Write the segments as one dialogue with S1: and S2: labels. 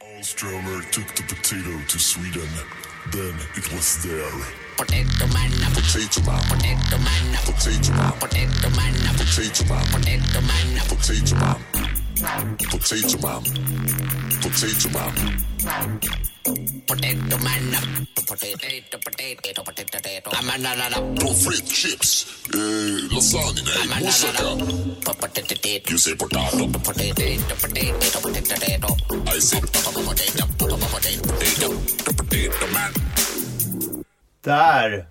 S1: Alstromer took the potato to Sweden. Then it was there.
S2: Potato man,
S1: Potato man,
S2: potato man,
S1: potato man,
S2: potato man,
S1: potato man,
S2: potato man,
S1: potato man, potato man, potato man.
S2: potato man, potato, potato, potato.
S1: Pommes frites, chips, eh, lasagne, nej, moussaka.
S2: Potato,
S1: You say potato,
S2: potato, potato, potato.
S1: I say potato,
S2: Potato, potato,
S1: potato, potato man.
S3: Där!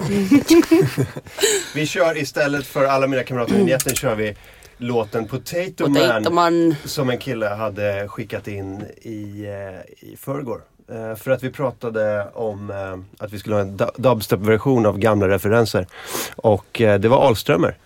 S3: vi kör istället för alla mina kamrater i vinjetten kör vi låten Potato,
S4: Potato
S3: Man,
S4: Man.
S3: som en kille hade skickat in i, eh, i förrgår. Eh, för att vi pratade om eh, att vi skulle ha en du- dubstep-version av gamla referenser. Och det var Alströmer,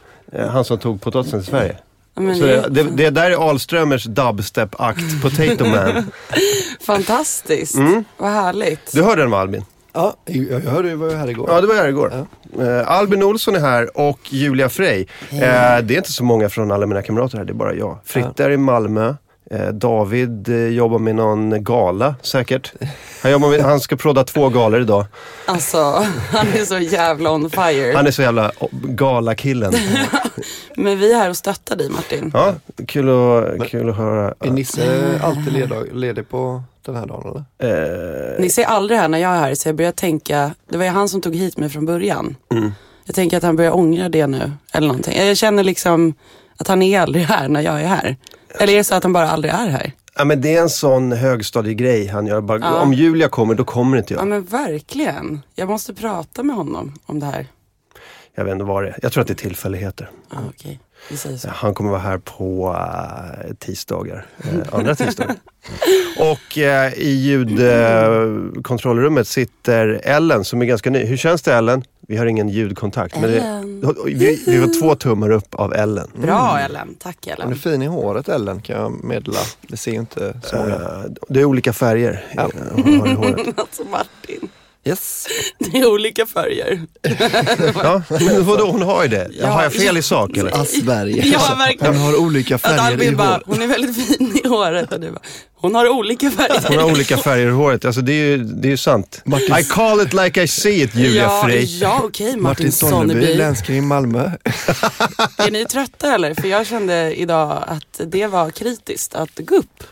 S3: han som tog potatisen till Sverige.
S4: Ja, men
S3: Så
S4: det
S3: det,
S4: är
S3: det, där är Alströmers dubstep-akt, Potato Man.
S4: fantastiskt. Vad härligt.
S3: Du hörde den va Albin?
S5: Ja, jag, jag hörde ju, var här igår.
S3: Ja, det var här igår. Eh, Albin Olsson är här och Julia Frey. Eh, det är inte så många från alla mina kamrater här, det är bara jag. Fritte är i Malmö. Eh, David eh, jobbar med någon gala säkert. Han, jobbar med, han ska prodda två galor idag.
S4: Alltså, han är så jävla on fire.
S3: Han är så jävla galakillen.
S4: Men vi är här och stöttar dig Martin.
S3: Ja, kul att, kul att höra.
S5: Är Nisse alltid ledig, ledig på den här dagen eller?
S3: Eh,
S4: Ni ser aldrig här när jag är här så jag börjar tänka, det var ju han som tog hit mig från början.
S3: Mm.
S4: Jag tänker att han börjar ångra det nu. Eller någonting. Jag känner liksom att han är aldrig här när jag är här. Eller är det så att han bara aldrig är här?
S3: ja, men det är en sån högstadiegrej han gör. Bara,
S4: Ja.
S3: Om Julia kommer, då kommer inte
S4: Ja
S3: jag.
S4: men verkligen. Jag måste prata med honom om det här.
S3: Jag vet inte vad det är. Jag tror att det är tillfälligheter.
S4: Ja, okej.
S3: Han kommer vara här på uh, tisdagar, eh, andra tisdagar. Och eh, i ljudkontrollrummet sitter Ellen som är ganska ny. Hur känns det Ellen? Vi har ingen ljudkontakt. Men
S4: Ellen.
S3: det, vi, vi har två tummar upp av Ellen.
S4: Bra Ellen. Tack
S5: Hon är
S4: Ellen.
S5: fin i håret Ellen kan jag meddela. Det ser inte så många.
S3: Eh, det är olika färger
S5: Ja.
S3: eh, hon har i håret.
S4: Alltså Martin.
S5: Yes.
S4: Det är olika färger.
S3: Ja, men vadå, hon har ju det.
S4: Ja.
S3: Har jag fel i sak eller?
S5: Asperger.
S4: Ja, verkligen.
S5: Hon har olika
S4: Att
S5: färger i
S4: bara,
S5: håret.
S4: hon är väldigt fin i håret. Och du bara, hon har olika färger.
S3: Hon har olika färger i håret. Alltså det är ju, det är ju sant.
S5: Martin-
S3: I call it like I see it Julia
S4: ja,
S3: Frey.
S4: ja okej Martin,
S5: Martin Sonneby, länskrim Malmö.
S4: Är ni trötta eller? För jag kände idag att det var kritiskt att gå upp.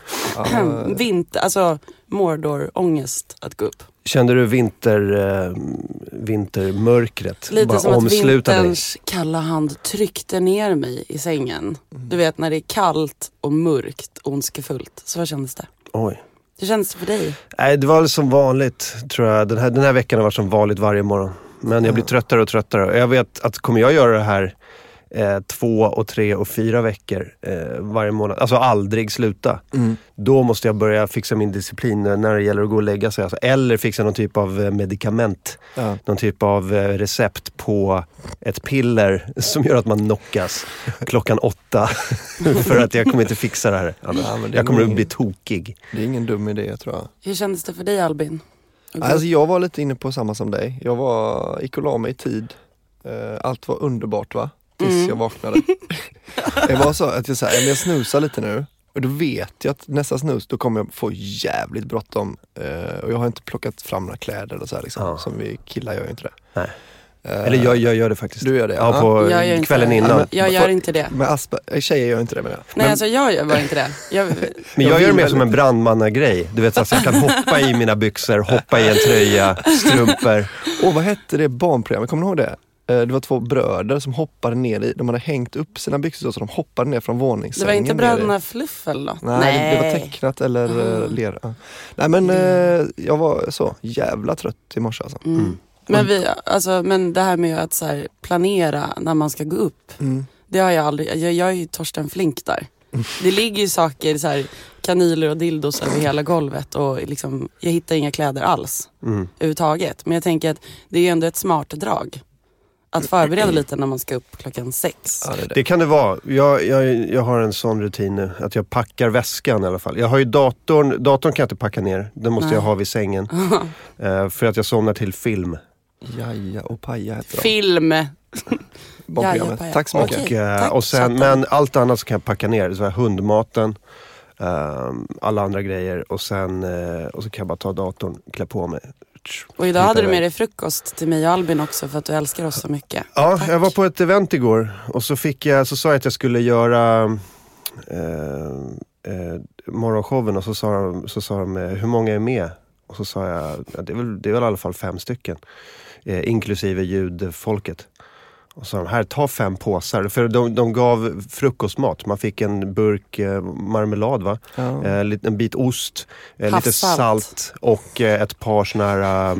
S4: Vinter, alltså Mordor-ångest att gå upp.
S3: Kände du vinter, eh, vintermörkret?
S4: Lite
S3: bara
S4: som att vinterns kalla hand tryckte ner mig i sängen. Du vet när det är kallt och mörkt, ondskefullt. Så kändes det.
S3: Oj.
S4: Hur kändes det för dig?
S3: Nej, det var som vanligt tror jag. Den här, den här veckan har varit som vanligt varje morgon. Men jag blir tröttare och tröttare. Och Jag vet att kommer jag göra det här eh, två och tre och fyra veckor eh, varje månad, alltså aldrig sluta. Då måste jag börja fixa min disciplin när det gäller att gå och lägga sig. Alltså, eller fixa någon typ av eh, medicament.
S5: Ja.
S3: Någon typ av eh, recept på ett piller som gör att man knockas klockan åtta. För att jag kommer inte fixa det här. annars.
S5: Ja, det
S3: jag kommer att
S5: nog-
S3: bli tokig.
S5: Det är ingen dum idé tror jag.
S4: Hur kändes det för dig Albin? Att gå
S5: Alltså jag var lite inne på samma som dig. Jag var, gick och la mig i tid. Eh, Allt var underbart va? Tills
S4: Mm.
S5: jag vaknade. det var så att jag, så här, "Men jag snusar lite nu. Och då vet jag att nästa snus, då kommer jag få jävligt bråttom. Eh, och jag har inte plockat fram några kläder och så här, liksom.
S3: Ja.
S5: Som vi killar gör ju inte det.
S3: Nej.
S5: Eh,
S3: Eller jag, jag gör det faktiskt.
S5: Du gör det?
S3: Ja, på
S4: Jag gör inte
S3: kvällen
S4: det.
S3: innan.
S4: Jag gör inte det.
S5: Men Asper, eh, tjejer gör inte det menar jag.
S4: Nej alltså jag gör bara inte det. Jag,
S3: Men jag
S5: Jag
S3: gör det mer som en brandmannagrej. Du vet så att jag kan hoppa i mina byxor, hoppa i en tröja, strumpor.
S5: Åh vad hette det barnprogrammet, kommer du ihåg det? Eh, Det var två bröder som hoppade ner i, de hade hängt upp sina byxor så de hoppade ner från
S4: det
S5: våningssängen.
S4: var inte bröderna Fluff eller något?
S5: Nej, det var tecknat eller
S4: Ah.
S5: ah. ler. Ja. Nej men eh, jag var så jävla trött i morse alltså.
S4: Mm. Men, vi, alltså, men det här med att så här, planera när man ska gå upp.
S5: Mm.
S4: Det har jag aldrig, jag, jag är ju Torsten Flink där. Det ligger ju saker, så här, kanyler och dildos över hela golvet och liksom, jag hittar inga kläder alls.
S3: Mm.
S4: Överhuvudtaget. Men jag tänker att det är ju ändå ett smart drag. Att förbereda lite när man ska upp klockan sex.
S5: Ja, det det.
S3: Det kan det vara. Jag, jag, jag har en sån rutin nu, att jag packar väskan i alla fall. Jag har ju datorn, datorn kan jag inte packa ner. Den måste
S4: Nej.
S3: jag ha vid sängen. Eh, för att jag somnar till film.
S5: Jaja och Paja heter de.
S4: Film.
S5: Barnprogrammet.
S4: Jaja.
S5: Tack så mycket.
S3: Och, eh,
S4: tack,
S3: och sen, men allt annat så kan jag packa ner. Så här, hundmaten, ehm, alla andra grejer och sen eh, och så kan jag bara ta datorn, klä på mig.
S4: Och idag hade du med dig frukost till mig och Albin också för att du älskar oss så mycket.
S3: Ja,
S4: Tack.
S3: jag var på ett event igår och så, fick jag, så sa jag att jag skulle göra eh, eh, morgonshowen och så sa de, så sa de eh, hur många är med? Och så sa jag, ja, det, är väl, det är väl i alla fall fem stycken. Eh, inklusive ljudfolket. Och så sa de, här ta fem påsar. För de, de gav frukostmat. Man fick en burk eh, marmelad va?
S5: Ja.
S3: Eh, lite- en bit ost, eh, lite salt och eh, ett par såna här,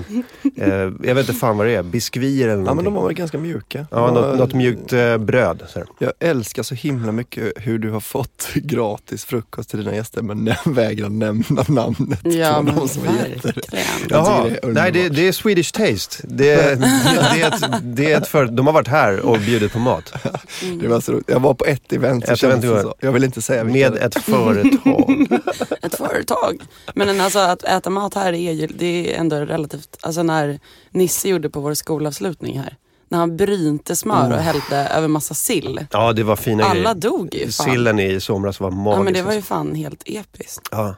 S3: eh, jag vet inte fan vad det är, biskvier eller
S5: ja
S3: någonting.
S5: men de var väl ganska mjuka.
S3: Ja, något, något mjukt eh, bröd. Så här.
S5: Jag älskar så himla mycket hur du har fått gratis frukost till dina gäster men vägrar nämna namnet
S4: Ja,
S5: på
S4: men
S5: de som. Jag
S3: Jaha,
S5: det är
S3: nej det, det är Swedish Taste. Det, det, det, är ett, det är ett för, de har varit här och bjudit på mat.
S5: Det var så roligt. Jag var på ett event,
S3: Ett event
S5: så. Jag vill inte säga vilka
S3: Med ett företag.
S4: Ett företag. Men en- alltså, att äta mat här är ju det är ändå relativt, alltså när Nisse gjorde på vår skolavslutning här. När han brynte smör och hällde över massa sill.
S3: Ja, det var fina
S4: Alla
S3: grejer.
S4: dog ju fan.
S3: Sillen i somras var magisk.
S4: Ja men det var ju fan helt episkt.
S3: ja.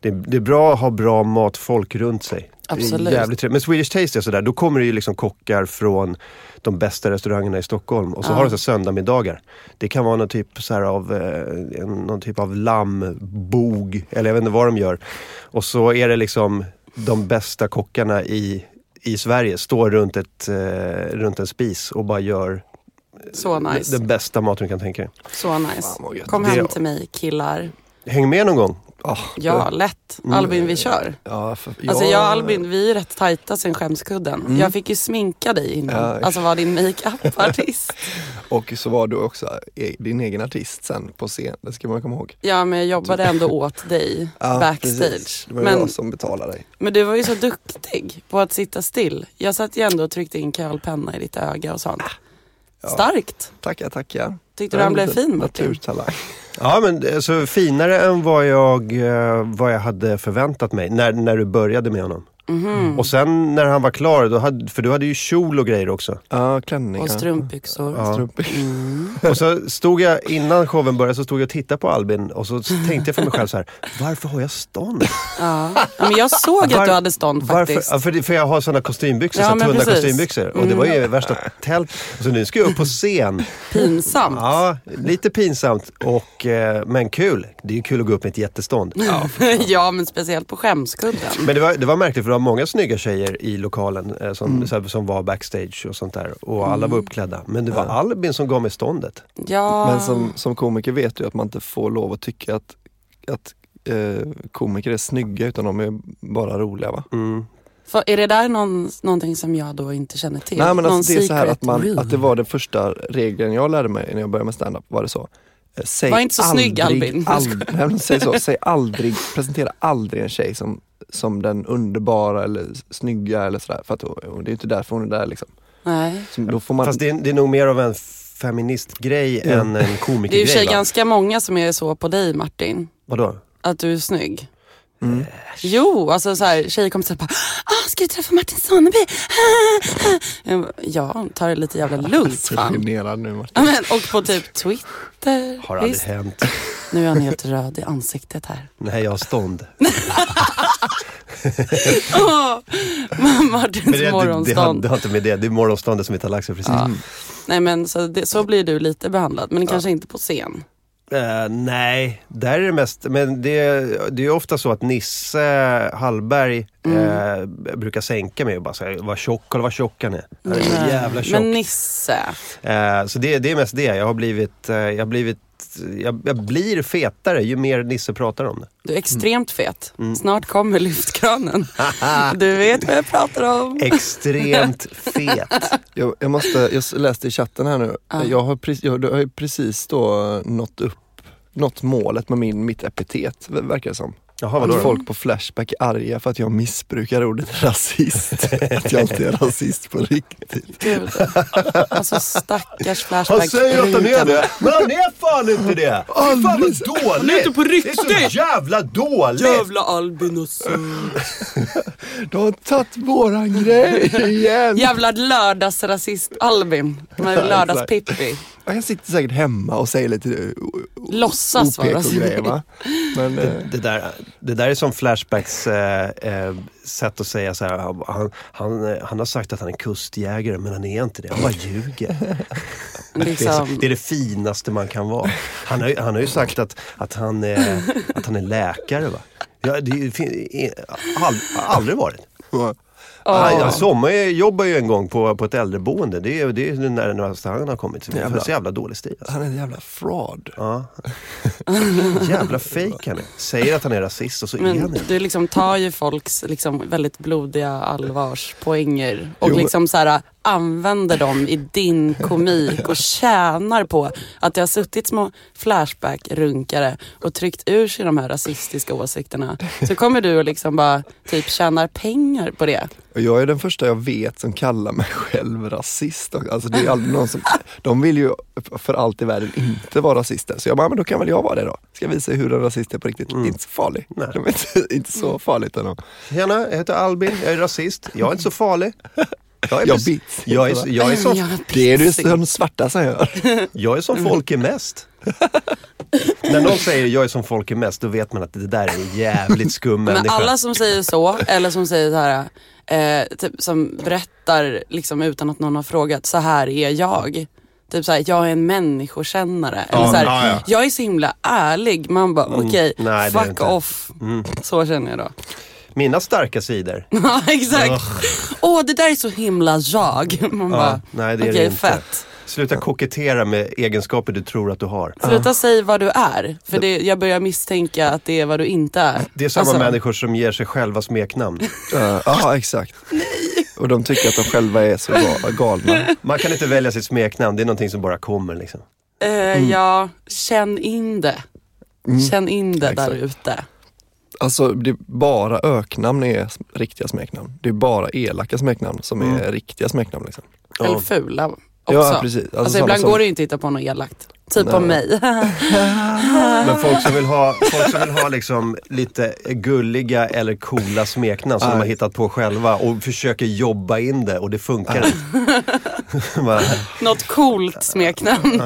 S3: det, det är bra att ha bra matfolk runt sig.
S4: Absolut.
S3: jävligt trevligt. Men Swedish Taste är sådär, då kommer det ju liksom kockar från de bästa restaurangerna i Stockholm och så
S4: Ja.
S3: har de så här söndagmiddagar. Det kan vara någon typ, så här av, eh, någon typ av lammbog, eller jag vet inte vad de gör. Och så är det liksom de bästa kockarna i, i Sverige står runt, ett, eh, runt en spis och bara gör
S4: Så nice.
S3: den bästa maten du kan tänka dig.
S4: Så nice. Kom hem till mig killar.
S3: Häng med någon gång.
S5: Ah,
S4: Ja, lätt. Albin vi kör.
S5: Ja, för,
S4: Alltså
S5: ja,
S4: jag och Albin, vi är rätt tajta sen skämskudden. Jag fick ju sminka dig innan.
S5: Ja.
S4: Alltså vara din makeup-artist.
S5: Och så var du också e- din egen artist sen på scen, det ska man komma ihåg.
S4: Ja men jag jobbade ändå åt dig
S5: Ja,
S4: backstage.
S5: precis. Det var
S4: Men,
S5: jag som betalade dig.
S4: men du var ju så duktig på att sitta still. Jag satt ju ändå och tryckte in kölpenna i ditt öga och sånt. Starkt.
S5: Tackar, tackar.
S4: Tyckte du han blev fin Martin?
S5: Naturtalang.
S3: Ja men alltså, finare än vad jag, eh, vad jag hade förväntat mig när, när du började med honom.
S4: Mhm.
S3: Och sen när han var klar, då hade, för du hade ju kjol och grejer också.
S5: Ja, klänning.
S4: Och
S5: ja.
S4: strumpbyxor.
S3: Ja.
S4: Mm.
S3: Och så stod jag, innan showen började, så stod jag och tittade på Albin och så tänkte jag för mig själv så här: varför har jag stånd?
S4: Ja. Men jag såg att
S3: Var-
S4: du hade stånd
S3: Varför?
S4: faktiskt.
S3: Ja, för, för jag har sådana kostymbyxor,
S4: Ja,
S3: så tunna
S4: precis.
S3: kostymbyxor. Och det var ju värsta tält. Så nu ska jag upp på scen.
S4: Pinsamt.
S3: Ja, lite pinsamt, och, eh, men kul. Det är ju kul att gå upp med ett jättestånd.
S4: ja men speciellt på skämskudden.
S3: Men det var, det var märkligt för det var många snygga tjejer i lokalen eh, som,
S5: Mm.
S3: så här, som var backstage och sånt där. Och alla var uppklädda. Men det var Albin som gav mig ståndet.
S4: Ja.
S5: Men som, som komiker vet du att man inte får lov att tycka att, att eh, komiker är snygga utan de är bara roliga va?
S3: Mm.
S4: För är det där någon, någonting som jag då inte känner till?
S5: Nej men alltså, det är så här att, man, att det var den första regeln jag lärde mig när jag började med standup. Var det så. Eh, Säg
S4: Var inte så snygg, Albin.
S5: Aldrig, nej, men säg så, säg aldrig, presentera aldrig en tjej som, som den underbara eller snygga eller sådär. För att, och det är inte därför hon är där liksom.
S4: Nej.
S5: Så då får man,
S3: Fast det är, det är nog mer av en feministgrej
S5: Ja.
S3: än en
S4: Det är ju
S3: komikergrej.
S4: sig ganska många som är så på dig Martin.
S3: Vadå?
S4: Att du är snygg.
S5: Mm.
S4: Jo, alltså så här, tjejkompisar bara ah, “Ska vi träffa Martin Sonneby?” Ja, ta det lite jävla lugnt fan.
S5: nu Martin.
S4: Men, och på typ Twitter.
S3: Har aldrig
S4: Visst.
S3: hänt.
S4: Nu är han helt röd i ansiktet här.
S3: Nej, jag har stånd. Men
S4: Martins
S3: det, det, det, har,
S4: morgonstånd.
S3: det har inte med det. Det är morgonståndet som lagt sig precis.
S4: Ja. Nej men så, det, så blir du lite behandlad, men kanske inte på scen.
S3: Eh, nej, där är det mest, men det, det är ofta så att Nisse Hallberg eh, brukar sänka mig och bara säga vad tjock, kolla vad tjock han är. Är så jävla tjock.
S4: Men Nisse,
S3: Eh, så det, det är mest det. Jag har blivit, jag har blivit jag, jag blir fetare ju mer Nisse pratar om det.
S4: du är extremt fet.
S3: Mm.
S4: Snart kommer lyftkranen. du vet vad jag pratar om.
S3: Extremt fet.
S5: Jag, jag, måste, jag läste i chatten här nu,
S4: Ja.
S5: jag, har precis, jag, jag har ju precis då nått upp nått målet med min, mitt epitet, verkar det som.
S3: Jaha, vadå
S5: Att folk på Flashback är arga för att jag missbrukar ordet rasist. att jag inte är rasist på riktigt.
S4: Gud. Alltså stackars
S3: Han
S4: Flashback.
S3: säger att han är det, men han är fan inte det! Fy fan vad dåligt!
S4: Han är inte på
S3: Det är
S4: riktigt.
S3: så jävla dåligt!
S4: Jävla Albin och så.
S5: Du har tagit våran grej igen.
S4: Jävla lördagsrasist Albin. Med lördagspippi.
S5: Jag sitter säkert hemma och säger lite uh,
S4: Låtsas vara
S5: OPK-grejer va. Men eh,
S3: Det där, det där är som Flashbacks eh, eh, sätt att säga så här. Han, han, eh, han har sagt att han är kustjägare men han är inte det. Han bara ljuger. Det är,
S4: Liksom,
S3: det är det finaste man kan vara. Han har, ju- han har ju sagt att, att, han, är, att han är läkare. Va? Ja, det är, är- ald, aldrig varit.
S5: Ja.
S3: Han, han sommarjobbar ju en gång på, på ett äldreboende. Det är, det är den närmaste han har kommit. Så
S5: Jävla.
S3: så jävla dålig stil. Alltså.
S5: han är en jävla fraud.
S3: Ja. Jävla fejk han är. Säger att han är rasist och så är han
S4: men
S3: inte.
S4: du liksom tar ju folks liksom väldigt blodiga allvarspoänger och
S5: Jo, men-
S4: liksom så här, använder dem i din komik och tjänar på att det har suttit små Flashback-runkare och tryckt ur sig de här rasistiska åsikterna. Så kommer du och liksom bara typ tjänar pengar på det.
S5: Och jag är den första jag vet som kallar mig själv rasist. Alltså det är aldrig någon som, de vill ju för allt i världen inte vara rasister. Så jag bara, men då kan väl jag vara det då. Ska visa hur en rasist är på riktigt. Det är inte så farligt.
S3: Nej.
S5: De är inte, inte så farligt ändå.
S3: Tjena, jag heter Albin, jag är rasist. Jag är inte så farlig. Jag är,
S5: Jag bits.
S3: jag är, jag är, som,
S4: Ja,
S5: Det är det de svarta som gör.
S3: jag är som folk är mest. När någon säger jag är som folk är mest, då vet man att det där är en jävligt skum
S4: Men
S3: människa.
S4: alla som säger så, eller som säger så här, eh, typ, som berättar liksom utan att någon har frågat, så här är jag. Typ såhär, jag är en människokännare. Eller så
S3: ja, ja.
S4: Jag är så himla ärlig. Man bara, okej,
S3: det är det
S4: fuck
S3: inte. Mm.
S4: off. Så känner jag då.
S3: Mina starka sidor.
S4: Ja, exakt. Åh, det där är så himla jag. Man bara,
S3: nej, det är det
S4: okej,
S3: inte.
S4: fett.
S3: Sluta kokettera med egenskaper du tror att du har.
S4: Sluta säga vad du är. För det, jag börjar misstänka att det är vad du inte är.
S3: Det är samma
S4: Alltså,
S3: människor som ger sig själva smeknamn.
S5: Ja, Ja, exakt. Och de tycker att de själva är så ga- galna.
S3: Man kan inte välja sitt smeknamn, det är någonting som bara kommer. Liksom.
S4: Eh,
S3: Mm.
S4: Ja, känn in det. Känn in det där
S5: exakt.
S4: ute.
S5: Alltså det är bara öknamn är riktiga smeknamn. Det är bara elaka smeknamn som är riktiga smeknamn. Liksom.
S4: Eller fula också.
S5: Ja, precis. Alltså,
S4: Alltså, ibland
S5: som-
S4: går det ju inte att hitta på något elakt. Typ om mig.
S3: Men folk som vill ha, folk som vill ha liksom lite gulliga eller coola smeknamn som de har hittat på själva och försöker jobba in det och det funkar inte.
S4: Något coolt smeknamn.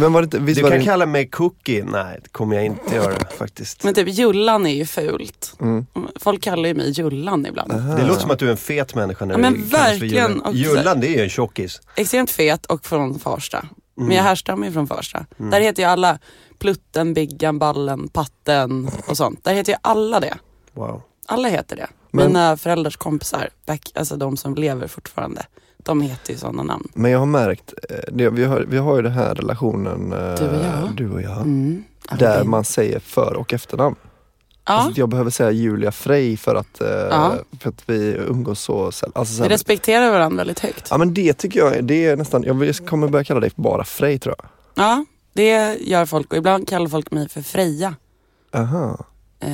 S5: Men var det visst
S3: Du
S5: var
S3: kan
S5: det,
S3: kalla mig Cookie. Nej, det kommer jag inte göra faktiskt.
S4: Men typ Jullan är ju fult.
S5: Mm.
S4: Folk kallar ju mig Jullan ibland.
S3: Det låter som att du är en fet människa när
S4: Ja, men
S3: du
S4: verkligen.
S3: Jullan. Jullan, det är ju en tjockis.
S4: Extremt fet och från Farsta.
S3: Mm.
S4: Men jag härstammar ju från Farsta. Där heter ju alla Plutten, Biggan, Ballen, Patten och sånt. Där heter ju alla det.
S3: Wow.
S4: Alla heter det.
S5: Men-
S4: Mina föräldrars kompisar, back, alltså de som lever fortfarande, de heter ju sådana namn.
S5: men jag har märkt, eh, det, vi, har, vi har ju den här relationen, eh,
S4: Du och jag.
S5: du och jag
S4: Mm.
S5: där
S4: Albin.
S5: man säger för och efternamn.
S4: Ja,
S5: Alltså, jag behöver säga Julia Frey för att, eh,
S4: Ja.
S5: för att vi umgås så sällan. Alltså, så
S4: vi respekterar varandra väldigt högt.
S5: ja men det tycker jag, det är nästan, jag kommer börja kalla dig bara Frey tror jag.
S4: Ja, det gör folk och ibland kallar folk mig för Freja.
S5: Aha.
S4: Eh,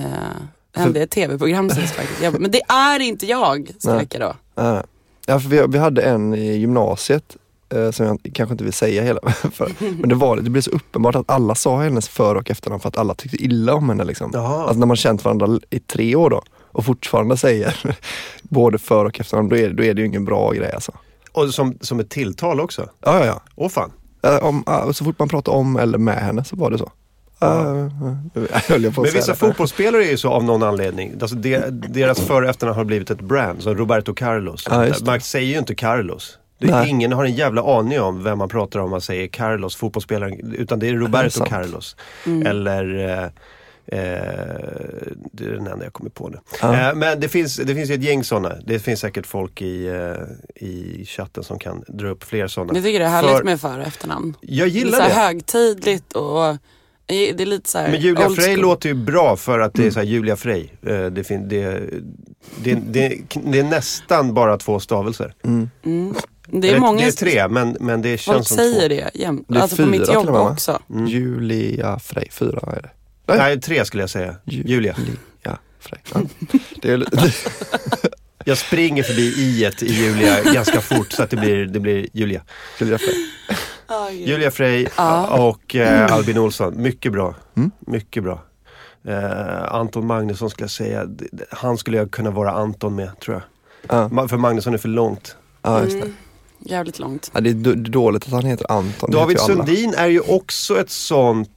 S4: det hände i ett tv-program sist faktiskt. Jag men det är inte jag, skrek jag då.
S5: Ja, ja för vi, vi hade en i gymnasiet eh, som jag kanske inte vill säga hela, för, men det, var, det blev så uppenbart att alla sa hennes för och efternamn för att alla tyckte illa om henne. Liksom.
S3: Jaha.
S5: Alltså när man känt varandra i tre år då och fortfarande säger både för och efternamn, då är, då är det ju ingen bra grej alltså.
S3: Och som, som ett tilltal också.
S5: Ja, ja, ja.
S3: Åh fan.
S5: Eh, Om, ah, så fort man pratar om eller med henne så var det så. Ja. att
S3: Men vissa
S5: det.
S3: fotbollsspelare är ju så av någon anledning. Alltså de, deras för och efternamn har blivit ett brand, som Roberto Carlos.
S5: Ja, det.
S3: man säger ju inte Carlos. Det, ingen har en jävla aning om vem man pratar om man säger Carlos, fotbollsspelaren. Utan det är Roberto
S5: sant.
S3: Carlos.
S4: Mm.
S3: Eller eh, eh, det är den enda jag kommer på nu.
S5: Ja.
S3: Eh, men det finns, det finns ju ett gäng sådana. Det finns säkert folk i, eh, i chatten som kan dra upp fler sådana.
S4: Jag tycker det är härligt
S3: För-
S4: med för och efternamn.
S3: Jag
S4: Det är
S3: gillar
S4: så
S3: det.
S4: högtidligt och det är lite så här
S3: Men Julia Frey låter ju bra för att det är så här Julia Frey. Eh, Det, det, det, det, det är nästan bara två stavelser.
S4: Mm. Det är
S3: Eller,
S4: många
S3: det är tre men, men det känns
S4: Folk
S3: som
S4: säger
S3: två.
S4: det jämt.
S5: Det är
S4: Alltså på mitt
S5: fyra
S4: jobb också.
S5: Julia Frey, fyra är det.
S3: Nej, tre skulle jag säga. Julia.
S5: Julia Frey. Ja. Det är, det,
S3: Jag springer förbi i ett i Julia ganska fort så att det blir, det blir Julia.
S5: Julia Frey.
S3: Julia Frey
S4: Ja.
S3: och eh, Albin Olsson. Mycket bra.
S5: Mm.
S3: Mycket bra. Eh, Anton Magnusson skulle jag säga. Han skulle jag kunna vara Anton med tror jag.
S5: Ja,
S3: Ma- För Magnusson är för långt.
S5: ja just det.
S4: Jävligt långt.
S5: Ja, det är dåligt att han heter Anton.
S3: David. Sundin är ju också ett sånt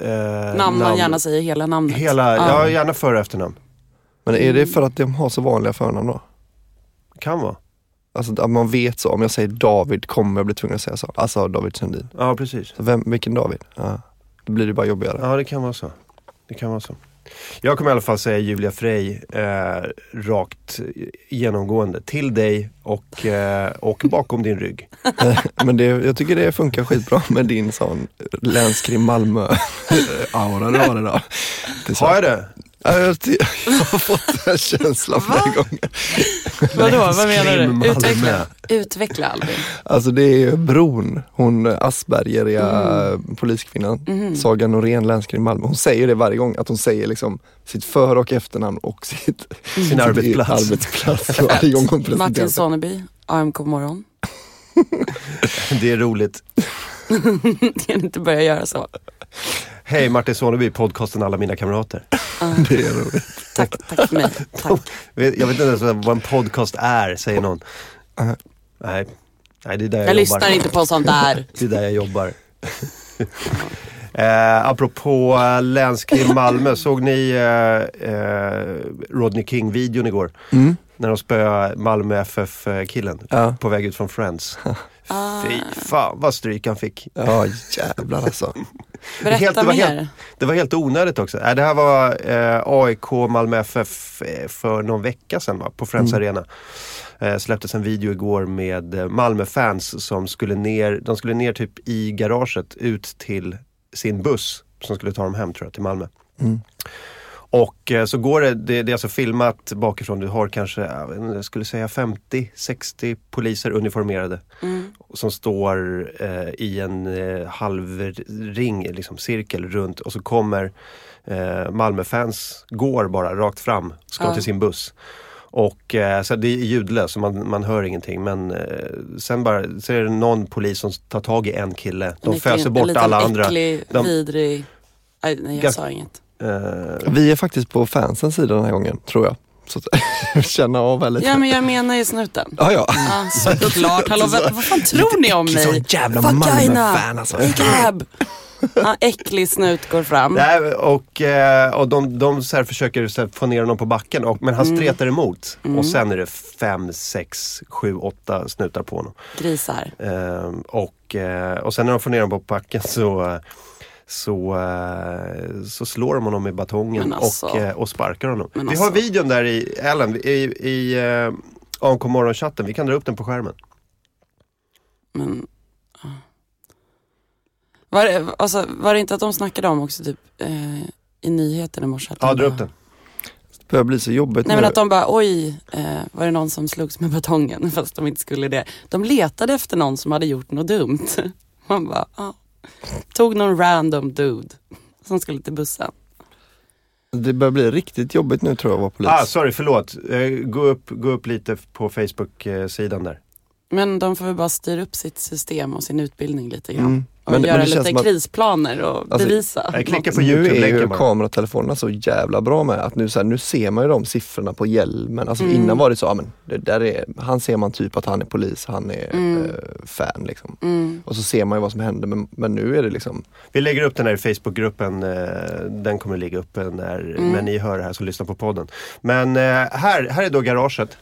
S3: eh,
S4: Namn man gärna säger hela namnet.
S3: Hela, ja. gärna före och efternamn.
S5: Men är det för att de har så vanliga förnamn då?
S3: Kan vara.
S5: Alltså att man vet så, om jag säger David kommer jag bli tvungen att säga så. Alltså David Sundin.
S3: Ja, precis.
S5: Så vem, vilken David? Ja. Då blir det bara jobbigare.
S3: Ja, det kan vara så. Det kan vara så. Jag kommer i alla fall säga Julia Frey eh, rakt genomgående. Till dig och, eh, och bakom din rygg.
S5: Men det, jag tycker det funkar skitbra med din sån länskrim Malmö-aura du har idag.
S3: Har jag det?
S5: Ja, jag, har fått den känslan flera gånger.
S4: Vadå, vad menar du? Utveckla, utveckla Albin.
S5: Alltså det är Bron, hon Aspergeriga
S4: Mm.
S5: poliskvinnan,
S4: Mhm.
S5: Saga Norén, länskrim Malmö. Hon säger det varje gång, att hon säger liksom sitt för och efternamn och sitt,
S3: Sin arbetsplats.
S5: arbetsplats varje gång hon
S4: Martin. Soneby, AMK morgon.
S3: Det är roligt.
S4: Kan inte börja göra så.
S3: Hej Martin Soneby, podcasten Alla mina kamrater.
S5: Det är roligt.
S4: Tack, tack för mig. Tack.
S3: Jag vet inte ens vad en podcast är, säger någon.
S5: Nej.
S3: Nej, Nej det är där jag,
S4: Jag
S3: jobbar.
S4: lyssnar inte på sånt där.
S3: Det är där jag jobbar. eh, apropå eh, länskrim Malmö, såg ni eh, eh, Rodney King-videon igår?
S5: Mm.
S3: När de spöade Malmö FF-killen
S5: Ja.
S3: på väg ut från Friends.
S4: Ah,
S3: Fy fan vad stryk han fick.
S5: Ja jävlar alltså.
S4: berätta
S3: Helt- det var
S4: mer.
S3: helt- Det var helt onödigt också. Äh, det här var eh, AIK Malmö FF för någon vecka sedan va? på Friends Arena. Eh, släpptes en video igår med eh, Malmö-fans som skulle ner, de skulle ner typ i garaget ut till sin buss som skulle ta dem hem tror jag, till Malmö.
S5: Mm.
S3: Och eh, så går det, det, det är alltså filmat bakifrån, du har kanske, jag skulle säga 50-60 poliser uniformerade
S4: Mm.
S3: som står eh, i en eh, halvring, liksom cirkel runt och så kommer eh, Malmöfans, går bara rakt fram, ska
S4: Ja.
S3: till sin buss. Och eh, så det är ljudlöst, så man, man hör ingenting men eh, sen bara, så är det någon polis som tar tag i en kille. De föser
S4: en
S3: bort
S4: liten
S3: alla andra.
S4: äcklig,
S3: De-
S4: vidrig... Aj, nej, jag sa inget.
S3: Eh,
S5: Vi är faktiskt på fansens sida den här gången, tror jag. Så att, känna av här lite.
S4: Ja, men jag menar ju snuten.
S5: Ja, ja.
S4: Ja, såklart. Hallå, vad, vad fan tror ni om mig?
S5: Så jävla! Malmö-fan alltså.
S4: Cab! Ja, äcklig snut går fram.
S3: Nej, och, eh, och de, de så här försöker så här få ner honom på backen, och, men han
S4: Mm.
S3: stretar emot. Och sen är det fem, sex, sju, åtta snutar på honom.
S4: Grisar.
S3: Ehm, och, eh, och sen när de får ner honom på backen så, så, eh, så slår de honom med batongen
S4: alltså.
S3: och, eh, och sparkar honom. Vi har
S4: alltså.
S3: videon där i, Ellen, i, i eh, AMK morgonchatten. Vi kan dra upp den på skärmen.
S4: Men... Var det, alltså, var det inte att de snackade om också typ eh, i nyheten i morse?
S3: Ja, dra upp den.
S5: Det börjar bli så jobbigt
S4: Nej
S5: nu.
S4: men att de bara, oj, eh, var det någon som slogs med batongen fast de inte skulle det. De letade efter någon som hade gjort något dumt. Man bara, ja. Tog någon random dude som skulle till bussen.
S5: Det börjar bli riktigt jobbigt nu tror jag att vara polis.
S3: Ah, sorry, förlåt. Eh, gå, upp, gå upp lite på Facebook-sidan där.
S4: Men de får väl bara styra upp sitt system och sin utbildning lite grann.
S5: Mm.
S4: Och
S5: Men- men
S4: göra
S5: det känns
S4: lite krisplaner och
S5: Alltså,
S4: bevisa.
S3: Jag klickar på
S5: nu är ju kameratelefonerna så jävla bra med att nu, så här, nu ser man ju de siffrorna på hjälmen. Alltså
S4: Mm.
S5: innan var det så, ja, men det där är, han ser man typ att han är polis, han är
S4: Mm.
S5: eh, fan liksom.
S4: Mm.
S5: Och så ser man ju vad som händer men, men nu är det liksom,
S3: Vi lägger upp den här i Facebookgruppen. Eh, den kommer ligga uppe när,
S4: Mm.
S3: när ni hör det här som lyssnar på podden. Men eh, här, här är då garaget.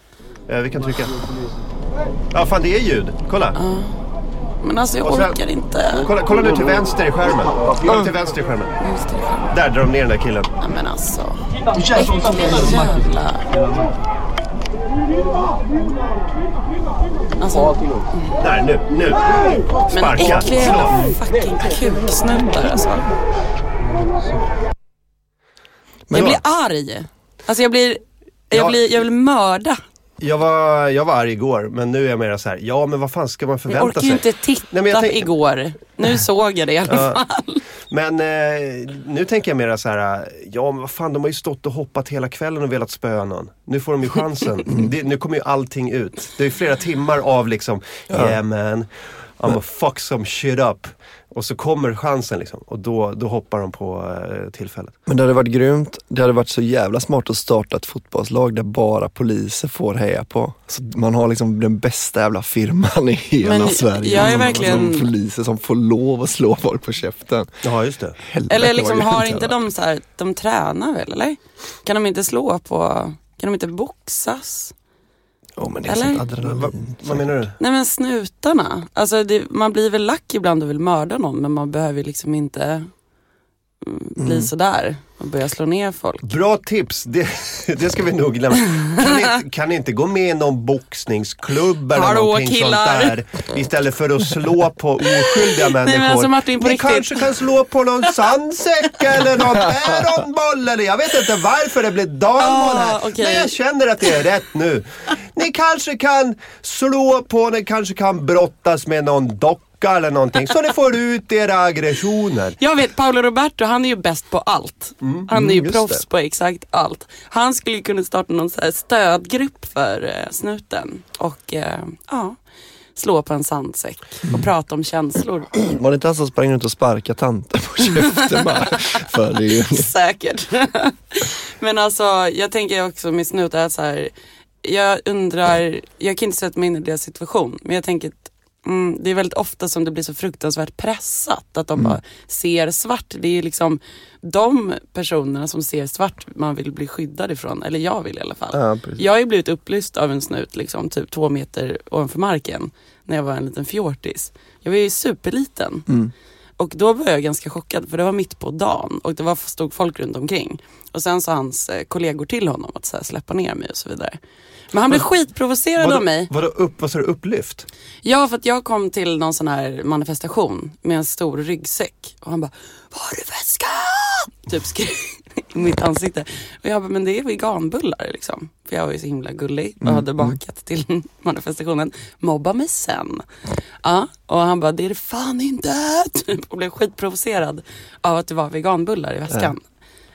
S3: Eh, vi kan trycka. Ja, fan det är ljud. Kolla.
S4: Men alltså jag
S3: sen-
S4: orkar inte.
S3: Kolla, kolla nu till vänster i skärmen. Kolla till vänster i skärmen. Där drar de ner den där killen.
S4: Ja, men alltså. Äckliga jävla... Alltså,
S3: Där, nu, nu.
S4: men
S3: Sparka,
S4: äckliga
S3: slå.
S4: jävla fucking kuksnuttar alltså.
S5: Men-
S4: jag blir arg. Alltså jag blir... Jag,
S3: Ja.
S4: blir, jag vill mörda.
S3: Jag var, jag var arg igår, men nu är jag mer så här. ja men vad fan ska man
S4: Jag
S3: förvänta
S4: orkar
S3: sig?
S4: ju inte titta
S3: Nej, men jag tänk-
S4: igår. Nu såg jag det i alla
S3: Ja.
S4: fall.
S3: Men eh, nu tänker jag mer så här, ja men vad fan de har ju stått och hoppat hela kvällen och velat spöa någon. Nu får de ju chansen. det, nu kommer ju allting ut. Det är flera timmar av liksom, yeah man, I'm gonna fuck some shit up. Och så kommer chansen liksom. Och då, då hoppar de på eh, tillfället.
S5: Men det hade varit grymt. Det hade varit så jävla smart att starta ett fotbollslag där bara poliser får heja på. Så man har liksom den bästa jävla firman i hela
S4: Men
S5: Sverige.
S4: jag är
S5: Som-
S4: verkligen-
S5: som poliser som får lov att slå folk på käften.
S3: Ja, just det.
S5: Helvete
S4: Eller liksom har inte de så här, de tränar väl eller? Kan de inte slå på, kan de inte boxas?
S5: Ja men det är
S4: Eller?
S5: sånt
S3: Va,
S5: adrenalin.
S3: vad menar du?
S4: Nej men snutarna, alltså det, man blir väl lack ibland och vill mörda någon men man behöver liksom inte mm, bli sådär och börja slå ner folk.
S3: Bra tips, det, det ska vi nog glömma. Kan inte, kan inte gå med i någon boxningsklubb eller
S4: Hallå,
S3: någonting
S4: killar.
S3: sånt där. Istället för att slå på oskyldiga människor.
S4: men alltså, Martin, på
S3: Ni
S4: riktigt.
S3: kanske kan slå på någon sandsäck eller någon päronboll eller jag vet inte varför det blir dalmål här.
S4: Ah, okej.
S3: Men jag känner att det är rätt nu. Ni kanske kan slå på, ni kanske kan brottas med någon docka eller någonting så ni får ut era aggressioner.
S4: Jag vet, Paolo Roberto han är ju bäst på allt. Han är ju
S5: just
S4: proffs
S5: det.
S4: på exakt allt. Han skulle kunna starta någon så stödgrupp för eh, snuten och eh, ja, slå på en sandsäck och prata om känslor.
S5: Var det inte han som sprang runt och sparkade tanter på käften? För det ju...
S4: Säkert. Men alltså jag tänker också med snutar så här, jag undrar, jag kan inte sätta mig in i deras situation, men jag tänker att mm, det är väldigt ofta som det blir så fruktansvärt pressat, att de bara ser svart. Det är liksom de personerna som ser svart man vill bli skyddad ifrån, eller jag vill i alla fall.
S5: Ja.
S4: Jag har ju blivit upplyst av en snut, liksom, typ två meter ovanför marken, när jag var en liten fjortis. Jag var ju superliten.
S5: Mm.
S4: Och då var jag ganska chockad för det var mitt på dagen och det var, stod folk runt omkring. Och sen sa hans eh, kollegor till honom att så här, släppa ner mig och så vidare. Men han blev skitprovocerad av mig.
S3: Vadå upp, vad sa du, upplyft?
S4: Ja, för att jag kom till någon sån här manifestation med en stor ryggsäck och han bara Var är väskan? Typ skrek i mitt ansikte. Och jag bara, men det är veganbullar liksom. För jag var ju så himla gullig och hade bakat till manifestationen. Mobba mig sen. Ja, och han bara, det är det fan inte. Typ, och blev skitprovocerad av att det var veganbullar i väskan.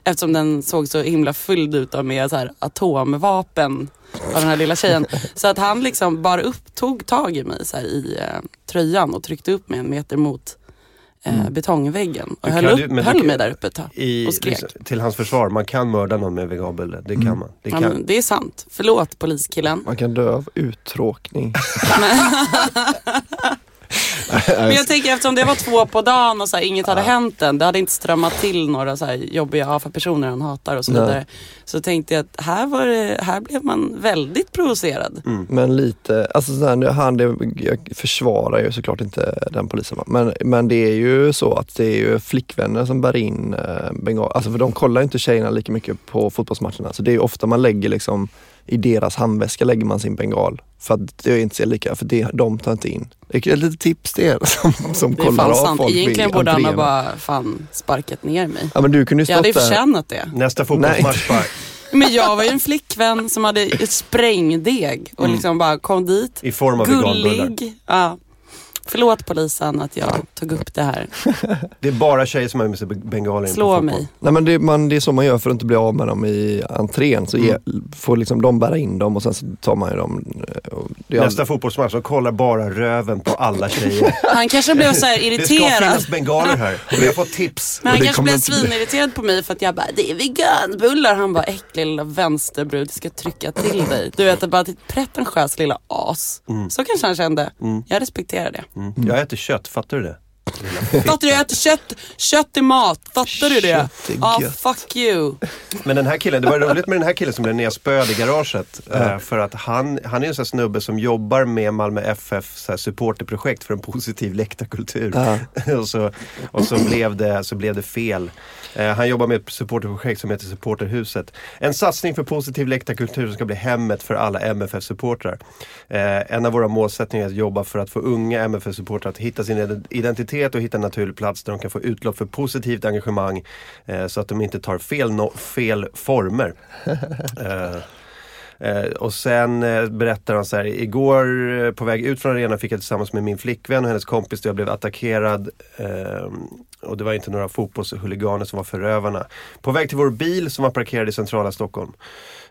S4: Eftersom den såg så himla fylld ut av med så här atomvapen av den här lilla tjejen. Så att han liksom bara upp, tog tag i mig så här i eh, tröjan och tryckte upp mig en meter mot eh, betongväggen. Och
S3: Du
S4: höll, upp,
S3: du- du
S4: höll
S3: kan-
S4: mig där uppe ett tag
S3: I,
S4: och skrek.
S3: liksom, till hans försvar, man kan mörda någon med veganbulle. Det kan man. Det
S4: Ja,
S3: kan.
S4: men det är sant. Förlåt poliskillen.
S5: Man kan dö av uttråkning.
S4: Men jag tänker eftersom det var två på dagen och så här, inget hade hänt än. Det hade inte strömmat till några så här jobbiga AFA-personer han hatar och så
S5: Nej.
S4: vidare. Så tänkte jag att här, var det, här blev man väldigt provocerad.
S5: Men lite, alltså så här, han, det, jag försvarar ju såklart inte den polisen men, men det är ju så att det är ju flickvänner som bär in eh, bengal, alltså för de kollar ju inte tjejerna lika mycket på fotbollsmatcherna så det är ju ofta man lägger liksom i deras handväska lägger man sin bengal för att det är inte så lika, för det, de tar inte in. Det är ett litet tips till er som, som
S4: Det
S5: kollar av
S4: sant.
S5: folk
S4: Egentligen borde han ha
S5: entréerna.
S4: bara fan sparkat ner mig.
S5: Ja men du kunde ju
S4: Jag hade ju förtjänat det.
S3: Nästa fotbollsmatch bara,
S4: Men jag var ju en flickvän som hade ett sprängdeg och liksom bara kom dit.
S3: i form av.
S4: Gullig. Ja. Förlåt polisen att jag tog upp det här.
S3: Det är bara tjejer som har med sig bengaler in på
S4: Slå
S3: fotboll.
S4: mig.
S5: Nej men det, man, det är så man gör för att inte bli av med dem i entrén. Så ge, får liksom de bära in dem och sen så tar man ju dem. eh, Och det är
S3: Nästa fotbollsmatch, de kollar bara röven på alla tjejer.
S4: Han kanske blev så här
S3: Det ska
S4: irriterad.
S3: finnas bengaler här. Och vi har fått tips.
S4: Men han kanske blev svinirriterad på mig för att jag bara, det är veganbullar. Han bara, äcklig lilla vänsterbrud, ska trycka till dig. Du vet, bara ditt pretentiös lilla as. Så kanske han kände. Jag respekterar det.
S3: Mm. Jag äter kött, fattar du det?
S4: Fattar du? Jag äter kött. Kött är mat. Fattar du det? Ja,
S5: gött.
S4: fuck you.
S3: Men den här killen, det var roligt med den här killen som blev nedspöad i garaget. eh, För att han, han är en sån här snubbe som jobbar med Malmö FF så här supporterprojekt för en positiv läktarkultur. och så, och så, blev det, så blev det fel. Eh, han jobbar med ett supporterprojekt som heter Supporterhuset. En satsning för positiv läktarkultur som ska bli hemmet för alla MFF-supportrar. Eh, en av våra målsättningar är att jobba för att få unga MFF-supportrar att hitta sin identitet och hitta en naturlig plats där de kan få utlopp för positivt engagemang eh, så att de inte tar fel, no- fel former. Eh, Eh, och sen eh, berättar han så här, igår eh, på väg ut från arenan fick jag tillsammans med min flickvän och hennes kompis då jag blev attackerad. Eh, och det var inte några fotbollshuliganer som var förövarna. På väg till vår bil som var parkerad i centrala Stockholm.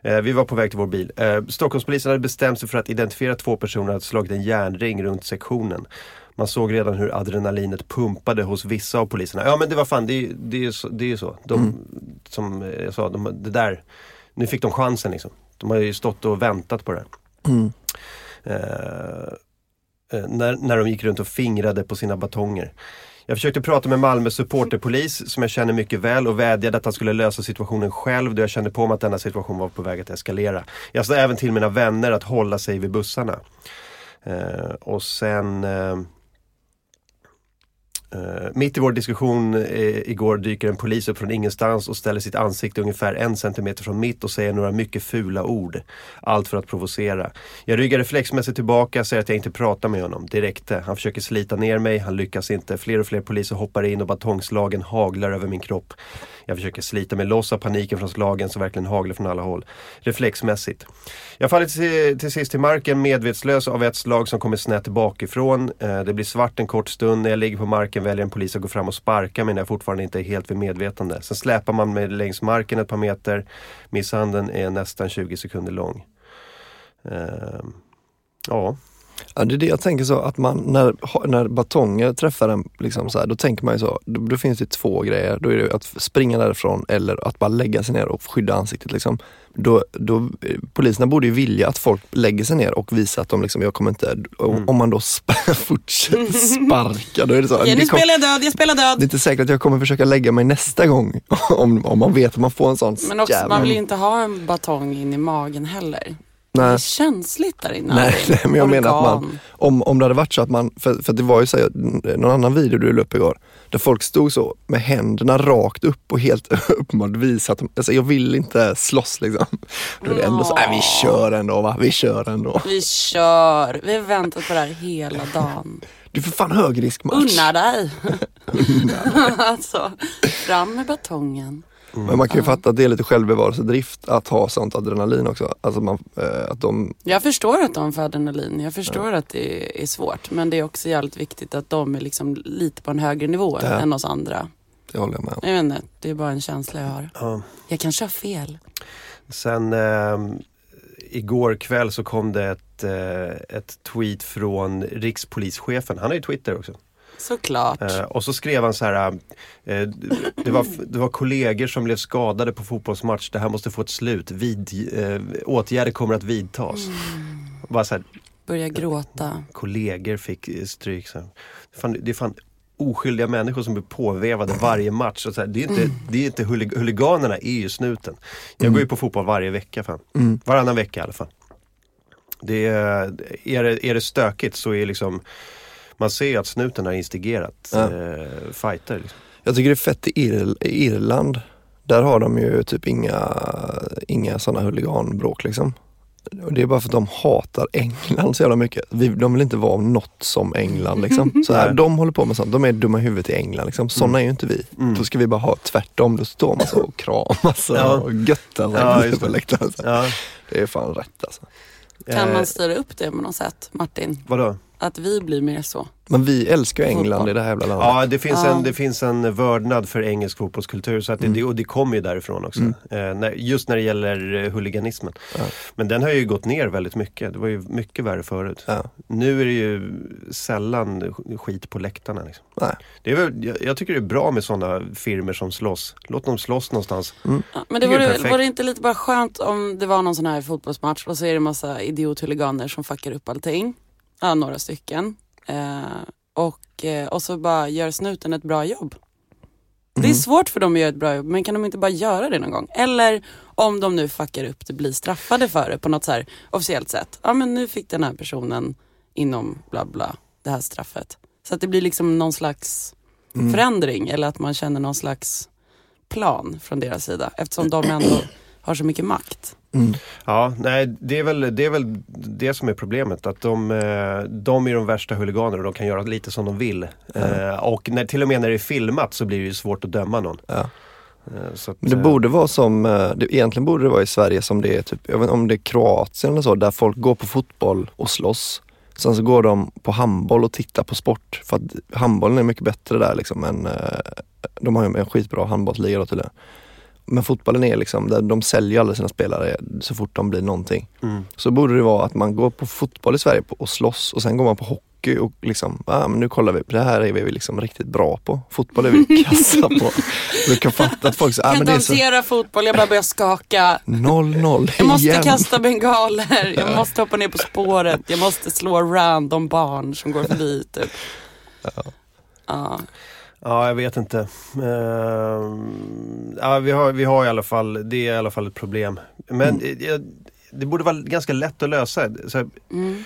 S3: Eh, vi var på väg till vår bil. Eh, Stockholmspolisen hade bestämt sig för att identifiera två personer och hade slagit en järnring runt sektionen. Man såg redan hur adrenalinet pumpade hos vissa av poliserna. Ja men det var fan, det, det, är, så, det är ju så. De, Som jag sa, de, det där, nu fick de chansen liksom. De har ju stått och väntat på det.
S5: Mm.
S3: Eh, eh, när, när de gick runt och fingrade på sina batonger. Jag försökte prata med Malmö supporterpolis som jag känner mycket väl och vädjade att han skulle lösa situationen själv då jag kände på mig att denna situation var på väg att eskalera. Jag sa även till mina vänner att hålla sig vid bussarna. Eh, och sen eh, Uh, mitt i vår diskussion uh, igår dyker en polis upp från ingenstans och ställer sitt ansikte ungefär en centimeter från mitt och säger några mycket fula ord. Allt för att provocera. Jag ryggar reflexmässigt tillbaka, säger att jag inte pratar med honom. Det räckte. Han försöker slita ner mig, han lyckas inte. Fler och fler poliser hoppar in och batongslagen haglar över min kropp. Jag försöker slita mig loss av paniken från slagen som verkligen haglar från alla håll. Reflexmässigt. Jag faller till, till sist till marken medvetslös av ett slag som kommer snett bakifrån. Eh, det blir svart en kort stund. När jag ligger på marken väljer en polis att gå fram och sparka mig när jag fortfarande inte är helt vid medvetande. Sen släpar man mig längs marken ett par meter. Misshandeln är nästan 20 sekunder lång. Eh, ja.
S5: Ja, det är det jag tänker så att man, när, när batonger träffar en, liksom så här, då tänker man ju så, då, då finns det två grejer. Då är det att springa därifrån eller att bara lägga sig ner och skydda ansiktet. Liksom. Då, då, poliserna borde ju vilja att folk lägger sig ner och visar att de liksom, jag kommer inte, om- om man då fortsätter sparka, då är det så.
S4: Ja, nu spelar jag död, jag spelar
S5: det är
S4: död.
S5: inte säkert att jag kommer försöka lägga mig nästa gång om, om man vet att man får en sån
S4: Men också,
S5: jävla-
S4: man vill ju inte ha en batong in i magen heller. Det
S5: Nej.
S4: är känsligt där inne.
S5: Nej, nej, men jag menar att man,
S4: Organ.
S5: om, om det hade varit så att man, för, för det var ju så här, någon annan video du la upp igår, där folk stod så med händerna rakt upp och helt uppenbart visat, att- alltså jag vill inte slåss liksom. Då är det ändå så, nej vi kör ändå va, vi kör ändå.
S4: Vi kör. Vi har väntat på det här hela dagen.
S5: Du är för fan högriskmatch.
S4: Unna dig. alltså, fram med batongen.
S5: Men man kan ju fatta att det är lite självbevarelsedrift att ha sånt adrenalin också. Alltså man, eh, att de,
S4: Jag förstår att de får adrenalin. Jag förstår att det är svårt. Men det är också jävligt viktigt att de är liksom lite på en högre nivå
S5: Det-
S4: än oss andra.
S5: det håller jag med om.
S4: Jag vet inte, det är bara en känsla jag har.
S3: Ja.
S4: Jag kanske har fel.
S3: Sen eh, igår kväll så kom det ett, eh, ett tweet från rikspolischefen. Han har ju Twitter också.
S4: Såklart.
S3: Eh, och så skrev han så här. Eh, det, var, det var kollegor som blev skadade på fotbollsmatch. Det här måste få ett slut. Vid, eh, åtgärder kommer att vidtas. Bara så här,
S4: Börja gråta.
S3: kollegor fick eh, stryk. Så här. Fan, det är fan oskyldiga människor som blir påvevade varje match. Och så här, det är inte, det är inte hulig- huliganerna är ju snuten. Jag går ju på fotboll varje vecka. Fan. Varannan vecka i alla fall. Det är, är, det, är det stökigt så är liksom man ser ju att snuten har instigerat
S5: Ja.
S3: eh, fighter. Liksom.
S5: Jag tycker det är fett i Ir- Irland. Där har de ju typ inga, inga sådana huliganbråk liksom. Och det är bara för att de hatar England så jävla mycket. Vi, de vill inte vara något som England liksom. Så här, de håller på med sånt. De är dumma i huvudet i England liksom. Sådana är ju inte vi. Då ska vi bara ha tvärtom. Då står man så och kramas och
S3: Ja.
S5: och göttar sig
S3: Ja, just
S5: på
S3: det.
S5: läktaren. Så.
S3: Ja,
S5: Det är fan rätt alltså.
S4: Kan
S3: eh,
S4: man styra upp det på något sätt, Martin?
S3: Vadå?
S4: Att vi blir mer så.
S5: Men vi älskar ju England
S4: Fotboll.
S5: i det här jävla landet.
S3: Ja, det finns,
S4: Ja.
S3: en, det finns en vördnad för engelsk fotbollskultur så att det, det, och det kommer ju därifrån också. Eh, när, just när det gäller eh, huliganismen. Men den har ju gått ner väldigt mycket. Det var ju mycket värre förut.
S5: Ja.
S3: Nu är det ju sällan sk- skit på läktarna. Liksom.
S5: Nej.
S3: Det är väl, jag, jag tycker det är bra med sådana firmer som slåss. Låt dem slåss någonstans.
S4: Ja, men det
S3: Det
S4: vore,
S3: perfekt.
S4: vore inte lite bara skönt om det var någon sån här fotbollsmatch och så är det massa idiothuliganer som fuckar upp allting. Ja, några stycken. Eh, och, eh, och så bara gör snuten ett bra jobb. Det är svårt för dem att göra ett bra jobb, men kan de inte bara göra det någon gång? Eller om de nu fuckar upp det, blir straffade för det på något så här officiellt sätt. Ja men nu fick den här personen inom bla bla det här straffet. Så att det blir liksom någon slags förändring eller att man känner någon slags plan från deras sida eftersom de ändå har så mycket makt.
S3: Ja, nej, det är, väl, det är väl det som är problemet. Att de, eh, de är de värsta huliganerna och de kan göra lite som de vill. Eh, och när, till och med när det är filmat så blir det ju svårt att döma någon.
S5: Ja.
S3: Eh, att,
S5: Men det borde vara som, det, egentligen borde det vara i Sverige som det är typ, jag vet inte om det är Kroatien eller så, där folk går på fotboll och slåss. Sen så går de på handboll och tittar på sport. För att handbollen är mycket bättre där liksom än, de har ju en skitbra handbollsliga då tydligen. Men fotbollen är liksom, där de säljer alla sina spelare så fort de blir någonting.
S3: Mm.
S5: Så borde det vara att man går på fotboll i Sverige och slåss och sen går man på hockey och liksom, ah, men nu kollar vi, det här är vi liksom riktigt bra på. Fotboll är vi kassa på. Du kan fatta att folk säger, ah, men det är så
S4: hantera fotboll, jag bara börjar skaka.
S5: 0-0
S4: Jag måste kasta bengaler, jag måste hoppa ner på spåret, jag måste slå random barn som går förbi typ. Ja.
S3: Ja, jag vet inte. Ehm, ja, vi, har, vi har i alla fall, det är i alla fall ett problem. Men
S5: Mm.
S3: eh, det borde vara ganska lätt att lösa. Så här,
S4: Mm.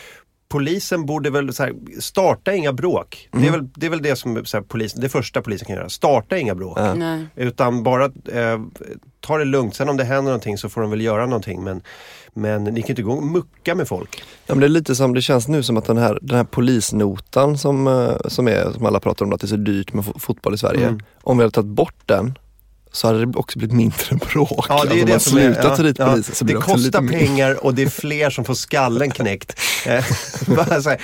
S3: polisen borde väl så här, starta inga bråk. Det, är väl, det är väl det som så här, polisen, det första polisen kan göra. Starta inga bråk. Utan bara eh, ta det lugnt. Sen om det händer någonting så får de väl göra någonting. Men, men ni kan inte gå och mucka med folk.
S5: Ja, men det är lite som, det känns nu som att den här, den här polisnotan som, eh, som, är, som alla pratar om, att det är så dyrt med fo- fotboll i Sverige.
S3: Mm.
S5: Om vi hade tagit bort den så hade det också blivit mindre bråk.
S3: Ja, det är
S5: alltså,
S3: det
S5: man
S3: som är,
S5: slutar
S3: ja,
S5: ta dit
S3: ja.
S5: polisen så
S3: Det
S5: blir det lite
S3: kostar pengar och det är fler som får skallen knäckt. Eh, bara så här,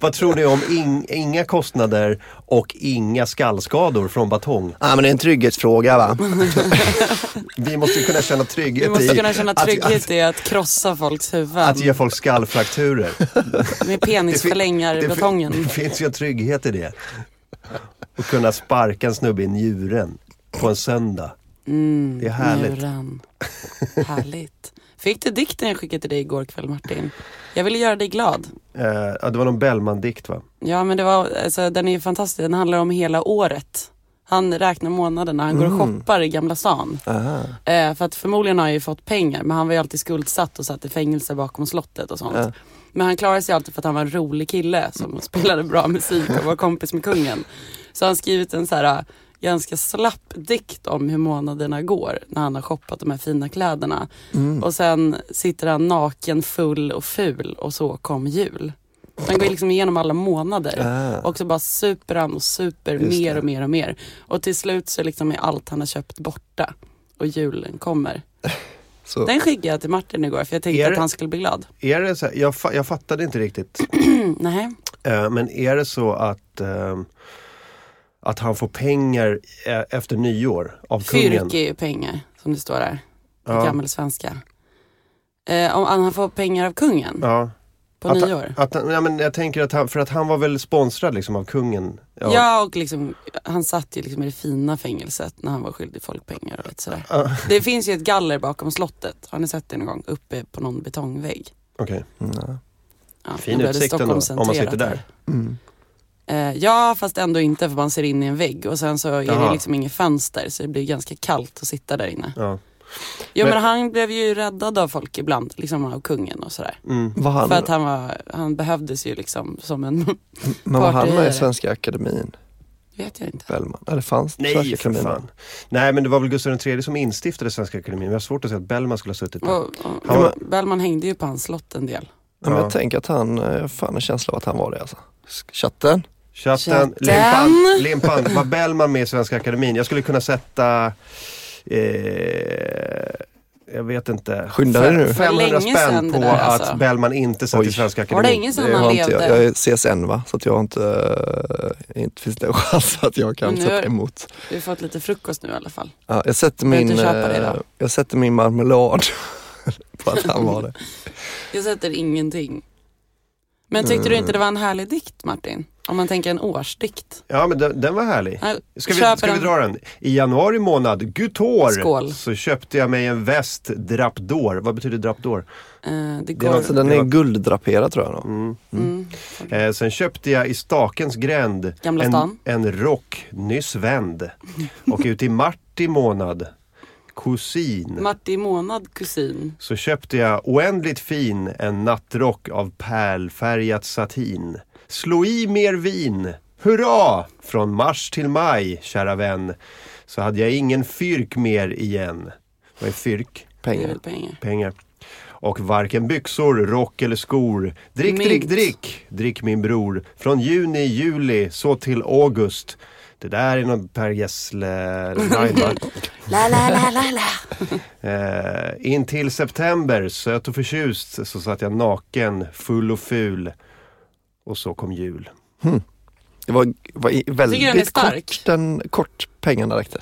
S3: vad- tror ni om in, inga kostnader och inga skallskador från batong?
S5: Ja men det är en trygghetsfråga va?
S3: Vi måste kunna känna trygghet
S4: Vi måste
S3: i
S4: kunna känna
S3: att-
S4: trygghet
S3: att,
S4: i att krossa folks huvuden
S3: att ge folk skallfrakturer.
S4: med penisförlängar
S3: Det fin-
S4: betongen.
S3: Det finns ju en trygghet i det. Och kunna sparka en snubbe i njuren på en söndag.
S4: Mm,
S3: Det är härligt.
S4: njuren. Härligt. Fick du dikten jag skickade till dig igår kväll Martin? Jag ville göra dig glad.
S3: Eh, ja, det var någon Bellman-dikt va?
S4: Ja men det var, alltså, den är ju fantastisk, den handlar om hela året. Han räknar månaderna, han går och
S3: Mm.
S4: shoppar i Gamla stan. Eh, för att förmodligen har han ju fått pengar men han var ju alltid skuldsatt och satt i fängelse bakom slottet och sånt.
S5: Ja.
S4: Men han klarade sig alltid för att han var en rolig kille som spelade bra musik och var kompis med kungen. Så han skrivit en så här äh, ganska slapp dikt om hur månaderna går när han har shoppat de här fina kläderna. Och sen sitter han naken, full och ful och så kom jul. Han går liksom igenom alla månader.
S5: Ah.
S4: Och så bara super han och super
S5: Just
S4: mer
S5: det.
S4: och mer och mer. Och till slut så liksom är allt han har köpt borta. Och julen kommer.
S5: Så,
S4: Den skickade jag till Martin igår för jag tänkte
S3: Är
S4: att han skulle bli glad.
S3: Är det så jag, fa- jag fattade inte riktigt.
S4: Mm, nej.
S3: Eh, men är det så att, ehm, att han får pengar eh, efter nyår av kungen?
S4: Fyrk är ju pengar som det står där. På
S3: Ja.
S4: gammelsvenska. Eh, om han får pengar av kungen
S3: Ja.
S4: på
S3: att,
S4: nyår.
S3: Att, han- ja, men jag tänker att han, för att han var väl sponsrad liksom av kungen.
S4: Ja. och liksom, han satt ju liksom i det fina fängelset när han var skyldig folk pengar och lite sådär.
S3: Ja.
S4: Det finns ju ett galler bakom slottet. Har ni sett det någon gång? Uppe på någon betongvägg.
S3: Okej.
S5: ja.
S4: Ja,
S3: Fin utsikt ändå, om man sitter där.
S5: Mm.
S4: Eh, ja, fast ändå inte för man ser in i en vägg och sen så är det liksom inget fönster så det blir ganska kallt att sitta där inne.
S3: Ja.
S4: Jo men,
S3: Men-
S4: han blev ju räddad av folk ibland, liksom av kungen och sådär.
S3: Mm.
S5: Var han,
S4: För att han, var, han behövdes ju liksom som en,
S5: men var han med i Svenska Akademin?
S4: vet jag inte.
S5: Bellman? Eller fanns
S3: Nej
S5: Svenska
S3: för
S5: Akademin?
S3: fan. Nej men det var väl Gustav III som instiftade Svenska Akademin. Vi har svårt att säga att Bellman skulle ha suttit där.
S4: Och, och,
S3: Han var-
S4: Bellman hängde ju på hans slott en del.
S5: Ja. Men
S3: Ja.
S5: jag tänker att han, jag har fan en känsla av att han var det alltså. Chatten?
S3: Chatten,
S4: Chatten.
S3: Limpan, Limpan, var Bellman med i Svenska Akademin? Jag skulle kunna sätta eh, jag vet inte.
S5: Skynda dig nu.
S3: Fem- 500
S4: Det var länge
S3: spänn
S4: sedan det
S3: på
S4: där,
S3: att
S4: alltså.
S3: Bellman inte satt
S5: Oj.
S3: i Svenska
S4: Var
S3: Akademin.
S4: det ingen som
S5: Det
S4: han
S5: har inte
S4: levde?
S5: jag. jag är CSN va? Så att jag har inte, eh, inte finns det en chans att jag kan
S4: nu-
S5: sätta emot.
S4: Du har fått lite frukost nu i alla fall.
S5: Ja, jag, sätter min,
S4: det
S5: eh, jag sätter min marmelad på att han var det.
S4: Jag sätter ingenting. Men tyckte du inte det var en härlig dikt Martin? Om man tänker en årsdikt.
S3: Ja men den, den var härlig. Ska vi, ska vi dra den? I januari månad, gutor,
S4: Skål.
S3: så köpte jag mig en väst drapdor. Vad betyder drapdor?
S4: Eh, det
S3: Det är
S4: går...
S3: något
S5: Så den
S3: Det
S5: är gulddraperad tror jag. Då.
S3: Mm.
S4: mm.
S3: Eh, sen köpte jag i Stakens gränd
S4: Gamla
S3: en,
S4: stan.
S3: en rock nyss vänd. Och ut i Marti månad, kusin,
S4: Martin Månad kusin.
S3: så köpte jag oändligt fin en nattrock av pärlfärgat satin. Slå i mer vin, hurra! Från mars till maj, kära vän, så hade jag ingen fyrk mer igen. Vad är fyrk?
S5: Pengar.
S4: pengar.
S3: Pengar. Och varken byxor, rock eller skor. Drick,
S4: Mint.
S3: drick, drick, drick min bror. Från juni, juli, så till august. Det där är någon Per Gessle-line va?
S4: La, la, la, la, la.
S3: Eh, in till september, söt och förtjust, så satt jag naken, full och ful. Och så kom jul.
S5: Det var, var väldigt
S4: stark.
S5: kort, den, kort pengarna räckte.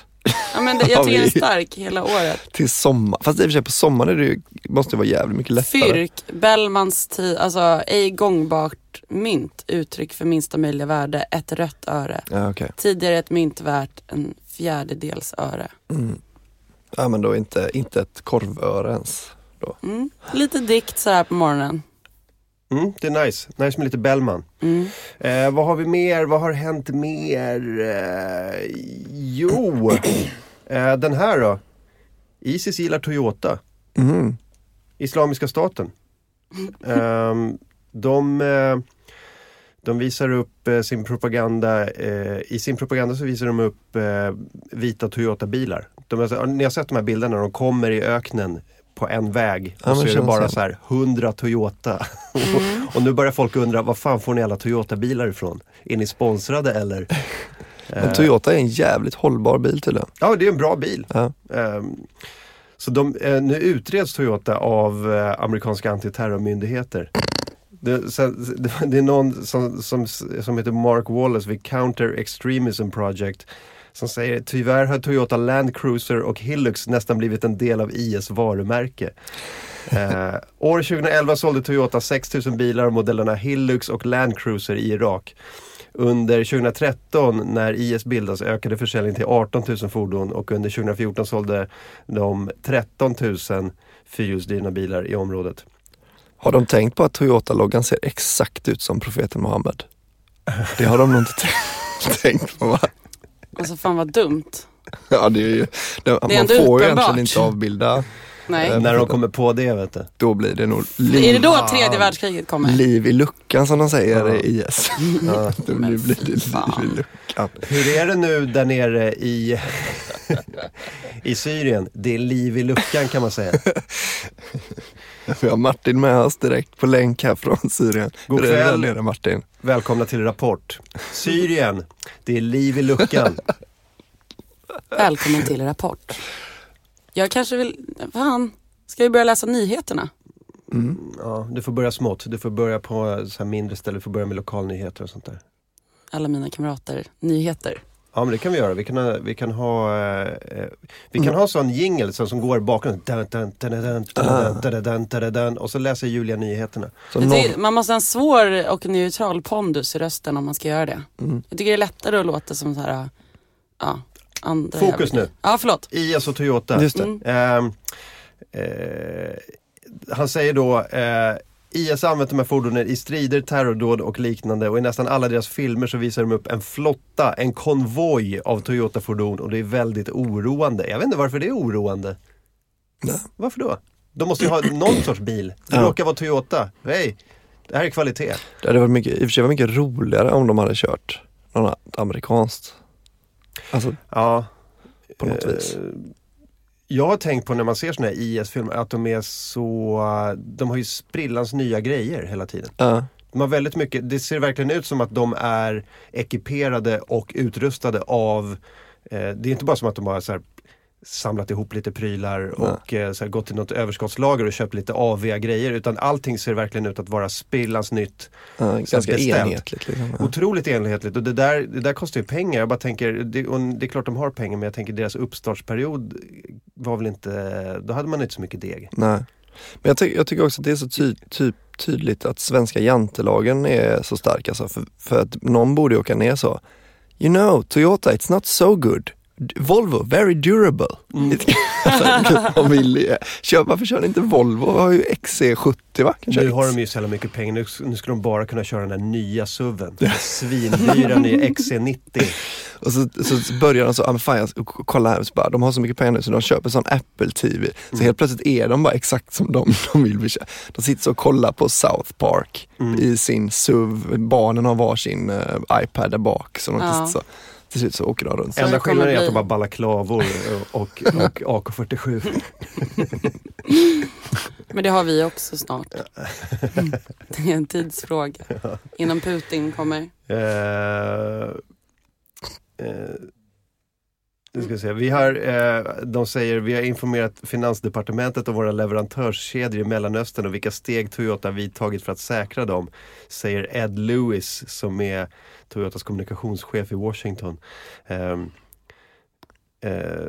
S4: Ja, men det, jag tycker den är stark hela året.
S5: Till sommar. Fast i och för sig på sommaren är det ju, måste det vara jävligt mycket lättare.
S4: Fyrk, Bellmans tid, alltså ej gångbart mynt, uttryck för minsta möjliga värde, ett rött öre.
S5: Ja, okej.
S4: Tidigare ett mynt värt en fjärdedels öre.
S5: Mm. Ja men då inte, inte ett korvöre ens. Då.
S4: Mm. Lite dikt så här på morgonen.
S3: Mm, det är nice. Nice med lite Bellman.
S4: Mm.
S3: Eh, vad har vi mer? Vad har hänt mer? Eh, jo, eh, den här då. Isis gillar Toyota.
S5: Mhm.
S3: Islamiska staten. Ehm, de, eh, de visar upp eh, sin propaganda, eh, i sin propaganda så visar de upp vita Toyota-bilar. De, ni har sett de här bilderna när de kommer i öknen på en väg
S5: Ja,
S3: och så
S5: men
S3: är det bara så här 100 Toyota. och nu börjar folk undra, var fan får ni alla Toyota-bilar ifrån? Är ni sponsrade eller?
S5: Men Toyota är en jävligt hållbar bil tydligen.
S3: Ja, det är en bra bil.
S5: Ja.
S3: Ehm, Så de, eh, nu utreds Toyota av eh, amerikanska antiterrormyndigheter. Det, sen, det, det är någon som, som, som heter Mark Wallace vid Counter Extremism Project som säger tyvärr har Toyota Land Cruiser och Hilux nästan blivit en del av IS varumärke. Eh, år 2011 sålde Toyota 6000 bilar av modellerna Hilux och Land Cruiser i Irak. Under 2013 när IS bildas ökade försäljningen till 18 000 fordon och under 2014 sålde de 13 000 fyrhjulsdrivna bilar i området.
S5: Har de tänkt på att Toyota-loggan ser exakt ut som profeten Muhammed? Det har de nog inte tänkt- på va?
S4: Alltså fan vad dumt.
S5: Ja, det är ju, det, man
S4: är ändå
S5: får ju egentligen inte avbilda,
S4: Nej.
S5: Eh,
S3: När de kommer på det vet du.
S5: då blir det nog
S4: Är det
S5: liv,
S4: då tredje världskriget kommer?
S5: liv i luckan som de säger
S3: Ja.
S5: i IS.
S3: Ja.
S5: Då blir blir det liv i luckan.
S3: Hur är det nu där nere i, i Syrien? Det är liv i luckan kan man säga.
S5: Vi har Martin med oss direkt på länk här från Syrien.
S3: God
S5: Hur det
S3: kväll.
S5: nere Martin?
S3: Välkomna till Rapport. Syrien, det är liv i luckan.
S4: Välkommen till Rapport. Jag kanske vill, fan, ska vi börja läsa nyheterna?
S3: Ja, du får börja smått. Du får börja på så här mindre ställen. Du får börja med lokalnyheter och sånt där.
S4: Alla mina kamrater, nyheter.
S3: Ja men det kan vi göra. Vi kan ha, vi kan ha, eh, eh vi kan mm. ha sån jingel som, som går i bakgrunden. Och så läser Julia nyheterna.
S4: Tycker, man måste ha en svår och neutral pondus i rösten om man ska göra det.
S5: Mm.
S4: Jag tycker det är lättare att låta som så här, eh, ja, andra
S3: Fokus nu.
S4: Ja, förlåt.
S3: IS och Toyota.
S5: Just det.
S4: Mm.
S3: Eh, eh, han säger då IS har använt de här fordonen i strider, terrordåd och liknande och i nästan alla deras filmer så visar de upp en flotta, en konvoj av Toyota-fordon och det är väldigt oroande. Jag vet inte varför det är oroande.
S5: Nej.
S3: Varför då? De måste ju ha någon sorts bil. Det
S5: Ja.
S3: råkar vara Toyota. Hej, det här är kvalitet.
S5: det hade varit mycket, i och för sig varit mycket roligare om de hade kört något amerikanskt. Alltså
S3: Ja.
S5: på något
S3: Eh,
S5: vis.
S3: Jag har tänkt på när man ser såna här IS-filmer att de är så, de har ju sprillans nya grejer hela tiden.
S5: Ja.
S3: De har väldigt mycket, det ser verkligen ut som att de är ekiperade och utrustade av, eh, det är inte bara som att de har så här, samlat ihop lite prylar och eh, så här, gått till något överskottslager och köpt lite aviga grejer utan allting ser verkligen ut att vara sprillans nytt.
S5: Ja, ganska
S3: bestämt.
S5: enhetligt. Liksom. Ja.
S3: Otroligt enhetligt och det där, det där kostar ju pengar. Jag bara tänker, det, och det är klart de har pengar men jag tänker deras uppstartsperiod var väl inte, då hade man inte så mycket deg.
S5: Nej. Men jag, ty- jag tycker också att det är så ty- typ tydligt att svenska jantelagen är så stark. Alltså, för, för att någon borde åka ner så. You know, Toyota, it's not so good. Volvo, very durable. alltså, de vill kör, varför kör ni inte Volvo? Vi har ju XC70 va? Kan köra
S3: Nu har
S5: X.
S3: de ju så jävla mycket pengar, nu, nu ska de bara kunna köra den där nya SUVen. Den Svindyra nya XC90.
S5: Och så, så börjar de så, ah, fan, jag, kolla här, så bara, de har så mycket pengar nu så de köper en sån Apple TV. Så
S3: Mm.
S5: helt plötsligt är de bara exakt som de, de vill. bli De sitter så och kollar på South Park
S3: Mm.
S5: i sin SUV. Barnen har varsin uh, iPad där bak. Så de
S4: Ja.
S5: så, till slut så åker de runt.
S3: Enda skillnaden är att de har balaklavor och, och AK47.
S4: Men det har vi också snart. Det är en tidsfråga. Innan Putin kommer.
S3: Eh, nu ska vi, se. Vi har, eh, de säger vi har informerat Finansdepartementet om våra leverantörskedjor i Mellanöstern och vilka steg Toyota vidtagit för att säkra dem. Säger Ed Lewis som är Toyotas kommunikationschef i Washington. Ehm, eh,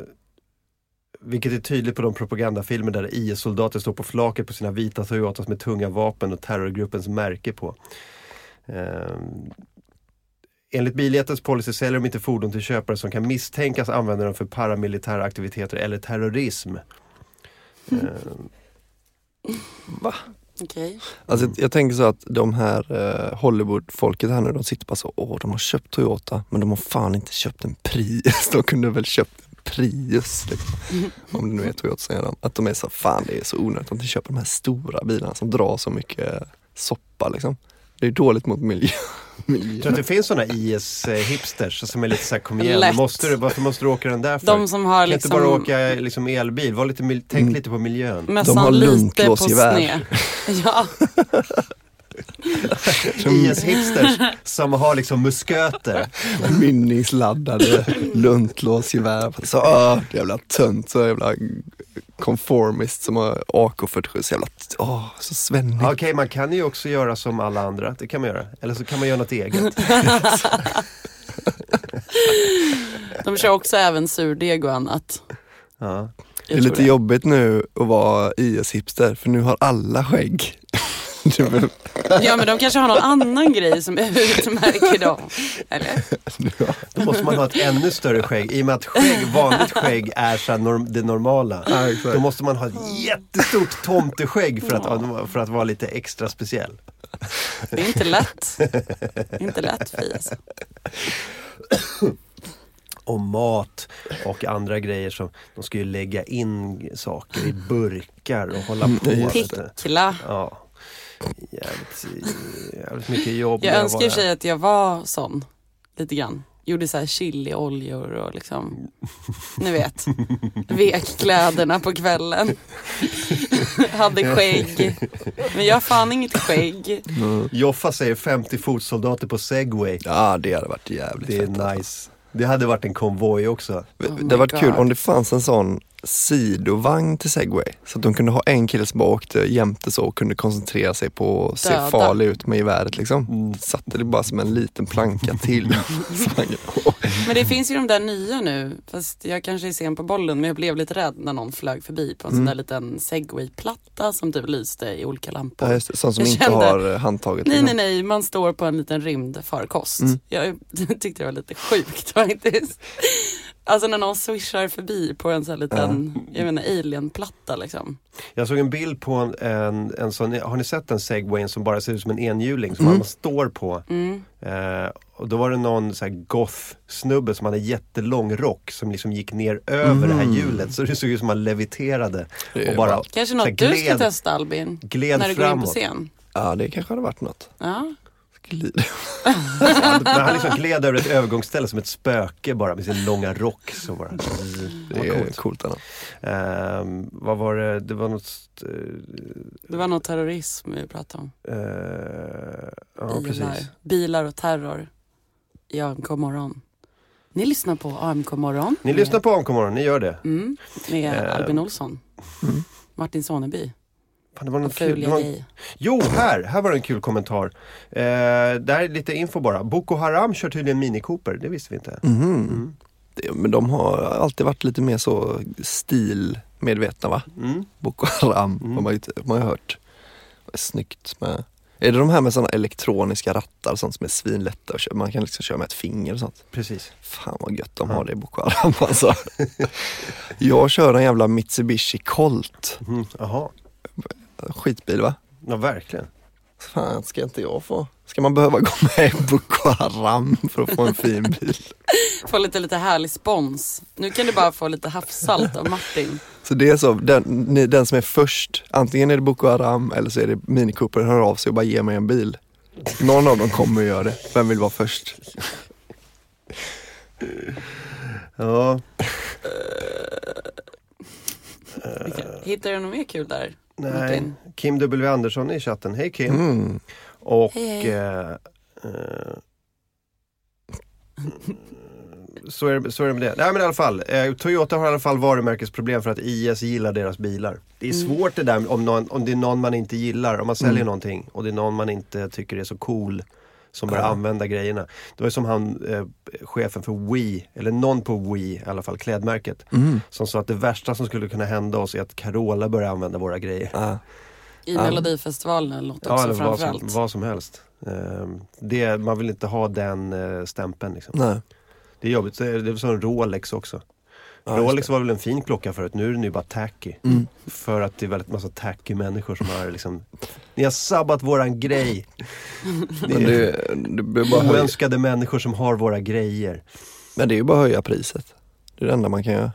S3: vilket är tydligt på de propagandafilmer där IS-soldater står på flaket på sina vita Toyotas med tunga vapen och terrorgruppens märke på. Eh, enligt Biljättens policy säljer de inte fordon till köpare som kan misstänkas använda dem för paramilitära aktiviteter eller terrorism. Eh,
S5: Va?
S4: Okej.
S5: Alltså, jag tänker så att de här eh, Hollywood-folket här nu, de sitter bara så, åh de har köpt Toyota men de har fan inte köpt en Prius. De kunde väl köpt en Prius. Liksom. Om det nu är Toyota som gör dem. Att de är så, fan det är så onödigt att de köper de här stora bilarna som drar så mycket soppa liksom. Det är dåligt mot miljö.
S3: Jag tror att det finns sådana IS-hipsters som är lite såhär, kom igen,
S4: Lätt.
S3: måste du, varför måste du åka den där för?
S4: De som har
S3: kan
S4: liksom
S3: inte bara åka liksom elbil, Var lite, tänk
S5: Mm.
S3: lite på miljön.
S4: mössan
S5: har
S4: lite på
S5: luntlåsgevär.
S4: sned. Ja,
S3: IS-hipsters som har liksom musköter.
S5: Mynningsladdade luntlåsgevär. Så åh, jävla tönt, så jävla conformist som har AK47. Så jävla, åh, så svennig.
S3: Okej, man kan ju också göra som alla andra, det kan man göra. Eller så kan man göra något eget.
S4: de kör också även surdeg och annat.
S3: Ja.
S5: Det är lite jobbigt nu att vara IS-hipster för nu har alla skägg.
S4: Ja men de kanske har någon annan grej som utmärker dem. Eller?
S3: Då måste man ha ett ännu större skägg. I och med att skägg, vanligt skägg är så norm, det normala.
S5: Ja, exakt.
S3: Då måste man ha ett jättestort tomteskägg för att, för att vara lite extra speciell.
S4: Det är inte lätt. Det är inte lätt Fia. Alltså.
S3: Och mat och andra grejer som de ska ju lägga in saker i burkar och hålla på.
S5: Mm.
S4: Pickla.
S3: Ja. Jävligt, jävligt mycket jobb.
S4: Jag önskar i och sig att jag var sån. Lite grann. Gjorde så här chilioljor och liksom, ni vet, vek kläderna på kvällen. Hade skägg. Men jag har fan inget skägg.
S3: Joffa säger 50 fotsoldater på segway.
S5: Ja, det hade varit jävligt
S3: Det är
S5: fett, alltså.
S3: nice. Det hade varit en konvoj också.
S4: Oh
S5: Det hade varit
S4: God.
S5: kul om det fanns en sån sidovagn till segway. Så att de kunde ha en kille som bara åkte jämte så och kunde koncentrera sig på att se
S4: Döda.
S5: farlig ut med geväret liksom. Satte det bara som en liten planka till.
S4: Men det finns ju de där nya nu, fast jag kanske är sen på bollen, men jag blev lite rädd när någon flög förbi på en sån där liten segway-platta som typ lyste i olika lampor.
S5: Ja, just det, sån som
S4: Jag
S5: inte
S4: kände-
S5: har eh, handtaget.
S4: Nej,
S5: liksom.
S4: nej, nej, man står på en liten rymdfarkost.
S5: Mm.
S4: Jag tyckte det var lite sjukt faktiskt. Alltså när någon swishar förbi på en sån här liten, jag menar alien-platta liksom.
S3: Jag såg en bild på en, en, en sån, har ni sett en segwayen som bara ser ut som en enhjuling som man står på?
S4: Mm.
S3: Eh, och då var det någon så här goth-snubbe som hade jättelång rock som liksom gick ner över det här hjulet. Så det såg ut som man leviterade. Och bara.
S4: Kanske något du ska
S3: gled,
S4: testa Albin,
S3: gled
S4: när du går in på
S3: framåt.
S4: scen.
S5: Ja, det kanske hade varit något.
S4: Ja.
S5: Glid.
S3: Men han liksom gled över ett övergångsställe som ett spöke bara med sin långa rock. Så bara.
S5: Det
S3: var
S5: är
S3: coolt.
S5: coolt.
S3: Ehm, vad var det, det var något... eh,
S4: Det var nog terrorism vi pratade om.
S3: eh, ja,
S4: Bilar.
S3: precis.
S4: Bilar och terror i AMK morgon. Ni lyssnar på AMK morgon.
S3: Ni lyssnar på AMK morgon, ni gör det.
S4: Mm, med
S3: Eh,
S4: Albin Olsson. Martin Soneby
S3: Fan, det var
S4: och
S3: något kul. Det var, jo, här! Här var det en kul kommentar. Eh, det här är lite info bara. Boko Haram kör tydligen Mini Cooper, det visste vi inte.
S5: Mhm. Det, men de har alltid varit lite mer så stilmedvetna va?
S3: Mm.
S5: Boko Haram
S3: Mm.
S5: har man ju man har ju hört. Det är snyggt med är det de här med sådana elektroniska rattar och sånt som är svinlätta att köra? Man kan liksom köra med ett finger och sånt.
S3: Precis.
S5: Fan vad gött de har det i Boko Haram alltså. Jag kör en jävla Mitsubishi Colt.
S3: Mm.
S5: Skitbil va?
S3: ja verkligen.
S5: Fan ska inte jag få? Ska man behöva gå med i Boko Haram för att få en fin bil?
S4: Få lite, lite härlig spons. Nu kan du bara få lite havssalt av Martin.
S5: Så det är så, den, ni, den som är först, antingen är det Boko Haram eller så är det Mini Cooper hör av sig och bara ger mig en bil. Någon av dem kommer att göra det. Vem vill vara först?
S3: Ja,
S4: Hittar du något mer kul där?
S3: Nej. Kim W Andersson i chatten. Hej Kim.
S5: Mm.
S3: Och
S4: hej.
S3: eh, eh, så, är det, så är det med det. Nej men i alla fall, eh, Toyota har i alla fall varumärkesproblem för att IS gillar deras bilar. Det är
S4: Mm.
S3: svårt det där om, någon, om det är någon man inte gillar, om man säljer
S5: Mm.
S3: någonting och det är någon man inte tycker är så cool som börjar
S5: Ja.
S3: använda grejerna. Det var som han, eh, chefen för Wii, eller någon på Wii i alla fall, klädmärket,
S5: Mm.
S3: som sa att det värsta som skulle kunna hända oss är att Carola börjar använda våra grejer.
S5: Ja.
S4: I
S5: Ja.
S4: Melodifestivalen eller något
S3: Ja,
S4: också
S3: eller vad som,
S4: framförallt.
S3: vad som helst. Eh, det, man vill inte ha den eh, stämpeln. Liksom.
S5: Nej.
S3: Det är jobbigt. Det är det är som Rolex också.
S5: Ja,
S3: Rolex
S5: det.
S3: var väl en fin klocka förut, nu är den ju bara tacky.
S5: Mm.
S3: För att det är väldigt massa tacky människor som har liksom Ni har sabbat våran grej.
S5: Men det, det blir bara
S3: Oönskade människor som har våra grejer.
S5: men det är ju bara att höja priset. Det är det enda man kan göra.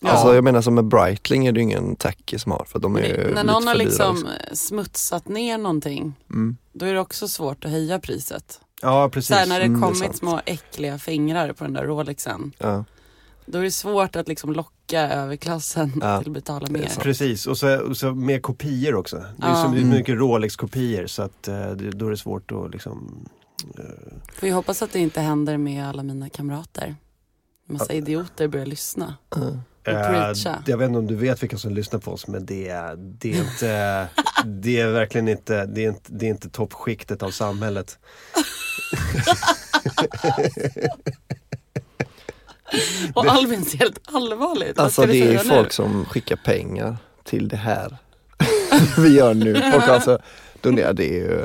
S4: Ja.
S5: Alltså jag menar som med Breitling är det ju ingen tacky som har för de är ju
S4: När
S5: lite
S4: någon har
S5: dyra,
S4: liksom smutsat ner någonting,
S5: Mm.
S4: då är det också svårt att höja priset.
S3: Ja precis.
S4: Så här, när det
S5: Mm, det är
S4: kommit
S5: sant.
S4: små äckliga fingrar på den där Rolexen,
S5: Ja.
S4: Då är det svårt att liksom locka överklassen
S5: Ja,
S4: till att betala mer.
S3: Precis, och så, och så med kopior också. Det är
S4: Ja.
S3: så
S5: Mm.
S3: mycket Rolex-kopior så att eh, det, då är det svårt att liksom
S4: Får jag hoppas att det inte händer med alla mina kamrater. Massa idioter börjar lyssna.
S3: Eh,
S4: preacha.
S3: Jag vet inte om du vet vilka som lyssnar på oss men det är, det är inte Det är verkligen inte Det är inte, det är inte toppskiktet av samhället.
S4: Och Albin ser helt allvarligt.
S5: Alltså det är ju folk
S4: nu?
S5: som skickar pengar till det här vi gör nu. Folk alltså donerar, det är ju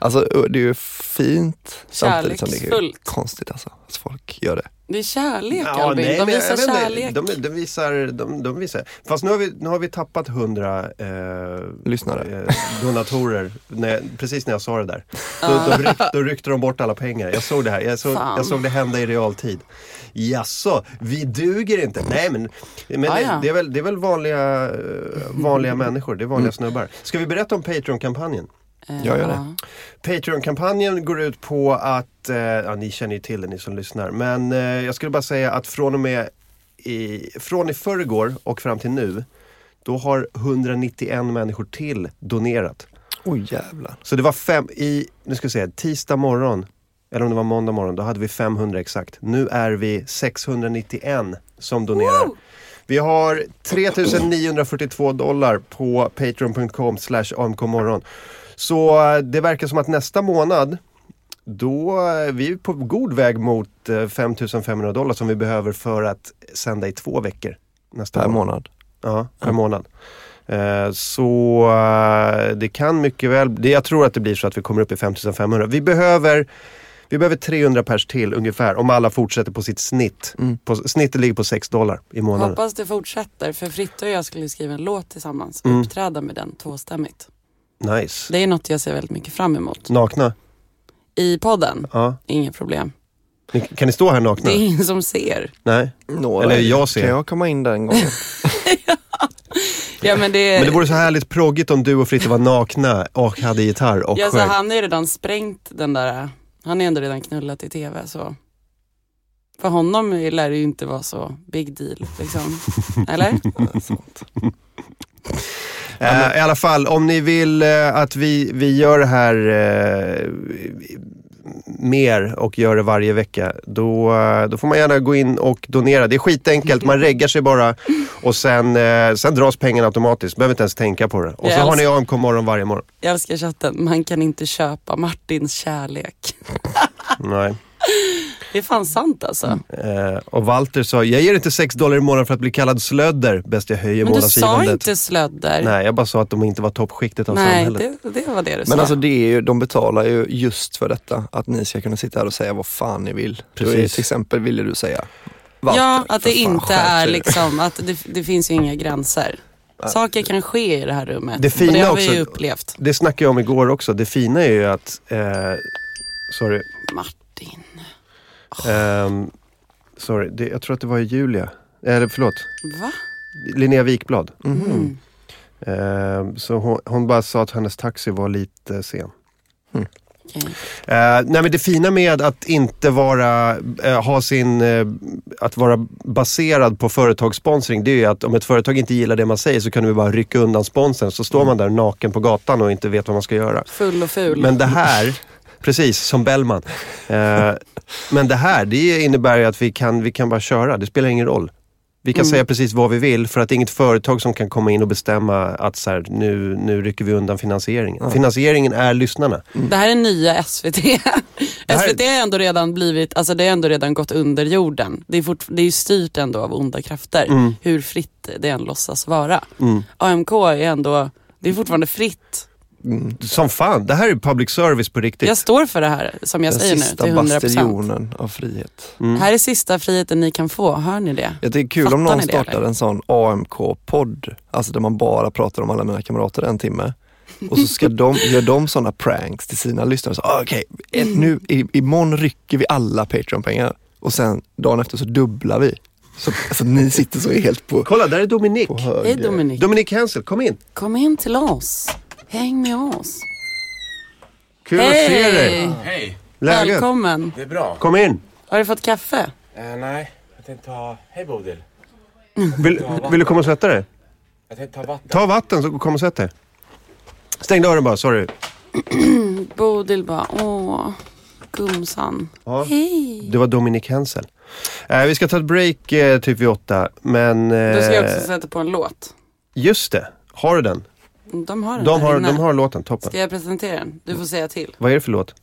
S5: Alltså det är ju fint samtidigt som det är konstigt alltså. Att folk gör det.
S4: Det är kärlek
S3: Ja,
S4: Albin.
S3: nej,
S4: de
S3: men jag
S4: visar
S3: inte.
S4: kärlek.
S3: De, de, visar, de, de visar. Fast nu har vi, nu har vi tappat hundra eh,
S5: Lyssnare.
S3: eh, donatorer. när precis när jag sa det där. Då, då, ryck, då ryckte de bort alla pengar. Jag såg det här. Jag såg,
S4: Fan.
S3: jag såg det hända i realtid. Jaså, vi duger inte? Nej men, men
S4: Ah, ja.
S3: det, det, är väl, det är väl vanliga, eh, vanliga människor. Det är vanliga snubbar. Ska vi berätta om Patreon-kampanjen?
S4: Eh,
S5: Jag gör det.
S3: Patreon-kampanjen går ut på att, eh, ja ni känner ju till det ni som lyssnar, men eh, jag skulle bara säga att från och med i, från i förrgår och fram till nu, då har 191 människor till donerat.
S5: Oj jävlar.
S3: Så det var fem, i, nu ska vi se, tisdag morgon, eller om det var måndag morgon, då hade vi 500 exakt. Nu är vi 691 som donerar. Vi har 3942 dollar på patreon.com slash amkmorgon. Så eh, det verkar som att nästa månad då är vi på god väg mot eh, 5500 dollar som vi behöver för att sända i två veckor. Nästa
S5: Per
S3: månad.
S5: månad.
S3: Ja, per månad. Eh, Så eh, det kan mycket väl, det, jag tror att det blir så att vi kommer upp i 5500. Vi behöver, vi behöver 300 pers till ungefär om alla fortsätter på sitt snitt.
S5: Mm.
S3: På, snittet ligger på 6 dollar i månaden.
S4: Hoppas det fortsätter. För Fritte och jag skulle skriva en låt tillsammans.
S3: Mm.
S4: Uppträda med den tvåstämmigt.
S3: Nice.
S4: Det är något jag ser väldigt mycket fram emot.
S3: Nakna?
S4: I podden,
S3: Ja.
S4: inga problem.
S3: Ni, kan ni stå här nakna?
S4: Det är ingen som ser.
S3: Nej.
S5: Nå,
S3: Eller jag ser.
S5: Kan jag komma in den gången?
S4: Ja, men det,
S3: Men det vore så härligt proggigt om du och Fritte var nakna och hade gitarr och
S4: ja, så
S3: sjöng.
S4: han har ju redan sprängt den där, han är ändå redan knullat i tv. Så. För honom lär det ju inte vara så big deal. Liksom. Eller?
S5: Ja, sant.
S3: Eh, I alla fall, om ni vill eh, att vi, vi gör det här eh, mer och gör det varje vecka, då, då får man gärna gå in och donera. Det är skitenkelt, man reggar sig bara och sen, eh, sen dras pengarna automatiskt. Behöver inte ens tänka på det. Och så har ni AMK morgon varje morgon.
S4: Jag älskar chatten, man kan inte köpa Martins kärlek.
S3: Nej.
S4: Det är fan sant alltså.
S3: Eh, och Walter sa, jag ger inte 6 dollar i månaden för att bli kallad slödder. Bäst jag höjer
S4: Men du sa
S3: månadsgivandet.
S4: inte slödder.
S3: Nej, jag bara sa att de inte var toppskiktet av
S4: Nej
S3: samhället.
S4: det, det var det du sa.
S5: Men alltså det är ju, de betalar ju just för detta. Att ni ska kunna sitta här och säga vad fan ni vill.
S3: Precis.
S5: Precis. Till exempel ville du säga Walter,
S4: ja, att det
S5: fan,
S4: inte är liksom, att det, det finns ju inga gränser. Saker kan ske i det här rummet.
S3: Det fina
S4: det har vi
S3: också-
S4: ju upplevt.
S3: Det snackade jag om igår också. Det fina är ju att, eh, sorry,
S4: Martin.
S3: Ehm, sorry, det, jag tror att det var Julia. Eller förlåt,
S4: Va?
S3: Linnea Wikblad.
S4: Mm.
S3: Ehm, så hon, hon bara sa att hennes taxi var lite sen.
S4: Okej.
S3: Eh, nej men det fina med att inte vara, eh, ha sin, eh, att vara baserad på företagssponsring det är ju att om ett företag inte gillar det man säger så kan du bara rycka undan sponsorn så står man där naken på gatan och inte vet vad man ska göra.
S4: Full och ful.
S3: Men det här, precis som Bellman. Eh, men det här, det innebär ju att vi kan, vi kan bara köra, det spelar ingen roll. Vi kan säga precis vad vi vill för att det är inget företag som kan komma in och bestämma att så här, nu, nu rycker vi undan finansieringen. Finansieringen är lyssnarna.
S4: Det här är nya SVT.
S3: här-
S4: SVT har ändå redan blivit, alltså det har ändå redan gått under jorden. Det är, fort, det är ju styrt ändå av onda krafter.
S3: Mm.
S4: Hur fritt det än låtsas vara. AMK är ändå, det är fortfarande fritt.
S3: Som fan. Det här är public service på riktigt.
S4: Jag står för det här som jag
S5: Den
S4: säger nu
S5: sista
S4: till 100%.
S5: bastionen av frihet.
S4: Här är sista friheten ni kan få, hör ni det?
S5: Jag det är kul
S4: Fattar
S5: om någon startar en sån AMK-podd, alltså där man bara pratar om alla mina kamrater en timme. Och så ska de, gör de såna pranks till sina lyssnare. Så, ah, Okej, ett- nu i, imorgon rycker vi alla Patreon-pengar och sen dagen efter så dubblar vi. Så alltså, ni sitter så helt på,
S3: Kolla, där är Dominik.
S4: Hej Dominik.
S3: Dominik Hensel, kom in.
S4: Kom in till oss. Häng med oss.
S3: Kul att se dig.
S4: Hej!
S3: Läget?
S4: Välkommen.
S6: det är bra.
S3: Kom in.
S4: Har du fått kaffe?
S6: Eh, nej, jag tänkte ta... Hej Bodil.
S3: Vill, vill du komma och sätta dig?
S6: Jag tänkte ta vatten.
S3: Ta vatten så kom och sätt dig. Stäng dörren bara, sorry.
S4: Bodil bara, åh, gumsan.
S3: Ja.
S4: Hej.
S3: Det var Dominik Hensel. Eh, vi ska ta ett break eh, typ vid åtta, men... Eh,
S4: Då ska jag också sätta på en låt.
S3: Just det. Har du den?
S4: De har den
S3: De har, de har låten, toppen.
S4: Ska jag presentera den? Du får säga till.
S3: Vad är det för låt?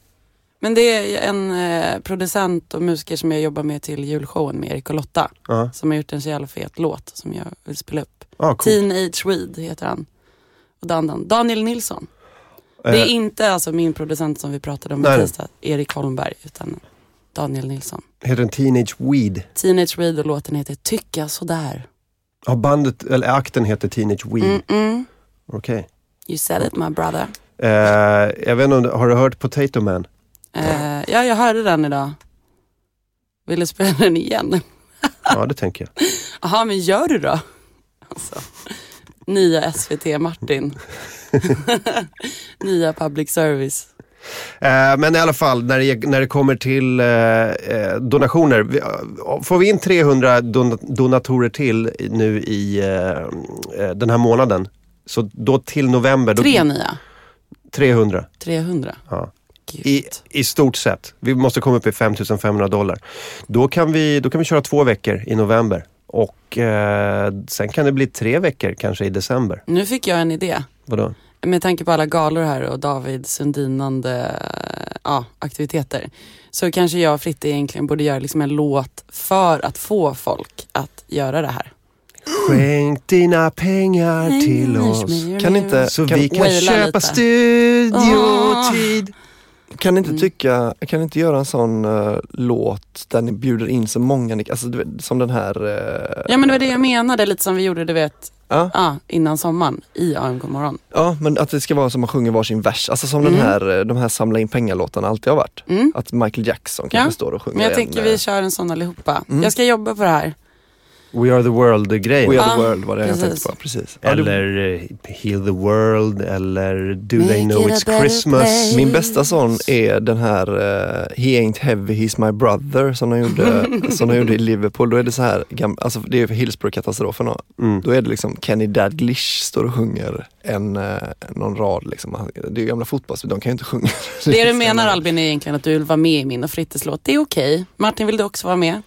S4: Men det är en eh, producent och musiker som jag jobbar med till julshowen med Erik och Lotta.
S3: Ja,
S4: Som har gjort en så jävla fet låt som jag vill spela upp.
S3: ah, cool.
S4: Teenage Weed heter han. Och Dan, Det Nilsson. Det är
S3: Eh,
S4: inte alltså min producent som vi pratade om
S3: Nej,
S4: i tisdag, Erik Holmberg, utan Daniel Nilsson.
S3: heter den Teenage Weed?
S4: Teenage Weed och låten heter Tycka sådär.
S3: Ja, bandet, eller akten heter Teenage Weed.
S4: Mm
S3: Okej.
S4: You said it my brother.
S3: Eh, jag vet inte har du hört Potato Man?
S4: Eh, ja, jag hörde den idag. Vill du spela den igen?
S3: Ja, det tänker jag.
S4: Jaha, men gör du då? Alltså, nya SVT Martin. nya public service.
S3: Eh, men i alla fall, när det, när det kommer till eh, donationer. Vi, får vi in 300 don, donatorer till nu i eh, den här månaden, så då till november. Då,
S4: Tre nya.
S3: 300.
S4: 300.
S3: Ja.
S4: Gud.
S3: I, I stort sett. Vi måste komma upp i 5500 dollar. Då kan, vi, då kan vi köra två veckor i november. Och eh, sen kan det bli tre veckor kanske i december.
S4: Nu fick jag en idé.
S3: Vadå?
S4: Med tanke på alla galor här och David Sundinande ja, aktiviteter. Så kanske jag och Fritte egentligen borde göra liksom en låt för att få folk att göra det här.
S3: Skänk dina pengar till oss.
S5: Kan inte-
S3: Så
S5: Kan
S3: vi kan köpa
S4: lite.
S3: studiotid.
S5: Kan ni inte
S4: Mm.
S5: tycka, kan ni inte göra en sån eh, låt där ni bjuder in så många, alltså som den här eh,
S4: Ja men det var det jag menade, lite som vi gjorde du vet,
S5: Ja.
S4: ja, innan sommaren i AMK morgon.
S5: Ja, men att det ska vara som man sjunger varsin vers. Alltså som den
S4: Mm.
S5: här, eh, de här samla in pengar-låtarna alltid har varit.
S4: Mm.
S5: Att Michael Jackson kanske
S4: Ja,
S5: står och sjunger
S4: Men jag tänker vi kör en sån allihopa.
S5: Mm.
S4: Jag ska jobba på det här.
S3: We are the world-grejen.
S5: We are the world var det jag
S4: precis.
S5: tänkte på. Precis.
S3: Eller eh, Heal the World eller Do
S4: Make
S3: they know
S4: it
S3: it's Christmas?
S4: place.
S5: min bästa sån är den här eh, He ain't heavy, he's my brother som de gjorde, som de gjorde i Liverpool. Då är det så här, gam, alltså det är för Hillsborough-katastrofen. då.
S3: Mm.
S5: Då är det liksom Kenny Dalglish står och sjunger en, eh, någon rad. Liksom. Det är gamla fotbollsspelare, de kan ju inte sjunga.
S4: Det du menar Albin är egentligen att du vill vara med i min och Frittes låt. Det är okej. Martin, vill du också vara med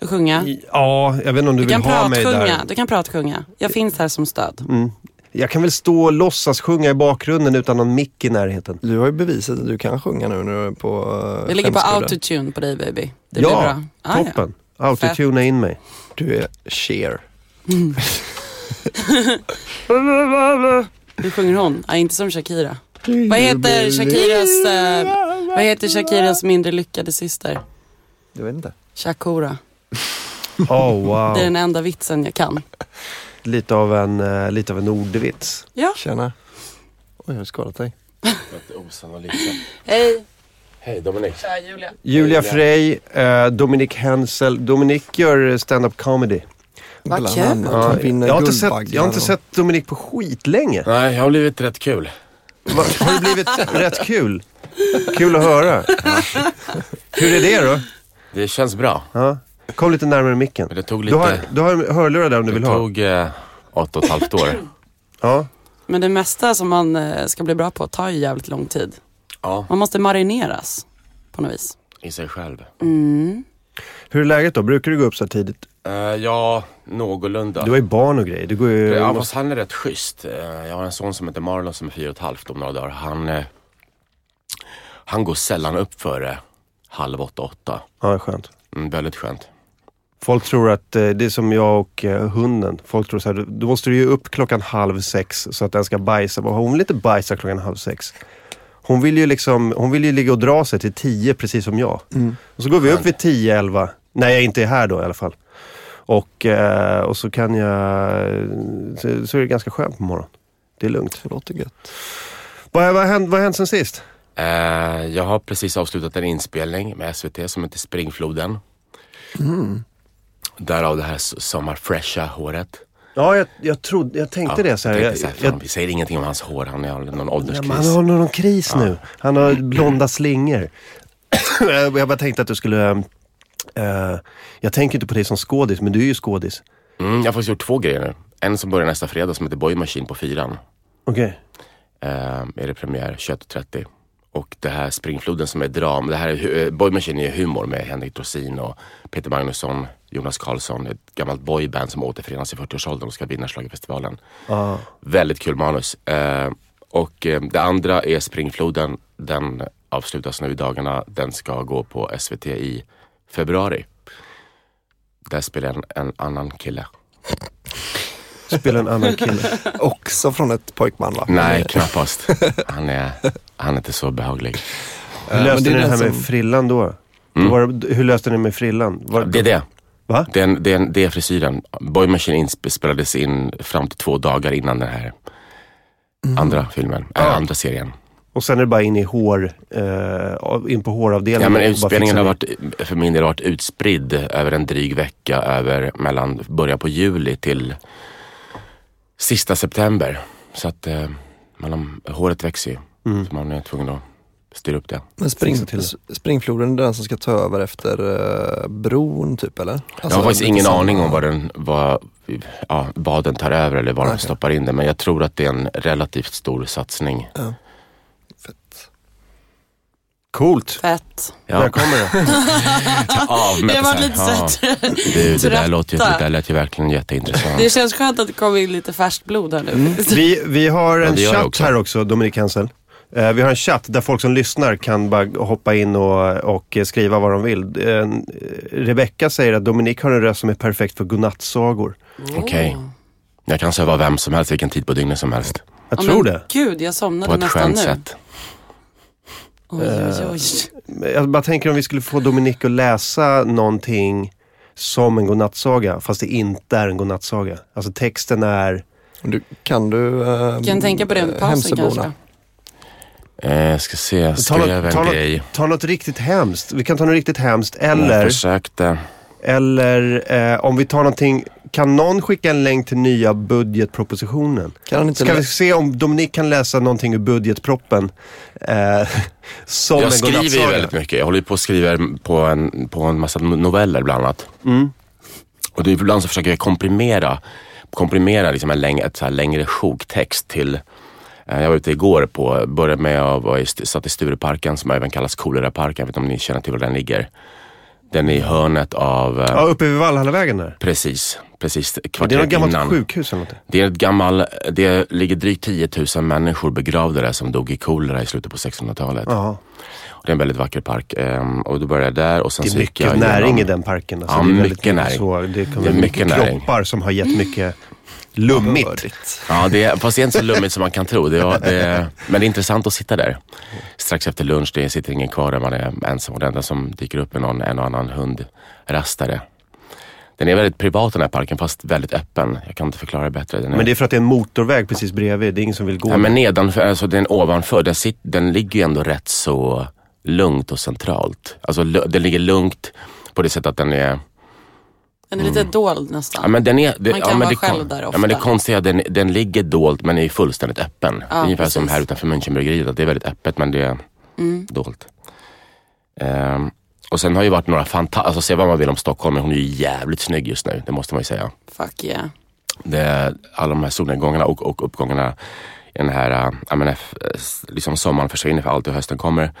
S4: och sjunga?
S3: Ja, jag vet inte om du,
S4: Du
S3: vill
S4: kan
S3: ha mig där.
S4: pratsjunga. Du kan pratsjunga. Jag finns här som stöd.
S3: Mm. Jag kan väl stå och låtsas sjunga i bakgrunden utan någon mick i närheten.
S5: Du har ju bevisat att du kan sjunga nu när du är på uh,
S4: Vi ligger på autotune på dig baby. Det blir
S3: ja,
S4: bra. Ah, ja.
S3: toppen. Autotuna in mig.
S5: Du är Cher.
S4: Hur sjunger hon? Ah, inte som Shakira. Vad heter Shakiras, eh, vad heter Shakiras mindre lyckade syster?
S5: Jag vet inte.
S4: Shakura.
S3: Oh, wow.
S4: Det är den enda vitsen jag kan.
S3: Lite av en, eh, lite av en ordvits.
S4: Ja,
S5: Tjena. Oj, har du skadat dig?
S6: Osannolikt.
S4: hej.
S6: Hej Dominik.
S4: Tja Julia.
S3: Julia Frey, eh, Dominik Hensel. Dominik gör stand-up comedy.
S4: Vad
S5: Bland
S4: kul.
S5: annat.
S3: Ja,
S5: Han vinner
S3: jag, har inte sett,
S5: Guldbaggar
S3: jag har inte
S5: och-
S3: sett Dominik på skitlänge.
S6: Nej, jag har blivit rätt kul.
S3: Va, har det blivit rätt kul? Kul att höra. Hur är det då?
S6: Det känns bra.
S3: Ja. Kom lite närmare micken.
S6: Men det tog
S3: Du
S6: lite...
S3: har, du har hörlurar där om du
S6: det
S3: vill ha.
S6: tog eh, åtta och ett halvt år.
S3: Ja.
S4: Men det mesta som man eh, ska bli bra på tar ju jävligt lång tid.
S6: Ja,
S4: Man måste marineras på något vis.
S6: i sig själv.
S4: Mm.
S3: Hur är läget då? Brukar du gå upp så här tidigt?
S6: Eh, ja, någorlunda.
S3: Du har ju barn och grejer. Du går ju...
S6: Ja, fast han är rätt schysst. Eh, Jag har en son som heter Marlon som är fyra och ett halvt om några dagar. Han, eh, han går sällan upp före halv åtta, åtta.
S3: Ja, skönt.
S6: Mm, väldigt skönt.
S3: Folk tror att eh, det är som jag och eh, hunden. Folk tror så här, du måste du ju upp klockan halv sex så att den ska bajsa. Men Hon vill inte bajsa klockan halv sex. Hon vill ju liksom, hon vill ju ligga och dra sig till tio precis som jag. Och så går vi upp vid tio, elva. När jag inte är här då i alla fall. Och, eh, och så kan jag, så, så är det ganska skönt på morgonen. Det är lugnt.
S5: Det låter gött.
S3: Vad, vad, har hänt, vad har hänt sen sist?
S6: Jag har precis avslutat en inspelning med SVT som heter Springfloden. Därav det här sommarfresha håret.
S3: Ja, jag, jag, trodde, jag tänkte det. Så här,
S6: jag
S3: jag,
S6: så här,
S3: jag,
S6: fan, vi säger ingenting om hans hår, han har någon
S3: Ja,
S6: ålderskris.
S3: men han har någon kris nu. Han har blonda slingor. jag jag bara tänkte att du skulle... eh, jag tänker inte på dig som skådis, men du är ju skådis.
S6: Mm, jag har faktiskt gjort två grejer nu. En som börjar nästa fredag som heter Boy Machine på fyran.
S3: Okej.
S6: Eh, är det premiär 21.30. Och det här Springfloden som är dram. Det här är, eh, Boy Machine är humor med Henrik Dorsin och Peter Magnusson, Jonas Karlsson. Ett gammalt boyband som återförenas i 40-årsåldern och ska vinna Schlagerfestivalen.
S3: Ja.
S6: Väldigt kul manus. Eh, och eh, det andra är Springfloden. Den avslutas nu i dagarna. Den ska gå på SVT i februari. Där spelar en, en annan kille.
S3: Spela en annan kille.
S5: Också från ett pojkband va?
S6: Nej, knappast. Han är, han är inte så behaglig.
S3: Hur
S5: men
S3: löste
S5: det
S3: ni det
S5: den
S3: här med
S5: som-
S3: frillan då?
S6: Mm.
S3: Var, det- hur löste ni med frillan? Var,
S6: Det är det.
S3: Va?
S6: Det är, en- det är, en- det är frisyren. Boy Machine insp- spelades in fram till två dagar innan den här andra filmen, äh,
S3: Ja.
S6: andra serien.
S3: Och sen är det bara in i hår, eh, in på håravdelningen.
S6: Ja, men utspelningen har
S3: det.
S6: varit, för min del varit utspridd över en dryg vecka över mellan början på juli till sista september. Så att eh, man, håret växer ju.
S3: Mm.
S6: Så man är tvungen att styra upp det.
S5: Men spring,
S3: det.
S5: springfloden är den som ska ta över efter eh, bron typ eller?
S6: jag har faktiskt ingen
S5: samma-
S6: aning om vad, den, vad, ja, vad den tar över eller var de
S5: Okej.
S6: stoppar in det. Men jag tror att det är en relativt stor satsning.
S5: Fett.
S3: Coolt.
S4: Fett.
S6: Ja,
S3: kommer det?
S6: av med
S4: Jag
S6: så
S4: var lite
S6: ja. Du, det, där låter ju, det där lät ju verkligen jätteintressant.
S4: Det känns skönt att det kommer in lite färskt blod här nu.
S3: Vi, vi har en
S6: det det
S3: chatt
S6: också.
S3: här också, Dominik Hansel. Eh, vi har en chatt där folk som lyssnar kan bara hoppa in och, och eh, skriva vad de vill. Eh, Rebecka säger att Dominik har en röst som är perfekt för godnattsagor.
S6: Okej. Jag kan söva vem som helst, vilken tid på dygnet som helst.
S3: Jag
S4: Ja,
S3: tror det.
S4: Gud, jag
S6: På
S4: somnade
S6: ett
S4: nästan
S6: skönt
S4: nu.
S6: sätt.
S4: Oj, oj, oj.
S3: Jag bara tänker om vi skulle få Dominik att läsa någonting som en godnattsaga, fast det inte är en godnattsaga. Alltså texten är...
S5: Du, kan du eh,
S4: Kan tänka på det under pausen kanske.
S6: Eh, ska se, jag
S3: Ta
S6: skrev
S3: något,
S6: en
S3: ta,
S6: grej.
S3: något, ta något riktigt hemskt. Vi kan ta något riktigt hemskt.
S6: Jag
S3: Eller,
S6: försökte.
S3: eller eh, om vi tar någonting... Kan någon skicka en länk till nya budgetpropositionen?
S5: Kan han inte
S3: Ska vi se om Dominik kan läsa någonting ur budgetproppen eh, som
S6: Jag skriver ju väldigt mycket. Jag håller ju på och skriver på en, på en massa noveller bland annat.
S3: Mm.
S6: Och det är ibland så försöker jag komprimera, komprimera liksom en längre, ett så här längre sjoktext till jag var ute igår på, började med att vara i, satt i Stureparken som även kallas Koleraparken. Jag vet inte om ni känner till var den ligger. Den är i hörnet av, eh,
S3: Ja, uppe vid Valhallavägen där.
S6: precis, precis
S3: Det är
S6: kvarteret
S3: något gammalt
S6: innan.
S3: sjukhus eller något.
S6: Det är ett gammal, det ligger drygt 10 000 människor begravda där som dog i kolera i slutet på 1600-talet.
S3: Ja.
S6: Och det är en väldigt vacker park. Ehm, och då började jag där och sen
S3: Det är mycket näring
S6: igenom-
S3: i den parken. Alltså,
S6: Ja,
S3: det är
S6: mycket näring.
S3: Så, det,
S6: Det är mycket näring.
S3: kroppar som har gett mycket lummigt.
S5: Bördigt.
S6: Ja, det är, fast det är inte så lummigt som man kan tro. Det, var, det, men det är intressant att sitta där. Strax efter lunch, det sitter ingen kvar där man är ensam. Och det enda som dyker upp är någon, en och annan hundrastare. Den är väldigt privat den här parken, fast väldigt öppen. Jag kan inte förklara det bättre. Är,
S3: Men det är för att det är en motorväg precis bredvid. Det är ingen som vill gå.
S6: ja, men nedanför, alltså den ovanför, den, sit, den ligger ju ändå rätt så lugnt och centralt. Alltså den ligger lugnt på det sättet att den är
S4: Den är lite dold nästan.
S6: Ja, men den är, det,
S4: Man kan
S6: ja,
S4: vara
S6: det,
S4: själv där
S6: Ja, men det
S4: ofta.
S6: konstiga är att den, den ligger dolt men är fullständigt öppen. är ungefär som
S4: precis.
S6: här utanför Münchenbryggeriet. Det är väldigt öppet men det är
S4: Mm.
S6: dolt. Ehm, och sen har ju varit några fantastiska, alltså se vad man vill om Stockholm men hon är ju jävligt snygg just nu. Det måste man ju säga.
S4: Fuck yeah.
S6: Det alla de här solnedgångarna och, och uppgångarna i den här, äh, jag menar, s- liksom sommaren försvinner för allt och hösten kommer.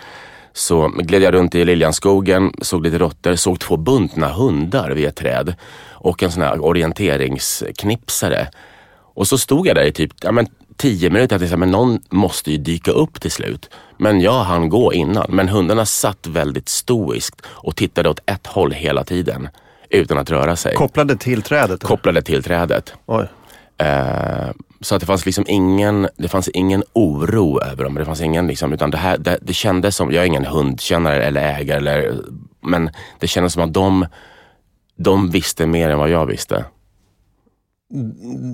S6: Så gled jag runt i Liljanskogen, såg lite råttor, såg två bundna hundar vid ett träd och en sån här orienteringsknipsare. Och så stod jag där i typ ja, men, tio minuter och tänkte, men någon måste ju dyka upp till slut. Men jag hann gå innan. Men hundarna satt väldigt stoiskt och tittade åt ett håll hela tiden. utan att röra sig.
S3: Kopplade till trädet?
S6: kopplade till trädet.
S3: Oj.
S6: Eh, så att det fanns liksom ingen, det fanns ingen oro över dem. Det fanns ingen liksom, utan det, här, det, det kändes som, jag är ingen hundkännare eller ägare, eller, men det kändes som att de, de visste mer än vad jag visste.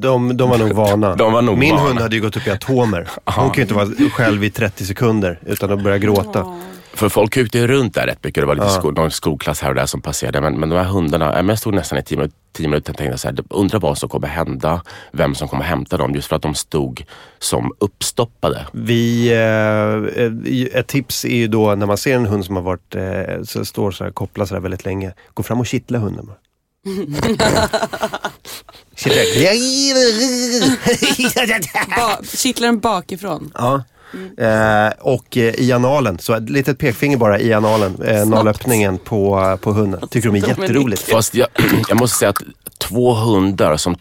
S3: De, de var nog vana.
S6: De var nog
S3: Min
S6: vana.
S3: hund hade ju gått upp i atomer. Hon kan ju inte vara själv i 30 sekunder utan att börja gråta.
S6: För folk åkte ju runt där rätt mycket. Det var lite sko, någon skolklass här och där som passerade. Men, men de här hundarna, ja, jag stod nästan i tio minuter, tio minuter och tänkte så här, undrar vad som kommer hända. Vem som kommer hämta dem. Just för att de stod som uppstoppade.
S3: Vi, eh, eh, ett tips är ju då när man ser en hund som har varit, eh, så står så här, kopplad så här väldigt länge. Gå fram och kittla hunden bara. Kittla.
S4: Ba, kittlar den bakifrån.
S3: Ja. Eh, och eh, i analen, så ett litet pekfinger bara i analen, eh, nalöppningen på, på hunden. Tycker de är jätteroligt.
S6: Fast jag, jag måste säga att två hundar som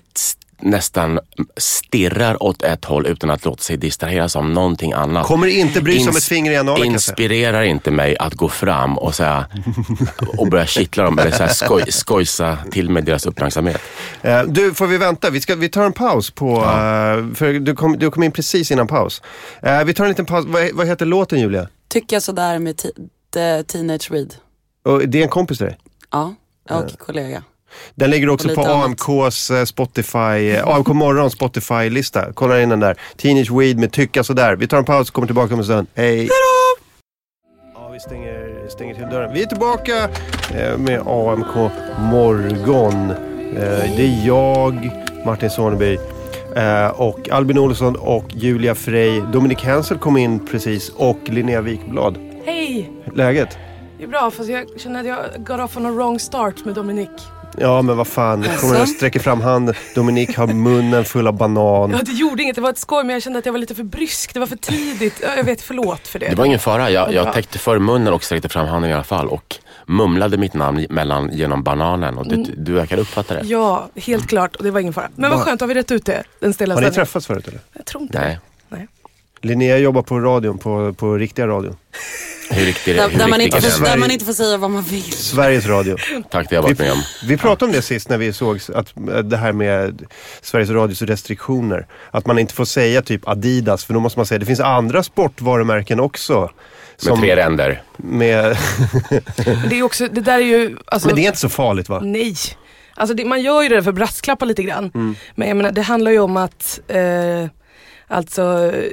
S6: nästan stirrar åt ett håll utan att låta sig distraheras av någonting annat.
S3: Kommer inte bry sig om ett finger i analen.
S6: Inspirerar inte mig att gå fram och, säga, och börja kittla dem eller så här skoj, skojsa till med deras uppmärksamhet.
S3: Eh, du, får vi vänta? Vi, ska, vi tar en paus på... eh, för du kom, du kom in precis innan paus. Eh, vi tar en liten paus. Vad, vad heter låten Julia?
S4: Tycker jag sådär med Teenage Read.
S3: Och det är en kompis till dig?
S4: Ja, och kollega.
S3: Den ligger också på
S4: annat.
S3: AMKs eh, Spotify, eh, AMK Morgons Spotify-lista. Kolla in den där. Teenage Weed med Tycka sådär. Vi tar en paus och kommer tillbaka om en stund. Hej! Ja, vi stänger, stänger till dörren. Vi är tillbaka eh, med AMK Morgon. Det är jag, Martin Soneby och Albin Olsson och Julia Frey. Dominik Hensel kom in precis och Linnea Wikblad.
S7: Hej!
S3: Läget?
S7: Det är bra, fast jag känner att jag got off on a wrong start med Dominik.
S3: Ja, men vad fan. Kommer och sträcker fram handen. Dominik har munnen full av banan.
S7: Ja, det gjorde inget, det var ett skoj, men jag kände att jag var lite för brysk. Det var för tidigt. Ja, Jag vet, förlåt för det.
S6: Det var ingen fara. Jag, jag täckte för munnen och sträckte fram handen i alla fall och mumlade mitt namn mellan, genom bananen och du, du verkar uppfatta det.
S7: Ja, helt klart. Och det var ingen fara. Men vad
S3: Va?
S7: skönt, har vi rätt ut det? Den stilla
S3: Har ni träffats förut eller?
S7: Jag tror inte
S6: Nej.
S7: det.
S3: Linnea jobbar på radion, på, på riktiga radion.
S6: Hur riktigt
S4: Där,
S6: hur
S4: där, man inte får, där man inte får säga vad man vill.
S3: Sveriges Radio.
S6: Tack, det har jag varit med om.
S3: Vi pratade om det sist när vi såg att eh, det här med Sveriges Radios restriktioner. Att man inte får säga typ Adidas, för då måste man säga det finns andra sportvarumärken också.
S6: Med tre ränder.
S3: med,
S7: det är också, det där är ju... Alltså,
S3: men det är inte så farligt va?
S7: Nej. Alltså det, man gör ju det för att brasklappa lite grann.
S3: Mm.
S7: Men jag menar, det handlar ju om att eh, Alltså, eh,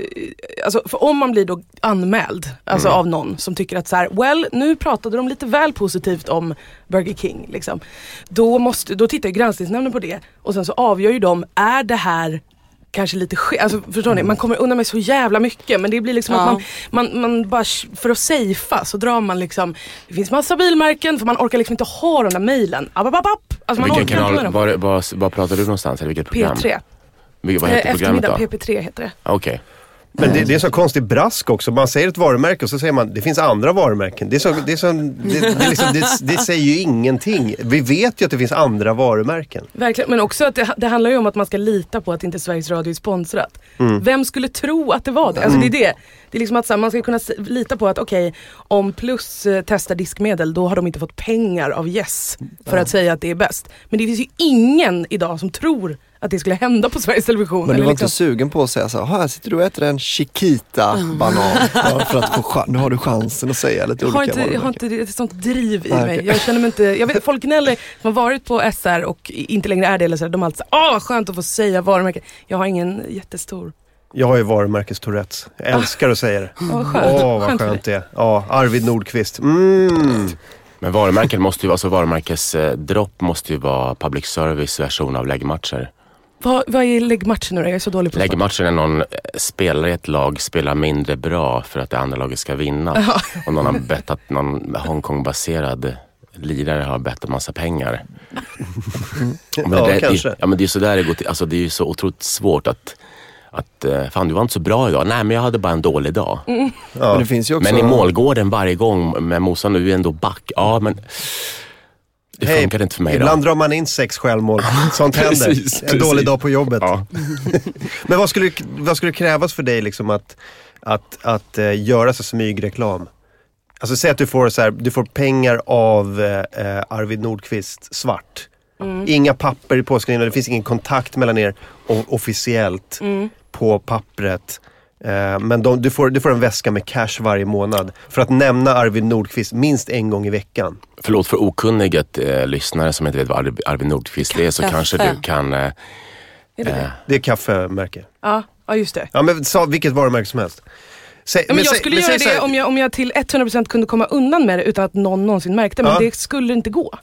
S7: alltså för om man blir då anmäld alltså
S3: Mm.
S7: av någon som tycker att så här, well nu pratade de lite väl positivt om Burger King. Liksom. Då, måste, då tittar ju granskningsnämnden på det och sen så avgör ju de, är det här kanske lite ske- alltså förstår ni, man kommer undan med så jävla mycket men det blir liksom
S4: Ja.
S7: att man, man, man bara, för att safea så drar man liksom, det finns massa bilmärken för man orkar liksom inte ha de där mejlen. Alltså
S6: Vilken kanal, var, var, var pratar du någonstans? Eller vilket program?
S7: P3.
S6: Vil- Vad
S7: Eh,
S6: heter programmet
S7: eftermiddag,
S6: då?
S7: PP3 heter det.
S6: Okej.
S3: Men det, det är så konstig brask också. Man säger ett varumärke och så säger man det finns andra varumärken. Det, är så, det, är så, det, det, är liksom, det, säger ju ingenting. Vi vet ju att det finns andra varumärken.
S7: Verkligen, men också att det, det handlar ju om att man ska lita på att inte Sveriges Radio är sponsrat.
S3: Mm.
S7: Vem skulle tro att det var det? Alltså det är det. Det är liksom att här, man ska kunna lita på att okej, om Plus eh, testar diskmedel då har de inte fått pengar av Yes för att säga att det är bäst. Men det finns ju ingen idag som tror att det skulle hända på Sveriges Television.
S5: Men du var
S7: liksom,
S5: inte sugen på att säga så här, här sitter du och äter en Chiquita-banan. För att få nu har du chansen att säga lite
S7: jag har,
S5: olika
S7: inte, jag har
S5: varumärken.
S7: inte ett sånt driv i
S5: Nej,
S7: mig.
S5: okej.
S7: Jag känner mig inte, jag vet folk gnäller som har varit på SR och inte längre är det eller så, de har alltid sagt åh skönt att få säga varumärken. Jag har ingen jättestor.
S3: Jag har ju varumärkes-tourettes. Jag älskar att säga det.
S7: Åh vad skönt.
S3: Åh, vad Skönt det är. Ja, Arvid Nordqvist. Mm.
S6: Men varumärken måste ju, alltså varumärkesdropp måste ju vara public service version av läggmatcher.
S7: Vad, vad är läggmatchen nu då? Jag är så dålig på sport.
S6: Läggmatchen är någon spelare i ett lag spelar mindre bra för att det andra laget ska vinna. Och någon har bettat, någon Hongkong-baserad lirare har bettat massa pengar. Men
S3: Ja,
S6: det,
S3: kanske.
S6: Det, ja men det är så där det går till. Alltså det är ju så otroligt svårt att, att eh, fan du var inte så bra idag. Nej men jag hade bara en dålig dag.
S5: Men det finns ju också...
S6: Men i målgården varje gång med Mosan, du är ändå back. Ja men det
S3: Hej,
S6: funkar inte för mig
S3: Ibland
S6: idag.
S3: drar man in sex självmål. Sånt händer.
S6: Precis,
S3: en
S6: precis.
S3: dålig dag på jobbet.
S6: Ja.
S3: Men vad skulle, vad skulle krävas för dig liksom att, att, att eh, göra så smygreklam? Alltså säg att du får, så här, du får pengar av eh, Arvid Nordqvist svart. Inga papper påskrivna, det finns ingen kontakt mellan er officiellt på pappret. Eh, men de, du, får, du får en väska med cash varje månad för att nämna Arvid Nordqvist minst en gång i veckan.
S6: Förlåt för okunniget eh, lyssnare som inte vet vad Arvid, Arvid Nordqvist är så
S4: Kaffe.
S6: kanske du kan... Eh,
S7: Är det det?
S3: Det är kaffemärke.
S7: Ja, ja just det.
S3: Ja men sa vilket varumärke som helst. Säg,
S7: Ja, men jag
S3: säg-
S7: skulle
S3: men
S7: göra det om jag, om jag till 100% kunde komma undan med det utan att någon någonsin märkte. Men
S3: Ja.
S7: det skulle inte gå.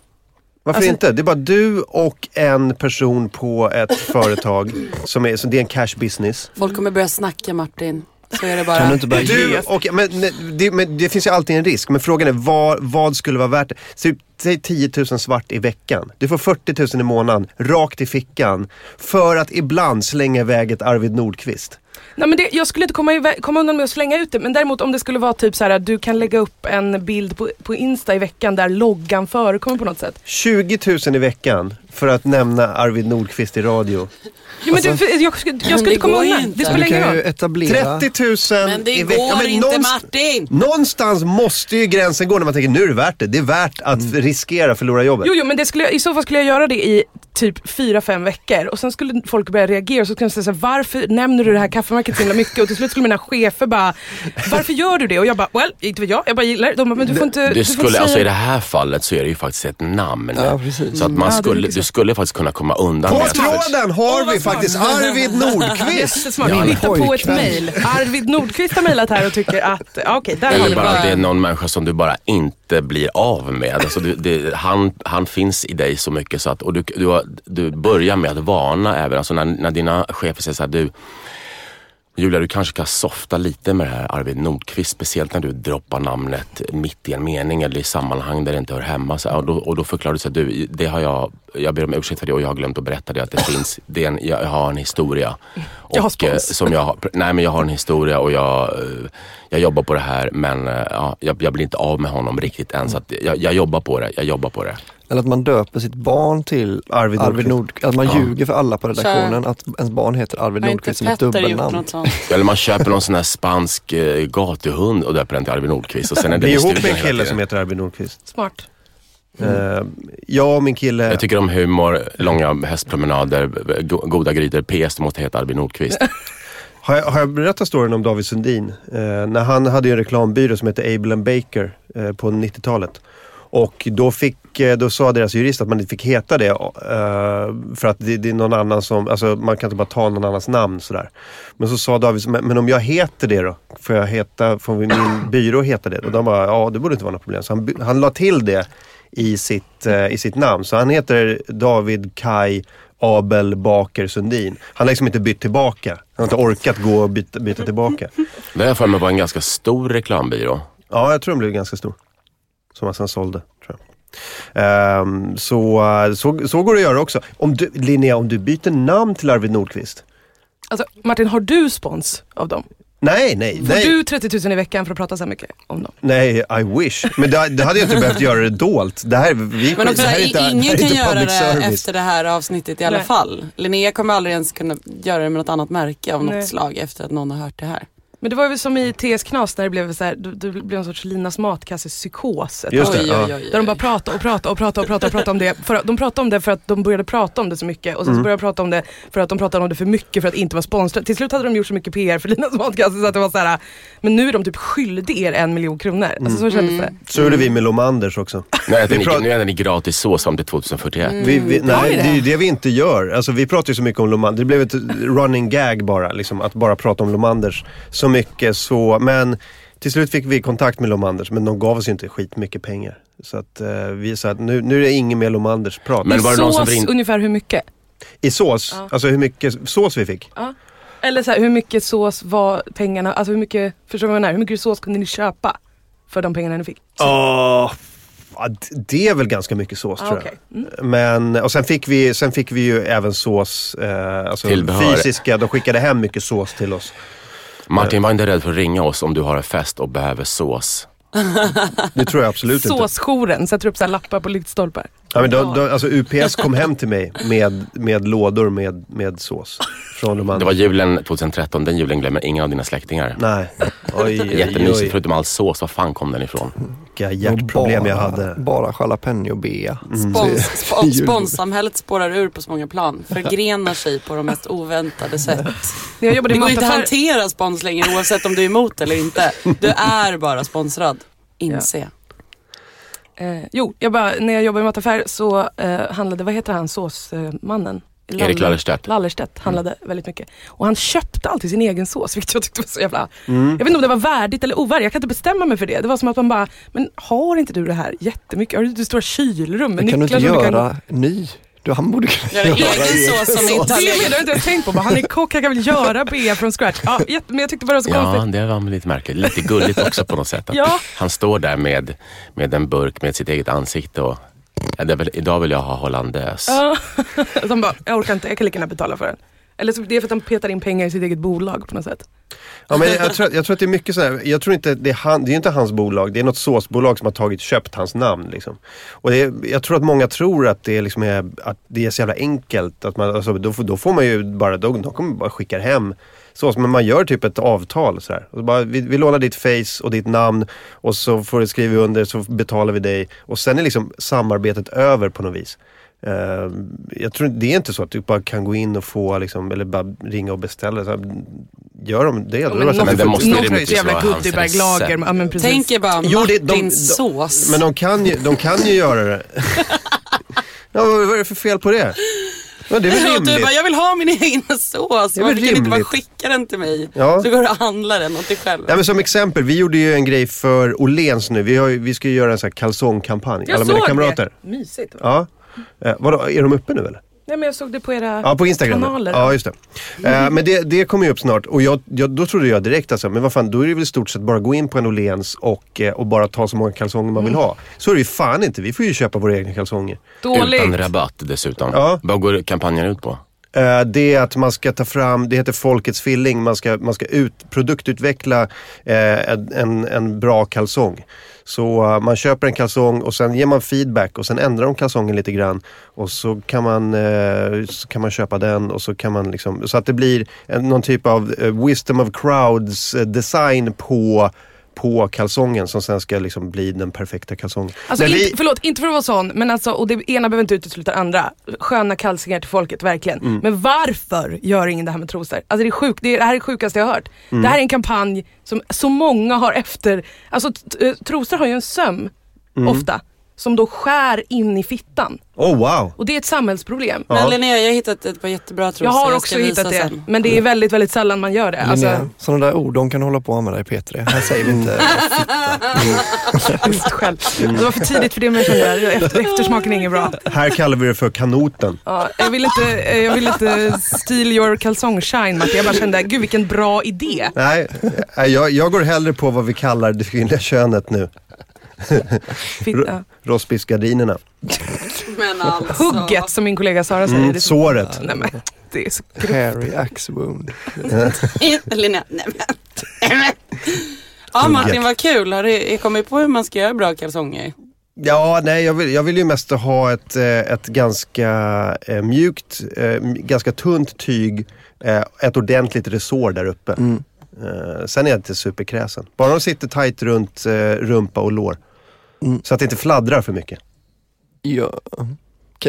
S3: Varför
S7: Alltså-
S3: inte? Det är bara du och en person på ett företag som är, så det är en cash business.
S4: Folk kommer börja snacka Martin. Så är det bara.
S5: Kan du inte börja
S3: Du och, men, det, men det finns ju alltid en risk. Men frågan är vad, vad skulle vara värt det? Säg- Säg 10 000 svart i veckan. Du får 40 000 i månaden, rakt i fickan. För att ibland slänga iväg ett Arvid Nordqvist.
S7: Nej, men det, jag skulle inte komma, komma undan med att slänga ut det. Men däremot om det skulle vara typ så här att du kan lägga upp en bild på, på Insta i veckan där loggan förekommer på något sätt.
S3: 20 000 i veckan för att nämna Arvid Nordqvist i radio.
S7: Jo, men det, för, jag, jag
S4: Det
S7: inte komma undan.
S4: inte.
S7: Det
S5: Du
S7: spelar ingen roll.
S5: etablera...
S3: 30 000
S4: Men det
S3: i
S4: går
S3: veckan. Ja, men
S4: inte
S3: någonstans-
S4: Martin.
S3: Någonstans måste ju gränsen gå när man tänker nu är det värt det. Det är värt att
S5: Mm.
S3: riskera att förlora jobbet.
S7: Jo, jo men det skulle, i så fall skulle jag göra det i typ 4-5 veckor och sen skulle folk börja reagera och så skulle jag säga så här, varför nämner du det här kaffemärket så himla mycket? Och till slut skulle mina chefer bara, varför gör du det? Och jag bara, well, inte vet jag, jag bara gillar det. De bara, men du får inte, du får
S6: skulle, alltså i det här fallet så är det ju faktiskt ett namn.
S5: Ja, precis.
S6: Så att man
S7: Ja,
S6: skulle, du skulle faktiskt kunna komma undan
S3: På
S6: med
S3: tråden har vi faktiskt Arvid Nordqvist.
S6: Ja,
S7: vi hittar på ett mail. Arvid Nordqvist har mejlat här och tycker att, ja, okej, där har
S6: Eller
S7: vi
S6: bara
S7: bara.
S6: att det är någon människa som du bara inte inte blir av med. Alltså du, det, han, han finns i dig så mycket så att, och du, du, du börjar med att varna även, alltså när, när dina chefer säger så här, du Julia, du kanske kan softa lite med det här Arvid Nordqvist, speciellt när du droppar namnet mitt i en mening eller i sammanhang där det inte hör hemma. Så, och, då, och då förklarar du så här, du, det har jag, jag ber om ursäkt för det och jag har glömt att berätta det, att det finns, det är en, jag har en historia.
S7: Jag har
S6: Och, eh,
S7: spons.
S6: som jag, nej men jag har en historia och jag, eh, jag jobbar på det här men eh, ja, jag, jag blir inte av med honom riktigt än. Så att jag, jag jobbar på det, jag jobbar på det.
S5: Eller att man döper sitt barn till
S3: Arvid
S5: Arvid
S3: Nordqvist.
S5: Att man
S6: Ja.
S5: ljuger för alla på redaktionen att ens barn heter Arvid Nordqvist som ett dubbelnamn.
S6: Eller man köper någon sån här spansk eh, gatuhund och döper den till Arvid Nordqvist och sen är det
S3: ihop med en kille som heter Arvid Nordqvist.
S7: Smart.
S3: Eh, jag och min kille...
S6: Jag tycker om humor, långa hästpromenader, go- goda grytor. PS, det måste heta Arvid Nordqvist.
S3: Har jag, har jag berättat storyn om David Sundin? Eh, när han hade ju en reklambyrå som hette Able and Baker eh, på 90-talet. Och då, fick, eh, då sa deras jurist att man inte fick heta det eh, för att det, är någon annan som, alltså man kan inte bara ta någon annans namn sådär. Men så sa David, men, om jag heter det då? Får jag heta, får min byrå heta det? Och de bara, ja det borde inte vara något problem. Så han, han la till det i sitt, eh, i sitt namn. Så han heter David Kai Abel Baker Sundin. Han har liksom inte bytt tillbaka. Han har inte orkat gå och byta, byta tillbaka.
S6: Det jag för mig var en ganska stor reklambyrå.
S3: Ja, jag tror den blev ganska stor. Som han sen sålde, tror jag. Ehm, så, så, så går det att göra också. Om du, Linnea, om du byter namn till Arvid Nordqvist.
S7: Alltså, Martin, har du spons av dem?
S3: Nej, nej,
S7: Får
S3: nej.
S7: du 30 000 i veckan för att prata så mycket om dem?
S3: Nej, I wish. Men det, det hade jag inte behövt göra det dolt. Det här, vi,
S4: Men också,
S3: det här är inte, det här
S4: ingen kan göra det
S3: service.
S4: efter det här avsnittet i alla
S7: Nej.
S4: fall. Linnea kommer aldrig ens kunna göra det med något annat märke av något
S7: Nej.
S4: slag efter att någon har hört det här.
S7: Men det var väl som i TS Knas när det blev så här, det, det blev en sorts Linas matkasse-psykos. ett
S3: Just det, ja.
S7: Där de bara pratade och pratade och pratade och pratade, och pratade om det. För, de pratade om det för att de började prata om det så mycket och sen så började de prata om det för att de pratade om det för mycket för att inte vara sponsrade. Till slut hade de gjort så mycket PR för Linas matkasse så att det var så här, men nu är de typ skyldig er en miljon kronor. Alltså så kändes det.
S3: Så gjorde vi med Lomanders också.
S6: Äter,
S3: Vi pratar-
S6: nu äter ni gratis sås fram till 2041.
S3: Vi, vi,
S7: vi
S3: nej,
S7: det?
S3: det är ju det vi inte gör. Alltså, vi pratar ju så mycket om Lomander. Det blev ett running gag bara, liksom, att bara prata om Lomanders så mycket. Så, men till slut fick vi kontakt med Lomanders, men de gav oss ju inte skitmycket pengar. Så att, eh, vi sa att nu, nu är det inget mer Lomanders prat.
S6: Men
S7: I
S6: var det någon som
S7: sås ungefär hur mycket?
S3: I sås, alltså hur mycket sås vi fick.
S7: Ja. Eller så här, hur mycket sås var pengarna, alltså hur mycket, förstår du vad jag menar? Hur mycket sås kunde ni köpa för de pengarna ni fick?
S3: Ja, d- det är väl ganska mycket sås
S7: Ah,
S3: tror
S7: okej.
S3: jag. Men, och sen fick, vi, sen fick vi ju även sås, eh, alltså
S6: Tillbehör.
S3: fysiska. De skickade hem mycket sås till oss.
S6: Martin, var inte rädd för att ringa oss om du har en fest och behöver sås.
S3: Det tror jag absolut inte.
S7: Såsjouren, sätter upp så här lappar på lyktstolpar.
S3: Ja, men då, då, alltså UPS kom hem till mig med, med lådor med, med sås. Från de andra.
S6: Det var julen 2013, den julen glömmer ingen av dina släktingar.
S3: Nej. Oj,
S6: Jättemysigt,
S3: oj.
S6: förutom all sås. Var fan kom den ifrån?
S3: Vilka hjärtproblem jag hade.
S5: Bara jalapeno bea.
S4: Spons, spons, sponssamhället spårar ur på så många plan. Förgrenar sig på de mest oväntade sätt.
S7: Jag jobbade
S4: Det går inte att hantera spons längre oavsett om du är emot eller inte. Du är bara sponsrad. Inse.
S7: Eh, jo, jag bara, när jag jobbade i mataffär så eh, handlade, vad heter han, såsmannen?
S6: Erik Lallerstedt.
S7: Lallerstedt handlade väldigt mycket. Och han köpte alltid sin egen sås, vilket jag tyckte var så jävla...
S3: Mm.
S7: Jag vet inte om det var värdigt eller ovärdigt, jag kan inte bestämma mig för det. Det var som att man bara, men har inte du det här jättemycket? Har du inte stora kylrum med
S5: Men kan du inte göra ny? Du, han borde kunna
S4: Gör
S5: göra
S4: egen sås som har
S7: är det har jag inte ens tänkt på. Han är kock, han kan väl göra bea från scratch. Ja, men jag tyckte bara det var så
S6: Ja,
S7: konstigt.
S6: det var lite märkligt. Lite gulligt också på något sätt. Att
S7: Ja.
S6: Han står där med, med en burk med sitt eget ansikte och ja, väl, idag vill jag ha hollandaise.
S7: Ja. Han bara, jag orkar inte, jag kan lika gärna betala för den. Eller så det är för att han petar in pengar i sitt eget bolag på något sätt.
S3: Ja, men jag, tror, jag tror att det är mycket sådär, jag tror inte det är, han, det är inte hans bolag, det är något såsbolag som har tagit, köpt hans namn. Liksom. Och det är, jag tror att många tror att det, är liksom är, att det är så jävla enkelt. Att man, alltså, då, får- då får man ju bara, då, de kommer bara skicka hem sås. Men man gör typ ett avtal så här. Och så bara, vi, vi lånar ditt face och ditt namn och så får du skriva under så betalar vi dig. Och sen är liksom samarbetet över på något vis. Eh, jag tror det är inte så att du bara kan gå in och få liksom, eller bara ringa och beställa. Så gör de det? det så här,
S6: men det måste.
S7: Något jävla
S6: recept.
S7: Ja, men precis.
S4: Tänk er bara
S3: Jo, det- de- de-
S4: sås.
S3: Men de kan ju, de kan ju göra det. ja, vad är det för fel på det? Ja, det är väl
S4: Och du
S3: rimligt.
S4: bara, jag vill ha min egen sås.
S3: Det är
S4: Varför
S3: väl
S4: kan du inte bara
S3: rimligt.
S4: skicka den till mig?
S3: Ja.
S4: Så går du och handlar den åt dig själv.
S3: Ja, men som exempel, vi gjorde ju en grej för Åhléns nu. Vi, har, vi ska ju göra en sån här kalsongkampanj.
S7: Jag
S3: Alla mina kamrater.
S7: det. Mysigt.
S3: Ja. Eh, vadå, är de uppe nu eller?
S7: Nej, men jag såg det på era
S3: Ja, på Instagram.
S7: kanaler.
S3: Ja, just det. Eh, men det, det kommer ju upp snart och jag, jag, då trodde jag direkt alltså, men vad fan, då är det väl i stort sett bara gå in på en Åhléns och, eh, och bara ta så många kalsonger man vill ha. Så är det ju fan inte, vi får ju köpa våra egna kalsonger.
S7: Dåligt.
S6: Utan rabatt dessutom.
S3: Ja.
S6: Vad går kampanjen ut på?
S3: Eh, det är att man ska ta fram, det heter Folkets filling, man ska, man ska ut, produktutveckla eh, en, en, en bra kalsong. Så eh, man köper en kalsong och sen ger man feedback och sen ändrar de kalsongen lite grann. Och så kan man, eh, så kan man köpa den och så kan man liksom, så att det blir någon typ av eh, wisdom of crowds design på på kalsongen som sen ska liksom bli den perfekta kalsongen.
S7: Alltså,
S3: Men vi-
S7: inte, förlåt, inte för att vara sån, men alltså, och det ena behöver inte utesluta det andra. Sköna kalsingar till folket, verkligen.
S3: Mm.
S7: Men varför gör ingen det här med trosor? Alltså det, är sjukt, det, är, det här är det sjukaste jag har hört.
S3: Mm.
S7: Det här är en kampanj som så många har efter. Alltså trosor har ju en söm,
S3: Mm.
S7: ofta, som då skär in i fittan.
S3: Oh wow!
S7: Och det är ett samhällsproblem.
S4: Men Linnea, jag har hittat ett par jättebra trosor.
S7: Jag har också
S4: visa
S7: hittat det,
S4: sen.
S7: men det är väldigt, väldigt sällan man gör det. Alltså,
S5: Linnea, sådana där ord, de kan hålla på och använda i P3. Här säger vi inte
S7: just själv. Det var för tidigt för det, men jag efter, eftersmaken är inget bra.
S3: Här kallar vi det för kanoten.
S7: Ja, jag vill inte, jag vill inte steal your kalsong shine Martin. Jag bara kände, gud vilken bra idé.
S3: Nej, jag, jag går hellre på vad vi kallar det kvinnliga könet nu.
S4: Men alltså.
S7: Hugget som min kollega Sara säger.
S3: Mm, såret.
S7: Nej, men, det är så
S5: Harry Axe Wound.
S4: Linnea, nej men. Ja Martin, vad kul. Har du kommit på hur man ska göra bra kalsonger?
S3: Ja, nej, jag vill, jag vill ju mest ha ett, eh, ett ganska eh, mjukt, eh, ganska tunt tyg, ett ordentligt resår där uppe. Eh, sen är jag inte superkräsen. Bara de sitter tight runt rumpa och lår. Så att det inte fladdrar för mycket.
S5: Ja.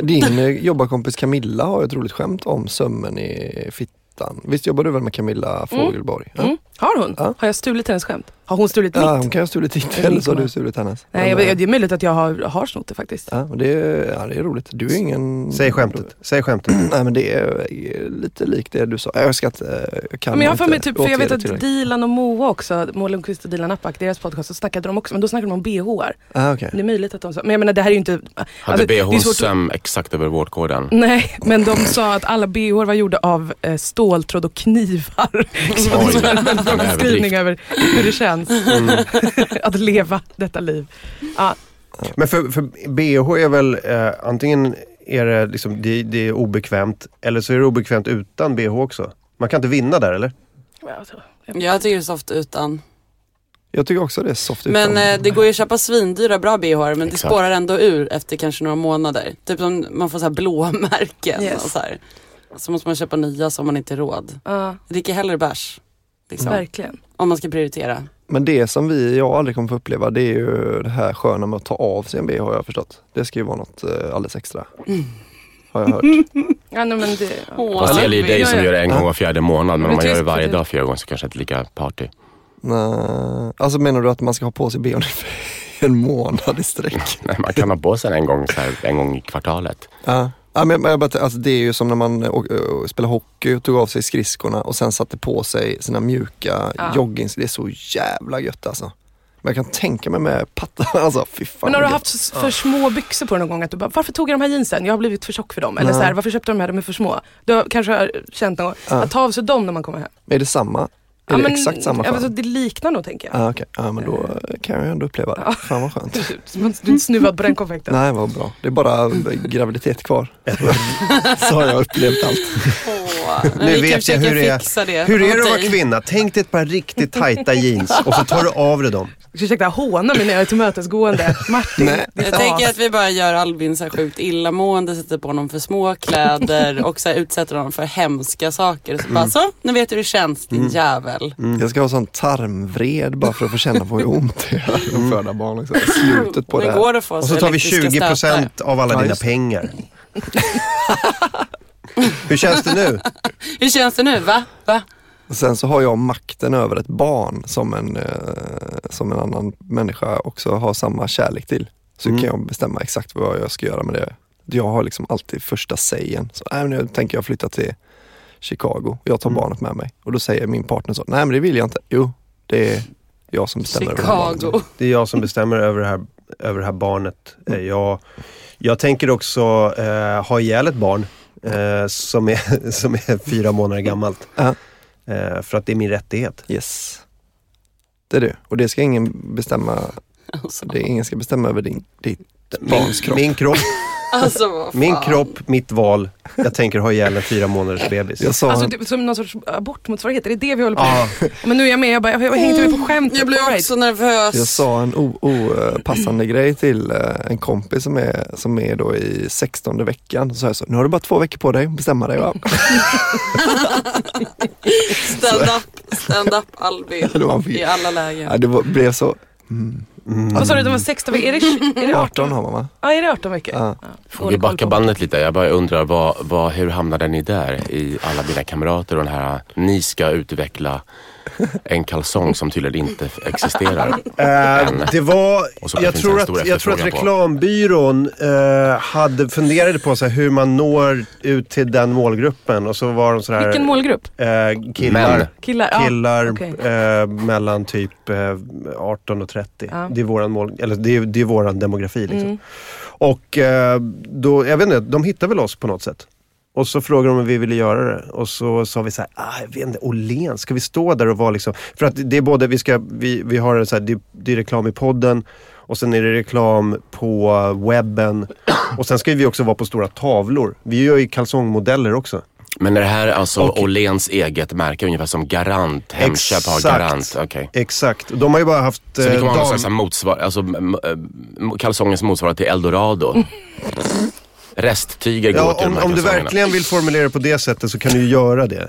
S5: Din eh, jobbarkompis Camilla har ett roligt skämt om sömmen i fittan. Visst jobbar du väl med Camilla Fogelborg? Ja.
S7: Har hon?
S5: Ja.
S7: Har jag stulit hennes skämt? Har hon stulit
S5: Ja,
S7: mitt?
S5: hon kan ha stulit ditt eller så har du stulit hennes.
S7: Nej, jag,
S5: Men,
S7: vet- det är möjligt att jag har, har snott det faktiskt.
S5: Ja, och det, är, ja, det är roligt. Du är ingen...
S3: Säg skämtet. Säg skämtet.
S5: Nej men det är eh, lite likt det du sa. Jag ska inte, jag kan
S7: Men jag har för mig typ, för jag vet att. Dilan och Moa också, Moa Lundqvist och Dilan Apak, deras podcast, så snackade de också, men då snackade de om bhar.
S5: Ah, okay.
S7: Det är möjligt att de sa, men jag menar det här är ju inte...
S6: Hade
S7: alltså, det är
S6: BH
S7: svårt att-
S6: söm exakt över vårdkoden?
S7: Nej, men de sa att alla bh var gjorda av eh, ståltråd och knivar. Det beskrivning över hur det känns att leva detta liv. Ja,
S3: Men för, för BH är väl eh, antingen är det, liksom, det, det är obekvämt eller så är det obekvämt utan BH också. Man kan inte vinna där eller?
S7: alltså,
S4: Jag tycker det är soft utan.
S5: Jag tycker också det är soft
S4: Men
S5: utan-
S4: eh, det går ju att köpa svindyra bra bh men det
S6: Exakt.
S4: spårar ändå ur efter kanske några månader. Typ som man får så här blåmärken
S7: Yes.
S4: och så här. Så måste man köpa nya så har man inte råd.
S7: Ja,
S4: Dricker hellre bärs. Liksom.
S7: verkligen.
S4: Om man ska prioritera.
S5: Men det som vi, jag aldrig kommer få uppleva det är ju det här sköna med att ta av sig en bh har jag förstått. Det ska ju vara något eh, alldeles extra. Har jag hört.
S7: Ja, nej, men det,
S4: Åh,
S6: Fast det gäller ju dig som gör det en gång var fjärde månad. Men om man gör det varje dag fyra gånger så kanske det inte är lika party.
S5: Nej, alltså menar du att man ska ha på sig bhn i en månad i sträck?
S6: Nej, man kan ha på sig den en gång, så här, en gång i kvartalet.
S5: Ja. Ja, men, men jag alltså det är ju som när man äh, äh, spelar hockey och tog av sig skridskorna och sen satte på sig sina mjuka
S7: Ja.
S5: joggings. Det är så jävla gött alltså. Men jag kan tänka mig med pattar, alltså fy fan.
S7: Men har du haft
S5: gött.
S7: s- för små byxor på någon gång? Att du bara, varför tog jag de här jeansen? Jag har blivit för tjock för dem. Eller
S5: Nej.
S7: så här, varför köpte de här? De är för små. Du har kanske har känt någon gång,
S5: Ja.
S7: att ta av sig dem när man kommer hem.
S5: Är det samma? Är det exakt samma
S7: ja,
S5: skön?
S7: alltså, Det liknar nog tänker jag.
S5: Ja, okej. ja men då kan jag ändå uppleva det.
S7: Ja.
S5: Fan vad skönt.
S7: Du är inte snuvad på den konfekten.
S5: Nej vad bra. Det är bara graviditet kvar. Så har jag upplevt allt.
S3: Nu
S4: vi
S3: vet jag hur det är.
S4: fixa det.
S3: Hur är det att vara kvinna? Tänk dig ett par riktigt tajta jeans och så tar du av dig dem.
S7: Ursäkta, håna mig när jag är tillmötesgående. Martin.
S5: Nej.
S4: Jag tänker att vi bara gör Albin så här sjukt illamående, sätter på honom för små kläder och så här utsätter honom för hemska saker. Så bara så, nu vet du hur det känns din jävel.
S5: Jag ska ha sån tarmvred bara för att få känna på hur ont det är att föda barn. Också. Slutet på det
S4: Det
S5: här.
S4: går att få
S3: Och så tar vi
S4: elektriska
S3: 20%
S4: stötar.
S3: av alla
S5: Ja,
S3: dina pengar. Hur känns det nu?
S4: Hur känns det nu? Va? Va?
S5: Och Sen så har jag makten över ett barn som en, eh, som en annan människa också har samma kärlek till. Så
S3: Mm.
S5: kan jag bestämma exakt vad jag ska göra med det. Jag har liksom alltid första sägen. Så äh, nu tänker jag flytta till Chicago. Jag tar
S3: Mm.
S5: barnet med mig. Och då säger min partner så, nej men det vill jag inte. Jo, det är jag som bestämmer över det här barnet.
S4: Chicago.
S3: Det är jag som bestämmer över det här, över det här barnet. Eh, Jag, jag tänker också eh, ha ihjäl ett barn eh, som, är, som är fyra månader gammalt.
S5: Ja.
S3: Eh, för att det är min rättighet.
S5: Yes. Det är det. Och det ska ingen bestämma,
S4: Alltså,
S5: det är ingen ska bestämma över din, ditt barns kropp.
S3: Min kropp,
S4: alltså vad fan.
S3: min kropp, mitt val. Jag tänker ha ihjäl en fyra månaders bebis.
S5: Jag sa,
S7: Alltså typ, som någon sorts abortmotsvarighet, är det det vi håller på med? Men nu är jag med, jag, bara, jag, jag hängde med på skämt.
S4: Jag
S7: All right.
S4: också nervös.
S5: jag sa en opassande grej till eh, en kompis som är, som är då i 16 veckan. Så jag så, nu har du bara två veckor på dig att bestämma dig va?
S4: Stand up, stand up Albin. I alla lägen.
S5: Ja, det var, blev så, mm.
S7: Vad sa du, de var 16 veckor? Är det, är det 18?
S5: 18 har man va?
S7: Ja, är det 18 veckor?
S5: Ja.
S6: Får vi backa bandet lite? Jag bara undrar, vad, vad, hur hamnade ni där i alla dina kamrater och den här, ni ska utveckla en kalsong som tydligen inte existerar.
S3: Eh, det var,
S6: så
S3: jag tror, att, jag tror att reklambyrån eh, hade funderade på så här, hur man når ut till den målgruppen och så var de sådär
S7: Vilken målgrupp?
S3: eh, killar,
S6: Män.
S7: Killar?
S3: Killar
S7: okej.
S3: eh, mellan typ eh, 18 och 30.
S7: Ja.
S3: Det är våran mål, eller det är, det är våran demografi liksom.
S7: Mm.
S3: Och eh, då, jag vet inte, de hittade väl oss på något sätt. Och så frågade de om vi ville göra det. Och så sa vi så här, ah, jag vet inte, Åhléns, ska vi stå där och vara liksom... För att det är både, vi, ska, vi, vi har en så här, det, det är reklam i podden och sen är det reklam på webben. Och sen ska vi också vara på stora tavlor. Vi gör ju kalsongmodeller också.
S6: Men är det här alltså
S3: Och-
S6: Åhléns eget märke, ungefär som Garant? Hemköp har
S3: Exakt.
S6: Garant? Okej.
S3: Exakt. De har ju bara haft...
S6: Så det
S3: eh,
S6: kommer vara någon
S3: dam-
S6: slags motsvar, alltså kalsongens motsvarighet till Eldorado. Resttyger går
S3: Ja,
S6: till
S3: om,
S6: de här
S3: om du
S6: kalsongerna.
S3: verkligen vill formulera det på det sättet så kan du ju göra det.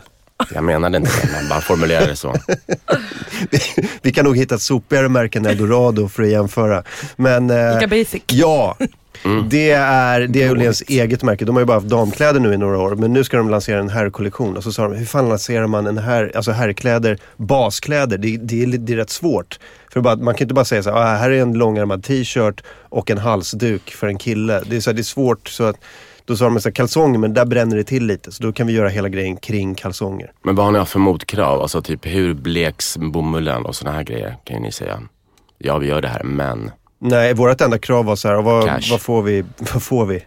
S6: Jag menade inte det, men bara formulera det så.
S3: Vi kan nog hitta ett sopigare märke än Eldorado för att jämföra. Men... eh,
S7: Lika basic.
S3: Ja, det är, det är Åhléns eget märke. De har ju bara haft damkläder nu i några år. Men nu ska de lansera en herrkollektion. Och så sa de, hur fan lanserar man en herr, alltså herrkläder, baskläder? Det, det, är, det är rätt svårt. För bara, man kan inte bara säga så här, ah, här är en långärmad t-shirt och en halsduk för en kille. Det är, så här, det är svårt. Så att, då sa de så här, kalsonger, men där bränner det till lite. Så då kan vi göra hela grejen kring kalsonger.
S6: Men vad har ni för motkrav? Alltså typ hur bleks bomullen och såna här grejer kan ju ni säga. Ja, vi gör det här, men.
S3: Nej, vårt enda krav var så här, vad, vad får vi? Vad får vi?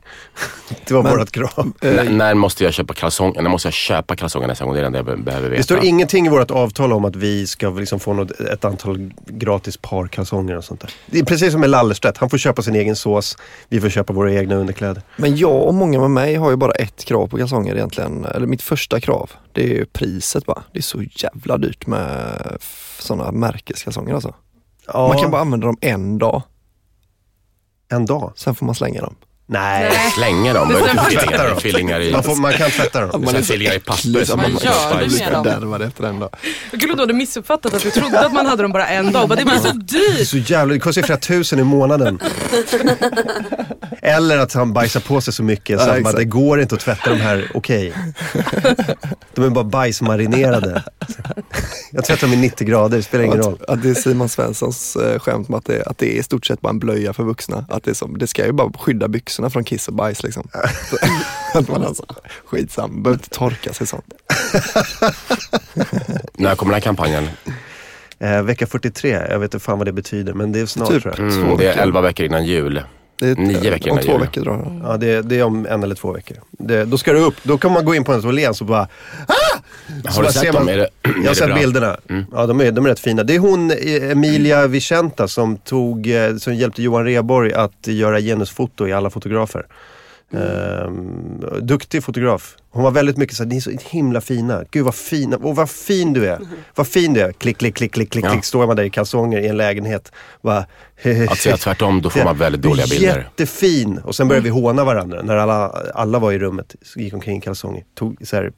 S3: Det var
S5: Men-
S3: vårt krav.
S6: N- när måste jag köpa kalsonger? När måste jag köpa kalsonger nästa gång? Det är det jag be- behöver veta.
S3: Det står ingenting i vårt avtal om att vi ska liksom få något, ett antal gratis par kalsonger och sånt där. Det är precis som med Lallerstedt. Han får köpa sin egen sås. Vi får köpa våra egna underkläder.
S5: Men jag och många med mig har ju bara ett krav på kalsonger egentligen. Eller mitt första krav. Det är ju priset bara. Det är så jävla dyrt med sådana märkeskalsonger alltså.
S3: Ja,
S5: Man kan bara använda dem en dag,
S3: en dag.
S5: sen får man slänga dem.
S3: Nej.
S6: Slänga dem? Är det
S3: Tvätta
S6: fillingar?
S3: dem.
S6: Fillingar i,
S3: Man, får, man kan tvätta dem.
S6: man är fillingar i papper som
S4: Vad
S6: man
S5: fördärvad efter en dag.
S7: Vad kul att du hade missuppfattat att du trodde att man hade dem bara en dag. Bara, Det blir så
S3: Det är
S7: dyrt.
S3: så jävla, det kostar ju flera tusen i månaden. Eller att han bajsar på sig så mycket så
S5: Ja,
S3: att bara, det går inte att tvätta de här okej. De är bara bajsmarinerade. Jag tvättar dem i 90 grader, det spelar ingen roll.
S5: Att, att det är Simon Svenssons eh, skämt om att det, att det är i stort sett bara en blöja för vuxna. Att det, är som, det ska ju bara skydda byxorna från kiss och bajs liksom. att man alltså, skitsam, behöver inte torka sig sånt.
S6: När kommer den här kampanjen?
S3: Eh, vecka 43, jag vet inte fan vad det betyder men det är snart
S5: Typ.
S3: tror jag.
S6: Mm, det är
S5: veckor.
S6: 11 veckor innan jul.
S5: Det är,
S6: Nio veckor
S5: Om två
S6: jul.
S5: veckor drar det.
S3: Ja, det, det är om en eller två veckor. Det, då ska det upp, då kan man gå in på en Åhléns och bara ah! Så
S6: Har du sett dem?
S3: man-
S6: Är det,
S3: Jag har sett
S6: bra?
S3: bilderna. Ja, de är, de är rätt fina. Det är hon, eh, Emilia Vicenta, som, tog, eh, som hjälpte Johan Rheborg att göra genusfoto i alla fotografer. Ehm, duktig fotograf. Hon var väldigt mycket så här, ni är så himla fina. Gud vad fina, och vad fin du är. Vad fin du är. Klick, klick, klick, klick, klick,
S6: Ja.
S3: klick. Står man där i kalsonger i en lägenhet. Bara,
S6: Att säga tvärtom, då får man väldigt dåliga bilder.
S3: Jättefin. Och sen började vi håna varandra när alla, alla var i rummet. Gick omkring i kalsonger. Tog så här,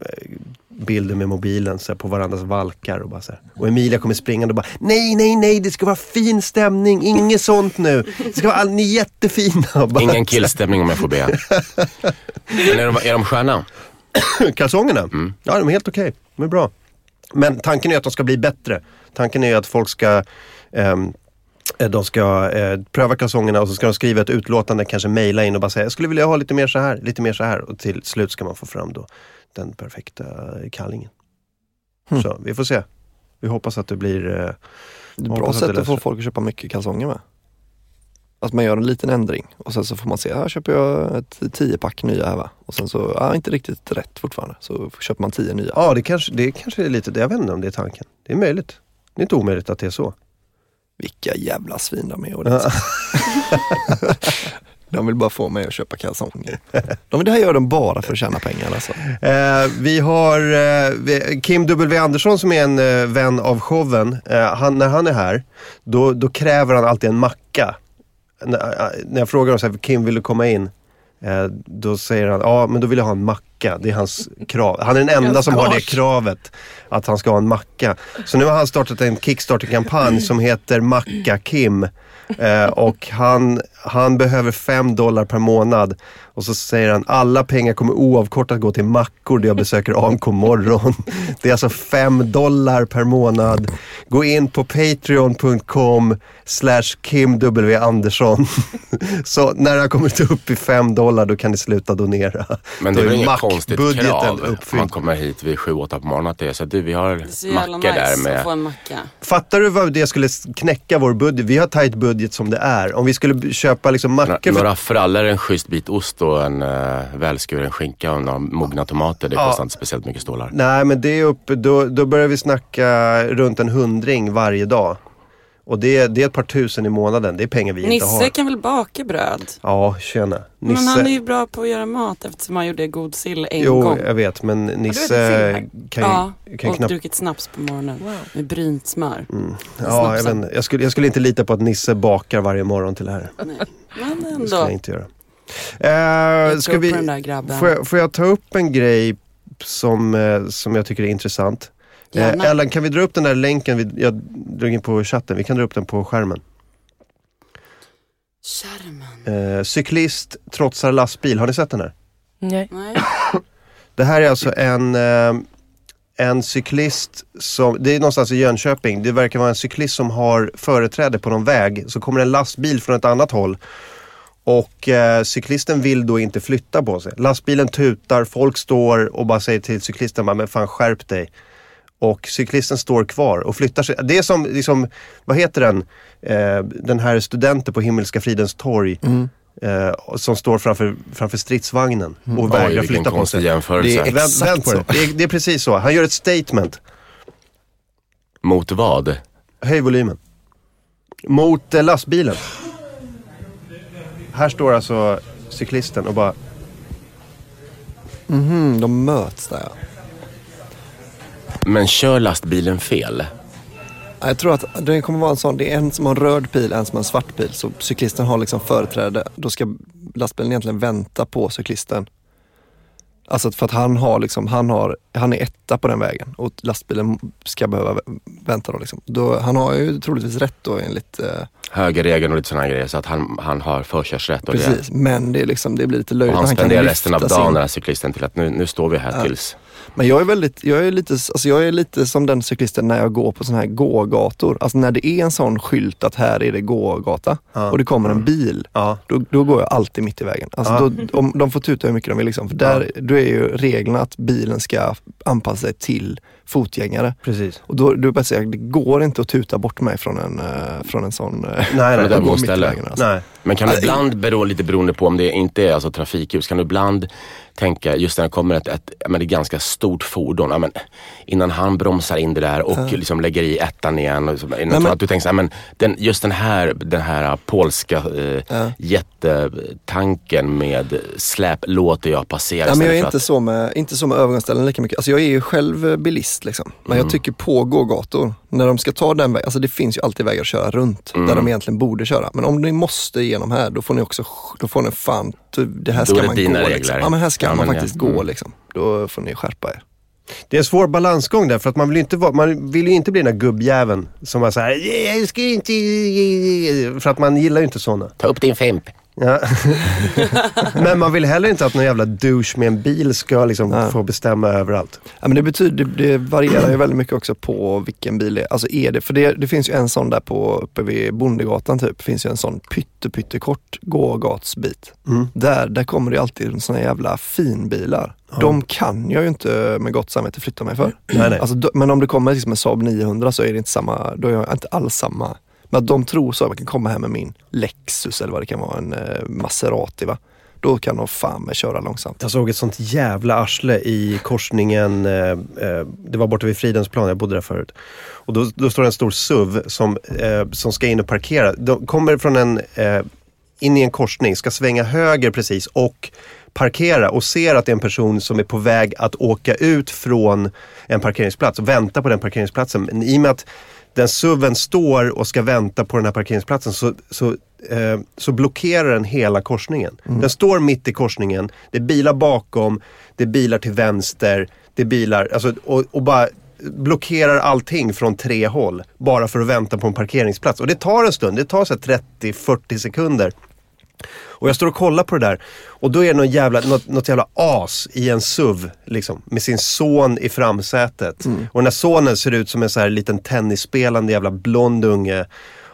S3: eh, bilder med mobilen så här, på varandras valkar. Och, bara, så här. och Emilia kommer springande och bara Nej, nej, nej, det ska vara fin stämning. Inget sånt nu. Det ska vara, all- ni är jättefina. Bara,
S6: Ingen killstämning om jag får be. Men är de, är de sköna?
S3: Kalsongerna?
S6: Mm.
S3: Ja, de är helt okej. De är bra. Men tanken är att de ska bli bättre. Tanken är att folk ska eh, de ska eh, pröva kalsongerna och så ska de skriva ett utlåtande, kanske mejla in och bara säga jag skulle vilja ha lite mer så här, lite mer så här. Och till slut ska man få fram då den perfekta kallingen.
S5: Hmm.
S3: Så vi får se. Vi hoppas att det blir... Eh,
S5: Det är ett bra
S3: att
S5: sätt
S3: det
S5: att få folk att köpa mycket kalsonger med. Att man gör en liten ändring och sen så får man se, här köper jag ett tiopack nya här va. Och sen så, ja inte riktigt rätt fortfarande. Så köper man tio nya.
S3: ja, det kanske, det kanske är lite, jag vet inte om det är tanken. Det är möjligt. Det är inte omöjligt att det är så.
S5: Vilka jävla svin de är. de vill bara få mig att köpa kalsonger. De, det här gör de bara för att tjäna pengar alltså.
S3: Eh, vi har eh, Kim W Andersson som är en eh, vän av showen. Eh, han, när han är här, då, då kräver han alltid en macka. När, eh, när jag frågar honom så här, Kim vill du komma in? Eh, då säger han, ja men då vill jag ha en macka. Det är hans krav. Han är den enda som har det kravet. Att han ska ha en macka. Så nu har han startat en Kickstarter-kampanj som heter Macka Kim. Eh, och han, han behöver fem dollar per månad. Och så säger han, alla pengar kommer oavkortat gå till mackor där jag besöker AMK morgon. Det är alltså fem dollar per månad. Gå in på patreon.com slash Kim W Andersson. Så när han kommer upp i fem dollar då kan ni sluta donera.
S6: Men det är väl inget konstigt krav
S3: uppfylld.
S6: man kommer hit vid 7-8 på morgonen att det är så du, vi har
S4: Det
S6: mackor där
S4: nice att få
S6: med
S4: en macka.
S3: Fattar du vad det skulle knäcka vår budget? Vi har tajt budget som det är. Om vi skulle köpa liksom
S6: några,
S3: mackor för...
S6: några frallor, en schysst bit ost och en uh, välskuren skinka och några mogna tomater. Det
S3: Ja.
S6: kostar inte speciellt mycket stålar.
S3: Nej men det är uppe, då, då börjar vi snacka runt en hundring varje dag. Och det, är- det är ett par tusen i månaden. Det är pengar vi inte
S4: Nisse
S3: har.
S4: kan väl baka bröd?
S3: Ja, tjena. Nisse...
S4: Men han är ju bra på att göra mat eftersom han gjorde god sill en
S3: Jo,
S4: gång.
S3: jag vet. Men Nisse kan ju,
S4: Ja,
S3: kan
S4: och
S3: knappt...
S4: druckit snaps på morgonen med brynt smör.
S3: Ja, jag, vet, inte. jag, skulle, jag skulle inte lita på att Nisse bakar varje morgon till det här.
S4: Nej. Men
S3: Det
S4: ändå.
S3: skulle jag inte göra. Eh, ska vi, får, jag, får jag ta upp en grej som, eh, som jag tycker är intressant? Eh. Ellen, kan vi dra upp den där länken? Vi, jag drog in på chatten. Vi kan dra upp den på skärmen.
S4: Skärmen.
S3: Eh, cyklist trotsar lastbil. Har ni sett den här?
S7: Nej.
S4: Nej.
S3: Det här är alltså en, eh, en cyklist som, det är någonstans i Jönköping. Det verkar vara en cyklist som har företräde på någon väg. Så kommer en lastbil från ett annat håll. Och eh, cyklisten vill då inte flytta på sig. Lastbilen tutar, folk står och bara säger till cyklisten, men fan skärp dig. Och cyklisten står kvar och flyttar sig. Det är som, liksom, vad heter den? Eh, den här studenten på Himmelska fridens torg. Eh, och som står framför, framför stridsvagnen och
S6: Oj,
S3: vägrar
S6: vilken
S3: flytta på sig.
S6: jämförelse.
S5: Det är Exakt
S3: vänt på
S5: så.
S3: det. Det är, det är precis så. Han gör ett statement.
S6: Mot vad?
S3: Höj volymen. Mot eh, lastbilen. Här står alltså cyklisten och bara
S5: Mhm, de möts där ja.
S6: Men kör lastbilen fel?
S5: Ja, Jag tror att det kommer vara en sån, det är en som har en röd pil, en som har en svart pil. Så cyklisten har liksom företräde. Då ska lastbilen egentligen vänta på cyklisten. Alltså för att han har liksom, han har, han är etta på den vägen och lastbilen ska behöva vä- vänta då liksom. Då, han har ju troligtvis rätt då enligt, eh,
S6: Högerregeln och lite sådana grejer så att han, han har förkörsrätt och
S5: precis. Men det är liksom, det blir lite
S6: det.
S5: löjligt.
S6: Och han
S5: kan
S6: spenderar resten av
S5: sin-
S6: dagen den här cyklisten till att nu, nu står vi här tills.
S5: Men jag är väldigt, jag är lite, alltså jag är lite som den cyklisten när jag går på sådana här gågator. Alltså när det är en sån skylt att här är det gågata
S3: Ja.
S5: och det kommer en bil.
S3: Ja.
S5: Då, då går jag alltid mitt i vägen. Alltså
S3: Ja.
S5: då, om, de får tuta hur mycket de vill. Liksom. För där, då är ju reglerna att bilen ska anpassa sig till fotgängare.
S3: Precis.
S5: Och då, det bara att säga, det går inte att tuta bort mig från en, eh, från en sån... eh,
S3: Nej,
S6: Från
S3: nej,
S6: ett övergångsställe.
S5: vägen, alltså.
S3: nej.
S6: Men kan du ibland, bero, lite beroende på om det inte är alltså, trafikljus, kan du ibland tänka just när det kommer ett, ett, ja, men det är ganska stort fordon, ja, men, innan han bromsar in det där och liksom lägger i ettan igen. Och, så, innan,
S5: men-
S6: att du tänker så här, men den, just den här, den här polska eh,
S5: Ja.
S6: jättetanken med släp låter jag passera
S5: Ja, men jag är inte
S6: för
S5: så, med, inte så med övergångsställen lika mycket. Alltså jag är ju själv eh, bilist liksom. Men
S6: Mm.
S5: jag tycker på gågator, när de ska ta den vägen, alltså det finns ju alltid vägar att köra runt
S6: Mm.
S5: där de egentligen borde köra. Men om ni måste igenom här, då får ni också, då får ni fan, det här ska
S6: det
S5: man gå. Liksom. Ja men här ska
S6: Ja,
S5: man faktiskt
S6: ja.
S5: gå
S6: Mm.
S5: liksom. Då får ni skärpa er.
S3: Det är en svår balansgång där för att man vill ju inte, vara, man vill ju inte bli den där gubbjäveln som är så här, "Yeah, jag ska inte... För att man gillar ju inte sådana.
S6: Ta upp din fimp.
S3: Ja. Men man vill heller inte att någon jävla douche med en bil ska liksom
S5: Nej.
S3: få bestämma överallt.
S5: Ja, men det, betyder, det, det varierar ju väldigt mycket också på vilken bil det är. Alltså är det, för det, det finns ju en sån där på, uppe vid Bondegatan typ, finns ju en sån pytte, pyttekort gågatsbit.
S3: Mm.
S5: Där, där kommer det alltid såna jävla finbilar. De kan jag ju inte med gott samvete flytta mig för.
S3: Nej, nej.
S5: Alltså, men om det kommer liksom en Saab 900 så är det inte samma, då är jag inte alls samma. Men att de tror så att jag kan komma här med min Lexus eller vad det kan vara, en eh, Maserati va. Då kan de fan med köra långsamt.
S3: Jag såg ett sånt jävla arsle i korsningen, eh, eh, det var borta vid Fridhemsplan, jag bodde där förut. Och då, då står det en stor SUV som, eh, som ska in och parkera. De kommer från en, eh, in i en korsning, ska svänga höger precis och parkera och ser att det är en person som är på väg att åka ut från en parkeringsplats och vänta på den parkeringsplatsen. Men i och med att den SUVen står och ska vänta på den här parkeringsplatsen så, så, eh, så blockerar den hela korsningen. Den står mitt i korsningen, det är bilar bakom, det är bilar till vänster, det är bilar, alltså, och, och bara blockerar allting från tre håll bara för att vänta på en parkeringsplats. Och det tar en stund, det tar så här 30-40 sekunder. Och jag står och kollar på det där och då är det någon jävla, något, något jävla as i en SUV liksom, med sin son i framsätet. Och den här sonen ser ut som en så här liten tennisspelande jävla blond unge.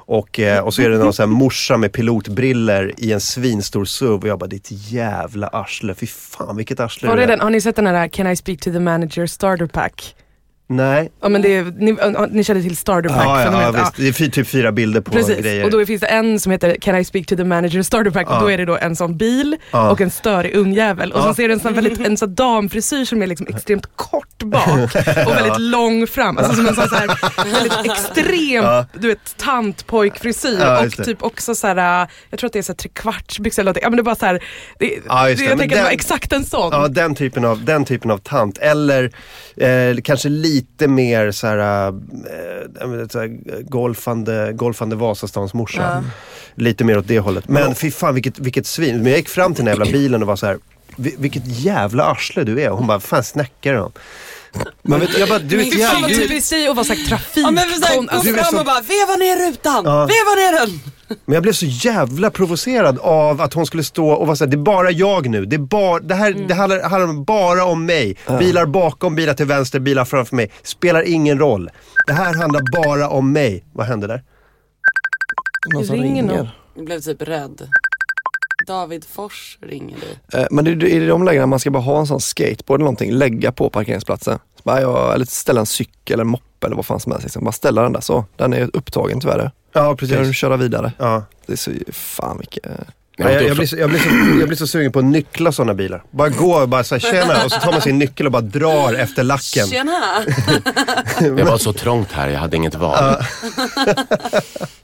S3: Och, eh, och så är det någon så här morsa med pilotbriller i en svinstor SUV och jag bara, ditt jävla arsle. Fy fan vilket arsle det
S7: det
S3: är.
S7: den, har ni sett den här Can I speak to the manager starter pack?
S3: Nej.
S7: Ja men det är, ni, ni känner till starter pack?
S3: Ja, ja, ja, visst. Det är typ fyra bilder på
S7: Precis,
S3: grejer.
S7: och då finns det en som heter Can I speak to the manager starter pack
S3: Ja.
S7: och då är det då en sån bil och en störig ungjävel och så ser du en sån, väldigt, en sån damfrisyr som är liksom extremt kort bak och väldigt lång fram. Alltså som en sån så här, väldigt extrem du vet, tantpojkfrisyr och typ också så här, jag tror att det är så här trekvartsbyxor eller någonting. Ja men det är bara så här, det,
S3: Ja, just
S7: det, jag
S3: Men
S7: tänker att det
S3: den-
S7: var exakt en sån.
S3: Ja, den typen av, den typen av tant. Eller eh, kanske lite mer så här, vet, så här golfande, golfande Vasastans morsa. Lite mer åt det hållet. Men fy fan vilket, vilket svin. Men jag gick fram till den jävla bilen och var så här. "Vi- Vilket jävla arsle du är. Och hon bara, fan snackar du om? Men vet, jag bara, du är ett jävla... Du,
S7: typiskt dig att vara sagt trafik.
S4: Ja men gå
S7: alltså,
S4: fram
S3: så-
S4: och bara veva ner rutan,
S3: Ja.
S4: veva ner den.
S3: men jag blev så jävla provocerad av att hon skulle stå och vara såhär, det är bara jag nu. Det, är bara, det här det handlar, handlar bara om mig. Bilar bakom, bilar till vänster, bilar framför mig. Spelar ingen roll. Det här handlar bara om mig. Vad hände där?
S5: Någon som
S7: ringer
S5: ringer.
S4: Jag blev typ rädd. David Fors ringer dig.
S5: Eh, Men det är i de lägena man ska bara ha en sån skateboard eller någonting, lägga på parkeringsplatsen. Så bara, ja, eller ställa en cykel eller moppe eller vad fan som helst. Liksom. Bara ställa den där så. Den är upptagen tyvärr.
S3: Ja,
S5: Kan du
S3: precis.
S5: köra vidare.
S3: Ja.
S5: Det är så, fan vilket...
S3: Ja, jag, jag, blir så, jag, blir så, jag blir så sugen på att nyckla sådana bilar. Bara gå och bara säga tjena och så tar man sin nyckel och bara drar efter lacken.
S4: Tjena!
S6: Det var så trångt här, jag hade inget val.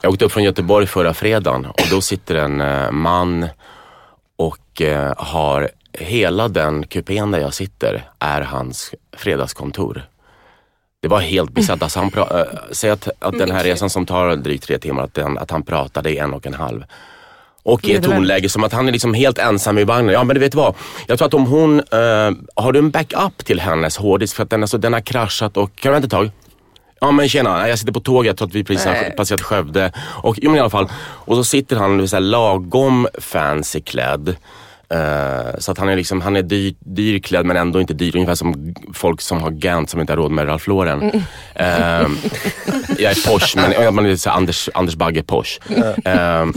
S6: Jag åkte upp från Göteborg förra fredagen och då sitter en eh, man och eh, har hela den kupén där jag sitter är hans fredagskontor. Det var helt bisarrt. Alltså han pra- äh, säg att, att den här resan som tar drygt tre timmar, att, den, att han pratade i en och en halv. Och i ett tonläge som att han är liksom helt ensam i vagnen. Ja men du vet vad, jag tror att om hon, eh, har du en backup till hennes hårddisk för att den, alltså, den har kraschat och, kan du vänta ett tag? Ja men tjena, jag sitter på tåget, jag tror att vi precis har passerat Skövde. Och, jo, men i alla fall, och så sitter han så här, lagom fancy klädd. Eh, så att han är, liksom, han är dyr, dyrklädd men ändå inte dyr. Ungefär som folk som har Gant som inte har råd med Ralph Lauren. Eh, jag är Porsche, men man är så Anders, Anders Bagge Porsche. Eh,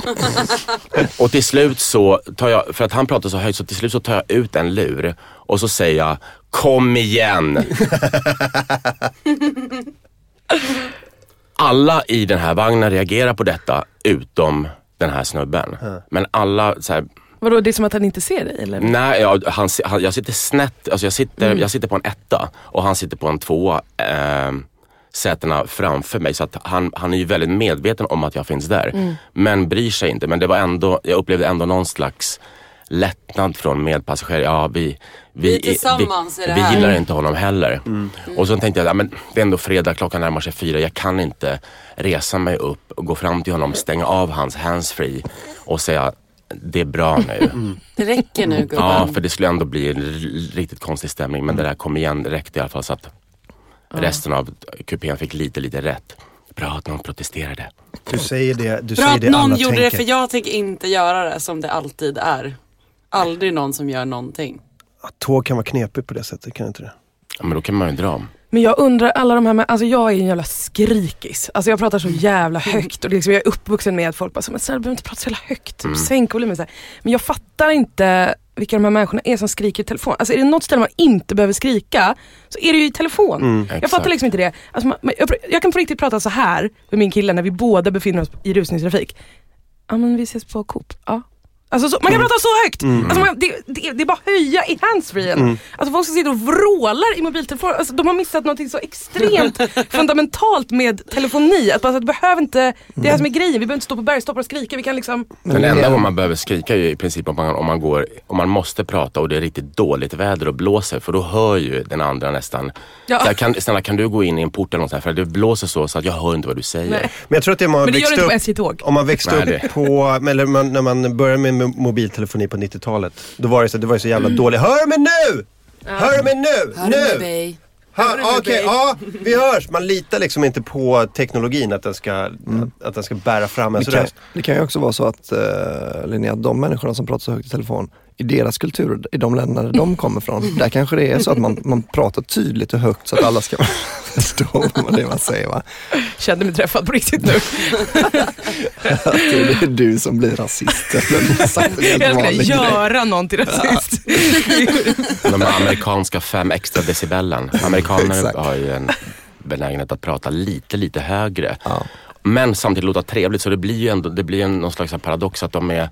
S6: och till slut så tar jag, för att han pratar så högt, så till slut så tar jag ut en lur och så säger jag Kom igen! alla i den här vagnen reagerar på detta utom den här snubben. Men alla så här,
S7: Vadå, det är som att han inte ser dig eller?
S6: nej, jag, han, han, jag sitter snett, alltså jag sitter, jag sitter på en etta och han sitter på en tvåa. Eh, sätena framför mig. Så att han, han är ju väldigt medveten om att jag finns där. Men bryr sig inte. Men det var ändå, jag upplevde ändå någon slags lättnad från medpassagerare. Ja, vi,
S4: Vi i det
S6: vi,
S4: här.
S6: vi gillar inte honom heller. Och så tänkte jag, ja, men det är ändå fredag, klockan närmar sig fyra. Jag kan inte resa mig upp och gå fram till honom, stänga av hans handsfree och säga det är bra nu.
S4: Det räcker nu gubben.
S6: Ja, för det skulle ändå bli en riktigt konstig stämning. Men det där kom igen, det räckte i alla fall så att resten av kupén fick lite, lite rätt. Bra att någon protesterade.
S3: Du säger det, du
S4: Bra
S3: säger
S4: att
S3: det
S4: någon
S3: alla
S4: gjorde
S3: tänker.
S4: det för jag tänker inte göra det som det alltid är. Aldrig någon som gör någonting.
S3: Tåg kan vara knepigt på det sättet, kan inte det?
S6: Ja, men då kan man ju dra om.
S7: Men jag undrar alla de här, med, alltså jag är en jävla skrikis. Alltså jag pratar så jävla högt och det är liksom, jag är uppvuxen med att folk bara, så, men Sara, du behöver inte prata så jävla högt,
S6: Mm.
S7: sänk volymen. Så här. Men jag fattar inte vilka de här människorna är som skriker i telefon. Alltså är det något ställe man inte behöver skrika så är det ju i telefon. jag
S6: exakt.
S7: fattar liksom inte det. Alltså, man, man- jag, jag kan på riktigt prata så här med min kille när vi båda befinner oss i rusningstrafik. Ja men vi ses på Coop. Ja. Alltså så, man kan prata så högt! Alltså man, det, det, det är bara att höja i handsfreen. Alltså folk som sitter och vrålar i mobiltelefon, alltså, de har missat något så extremt fundamentalt med telefoni. Att bara, så att det behöver inte, det är här som är grejen, vi behöver inte stå på bergstoppar och skrika. Vi kan liksom,
S6: Den enda gången man behöver skrika är ju i princip om man, om man går, om man måste prata och det är riktigt dåligt väder och blåser för då hör ju den andra nästan.
S7: Ja.
S6: Här, kan, snälla kan du gå in i en port eller något här, för det blåser så, så att jag hör inte vad du säger.
S7: Nej.
S3: Men jag tror att det är man
S7: men det gör det inte på
S3: upp
S7: SJ-tåg.
S3: Om man växte upp på, eller man, när man började med mo- mobiltelefoni på 90-talet. Då var det så, det var ju så jävla dåligt. Hör mig nu! Hör mig nu!
S4: Hör
S3: nu!
S4: mig?
S3: Okej,
S7: mig?
S3: ja, vi hörs. Man litar liksom inte på teknologin att den ska,
S6: Mm.
S3: att, att den ska bära fram
S5: Det
S3: ens
S5: kan,
S3: röst.
S5: det kan ju också vara så att uh, Linnea, de människorna som pratar så högt i telefon, i deras kultur, i de länderna där de kommer från, där kanske det är så att man, man pratar tydligt och högt så att alla ska förstå vad det är man säger. Va?
S7: Kände mig träffad på riktigt nu.
S5: Att det är du som blir rasist.
S7: Jag ska
S5: grej.
S7: göra någon till rasist.
S6: De amerikanska fem extra decibelen. Amerikaner har ju en benägenhet att prata lite, lite högre.
S5: Ja.
S6: Men samtidigt låta trevligt så det blir ju ändå, det blir en, någon slags paradox att de är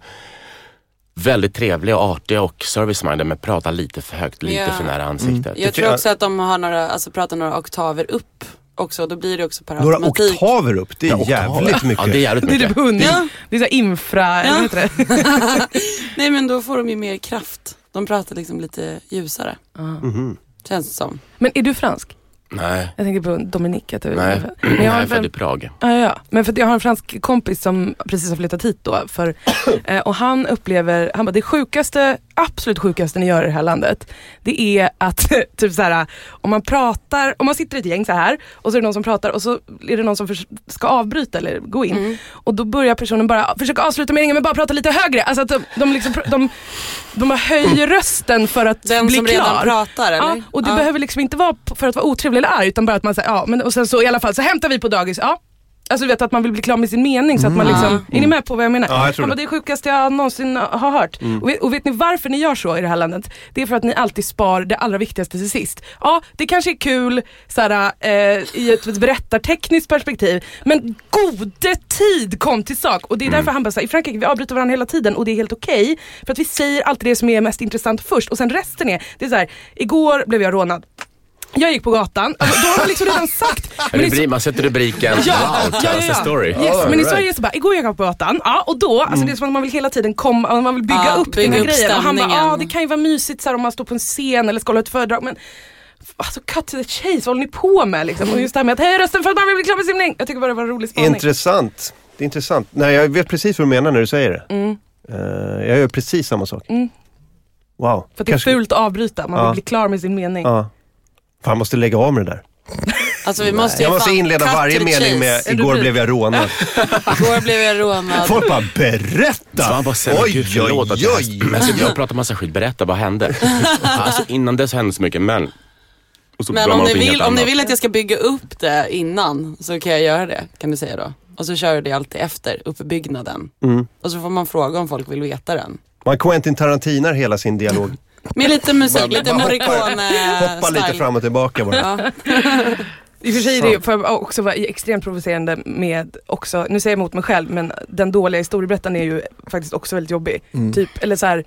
S6: väldigt trevliga och artiga och service-minded men pratar lite för högt, lite
S4: Ja.
S6: för nära ansiktet.
S4: Jag tror också att de har några, alltså pratar några oktaver upp också. Då blir det också per
S3: Några
S4: automatik.
S3: oktaver upp, det är
S6: Ja,
S3: jävligt mycket.
S6: Ja, det är jävligt
S7: Det är
S6: mycket.
S7: typ.
S4: Ja.
S7: Det är så infra, eller heter det?
S4: Nej men då får de ju mer kraft. De pratar liksom lite ljusare.
S3: Mhm.
S4: Känns det som.
S7: Men är du fransk?
S6: Nej,
S7: Jag tänker på Dominique. Att du,
S6: nej.
S7: Men jag
S6: är född i Prag.
S7: Ja, ja. Men för att jag har en fransk kompis som precis har flyttat hit då. För, eh, och han upplever, han bara det sjukaste, absolut sjukaste ni gör i det här landet. Det är att typ så här, om man pratar, om man sitter i ett gäng så här och så är det någon som pratar och så är det någon som ska avbryta eller gå in. Och då börjar personen bara försöka avsluta meningen men bara prata lite högre. Alltså att de, de, liksom, de, de höjer rösten för att
S4: Den
S7: bli
S4: som
S7: klar.
S4: redan pratar eller?
S7: Ja, och det
S4: Ja.
S7: behöver liksom inte vara för att vara otrevlig eller arg utan bara att man säger ja men och sen så i alla fall så hämtar vi på dagis. Ja. Alltså du vet att man vill bli klar med sin mening så att man liksom, är ni med på vad jag menar?
S3: Ja, jag tror
S7: Man bara,
S3: det.
S7: är det sjukaste jag någonsin har hört. Och, vet, och vet ni varför ni gör så i det här landet? Det är för att ni alltid spar det allra viktigaste till sist. Ja, det kanske är kul såhär, eh, i ett berättartekniskt perspektiv men gode tid kom till sak. Och det är därför han bara säger i Frankrike vi avbryter varandra hela tiden och det är helt okej. för att vi säger alltid det som är mest intressant först och sen resten är, det är så här, igår blev jag rånad. Jag gick på gatan, alltså, då har man liksom redan sagt. Men i-
S6: Rubri- Man sätter rubriken
S7: Ja,
S6: Wow, tell us a story.
S7: Yes, men i
S3: right.
S7: Sverige är det så bara, igår gick jag på gatan, ja, och då, alltså det är som att man vill hela tiden komma, man vill bygga
S4: Ja,
S7: upp
S4: bygga
S7: den här
S4: upp
S7: grejen. Och han bara, ja det kan ju vara mysigt så här, om man står på en scen eller ska hålla ett föredrag men Alltså cut to the chase, vad håller ni på med liksom? Och just det här med att höja rösten för att man vill bli klar med simning. Jag tycker bara det var en rolig spaning.
S3: Intressant. Det är intressant. Nej, jag vet precis vad du menar när du säger det.
S7: Mm.
S3: Eh, jag gör precis samma sak.
S7: Mm.
S3: Wow.
S7: För att det är
S3: Kanske-
S7: fult att avbryta, man
S3: Ja.
S7: vill bli klar med sin mening.
S3: Fan, måste lägga av med det där.
S4: Alltså vi måste
S3: Jag måste inleda varje mening med igår blev jag rånad.
S4: Igår blev jag rånad.
S3: Folk bara berätta!
S6: Svan bara säger,
S3: Oj,
S6: gud förlåt
S3: oj, oj.
S6: alltså, jag pratar massa skit, berätta vad hände? alltså innan dess hände så mycket men... Så
S4: Men om ni, vill, om ni vill att jag ska bygga upp det innan så kan jag göra det, kan du säga då. Och så kör du det alltid efter, uppbyggnaden.
S3: Mm.
S4: Och så får man fråga om folk vill veta den.
S3: Man Quentin Tarantinar hela sin dialog.
S4: Med lite musik, lite
S3: Bara hoppar-
S4: Morricone-style.
S3: Hoppa lite fram och tillbaka bara.
S4: Ja.
S7: I och för sig är det, får jag också vara extremt provocerande med också, nu säger jag emot mig själv, men den dåliga historieberättaren är ju faktiskt också väldigt jobbig.
S5: Mm.
S7: Typ, eller så här,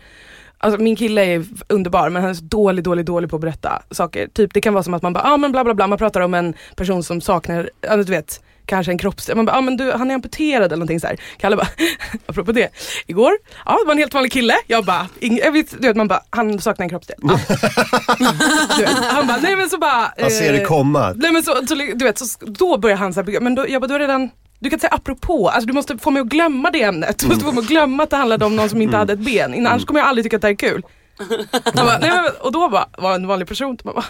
S7: alltså min kille är underbar men han är så dålig, dålig, dålig på att berätta saker. Typ det kan vara som att man bara, ja ah, men bla bla bla, man pratar om en person som saknar, ja du vet, kanske en kroppsdel. Man bara, ah, men du, han är amputerad eller någonting så här. Kalle bara, apropå det, igår, ja det var en helt vanlig kille. Jag bara, ing, jag vet, du vet man bara, han saknar en kroppsdel. Du vet, han bara, nej men så bara.
S3: Man ser det
S7: eh,
S3: komma.
S7: Nej men så, så du vet, så, då börjar han så här men då, jag bara, är det redan du kan inte säga apropå, alltså du måste få mig att glömma det ämnet. Du måste få mig att glömma att det handlade om någon som inte hade ett ben. Innan, Annars kommer jag aldrig tycka att det här är kul. Han bara, nej, men, och då bara, var en vanlig person. Bara,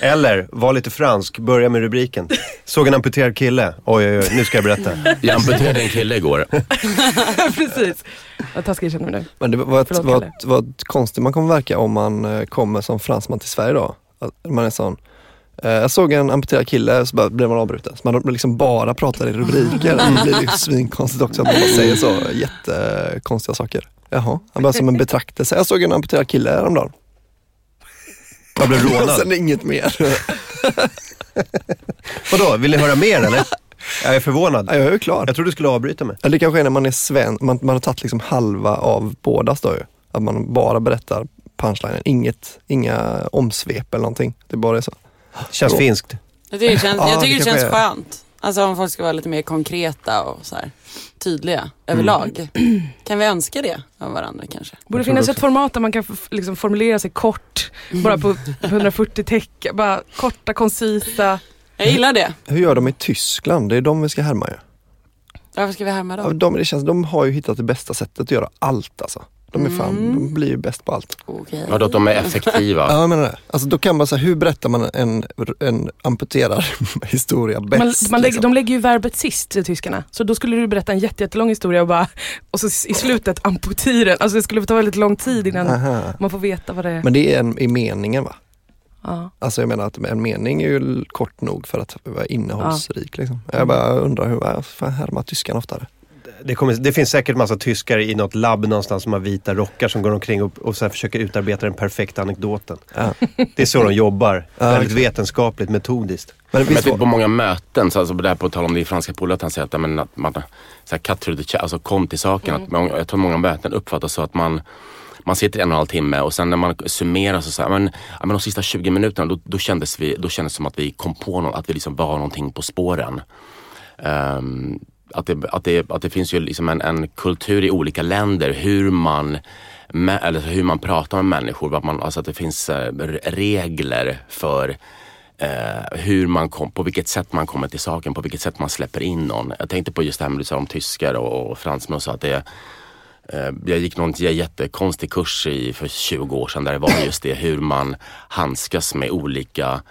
S3: Eller, var lite fransk, börja med rubriken. Såg en amputerad kille. Oj, oj, oj, nu ska jag berätta.
S6: Jag amputerade en kille igår.
S7: Precis. Vad taskig jag känner mig nu.
S5: Men det var ett,
S7: Förlåt,
S5: var ett, var ett konstigt man kommer verka om man eh, kommer som fransman till Sverige då. Man är sån. Eh, Jag såg en amputerad kille så bara blev man avbruten. Så man liksom bara pratar i rubriker. Det blir ju svinkonstigt också att man bara säger så jättekonstiga saker. Jaha, han bara som en betraktelse. Jag såg en amputerad kille häromdagen.
S3: Jag blev
S5: Och
S3: rånad.
S5: sen inget mer.
S3: Vadå, vill ni höra mer eller? Jag är förvånad.
S5: Ja, jag är ju klar.
S3: Jag trodde du skulle avbryta mig.
S5: Eller det kanske är när man är sven, man, man har tagit liksom halva av bådas då ju. Att man bara berättar punchlinen, inget, inga omsvep eller någonting. Det bara är så.
S3: Känns
S5: Jo.
S3: finskt.
S4: Jag tycker det känns,
S5: Ja,
S4: jag
S5: det
S4: tycker det känns
S5: är.
S4: skönt. Alltså om folk ska vara lite mer konkreta och så här, tydliga överlag. Kan vi önska det av varandra kanske?
S7: Borde finnas ett format där man kan liksom formulera sig kort, bara på 140 tecken. Bara korta, koncisa.
S4: Jag gillar det.
S5: Hur gör de i Tyskland? Det är de vi ska härma ju.
S4: Varför ska vi härma
S5: Ja,
S4: dem?
S5: de, det känns, de har ju hittat det bästa sättet att göra allt alltså. De är fan, de blir ju bäst på allt.
S4: Okej.
S6: Vadå att de är effektiva?
S5: Ja, jag menar det. Alltså då kan man säga, hur berättar man en, en amputerad historia bäst?
S7: Man, man lägger,
S5: liksom?
S7: de lägger ju verbet sist, tyskarna. Så då skulle du berätta en jätte, jättelång historia och bara, och så i slutet amputiren. Alltså det skulle ta väldigt lång tid innan
S5: Aha.
S7: man får veta vad det är.
S5: Men det är en, i meningen va?
S7: Ja.
S5: Alltså jag menar att en mening är ju kort nog för att vara innehållsrik. Liksom. Jag bara undrar hur, vad fan härmar tyskarna oftare?
S3: Det, kommer, det finns säkert massa tyskar i något labb någonstans som har vita rockar som går omkring och, och så här försöker utarbeta den perfekta anekdoten.
S5: Ja.
S3: Det är så de jobbar.
S5: Ja,
S3: Väldigt vetenskapligt, metodiskt.
S5: Men
S6: Men
S5: visst
S6: typ på många möten, så alltså, det här på tal om det i franska polet, att han säger att, men, att man så här, cut through the chat, alltså kom till saken. Att många, jag tror många möten uppfattas så att man man sitter en och en halv timme och sen när man summerar så säger men, ja, men de sista 20 minuterna då, då, kändes vi, då kändes det som att vi kom på något, att vi liksom var någonting på spåren. Ehm, att, det, att, det, att det finns ju liksom en, en kultur i olika länder hur man, med, eller hur man pratar med människor. Att, man, alltså att det finns eh, regler för eh, hur man kom, på vilket sätt man kommer till saken, på vilket sätt man släpper in någon. Jag tänkte på just det här med du sa om tyskar och, och fransmän och så att det eh, jag gick någon jättekonstig kurs i, för 20 år sedan där det var just det hur man handskas med olika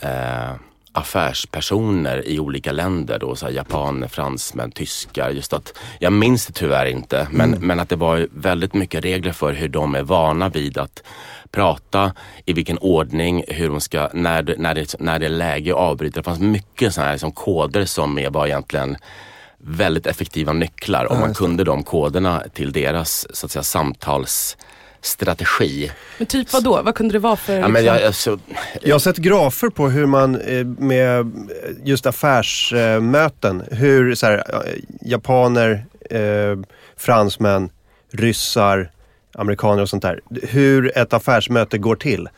S6: eh, affärspersoner i olika länder. Då, så japaner, fransmän, tyskar. Just att, jag minns det tyvärr inte men, men att det var väldigt mycket regler för hur de är vana vid att prata, i vilken ordning, hur de ska, när, när, det, när det är läge att avbryta. Det fanns mycket sådana här liksom, koder som var egentligen väldigt effektiva nycklar. Om man kunde de koderna till deras så att säga, samtalsstrategi.
S7: Men typ vad då? Vad kunde det vara för...
S6: Ja, men jag, alltså,
S3: Jag har sett grafer på hur man eh, med just affärsmöten, hur så här, eh, japaner, eh, fransmän, ryssar, amerikaner och sånt där. Hur ett affärsmöte går till.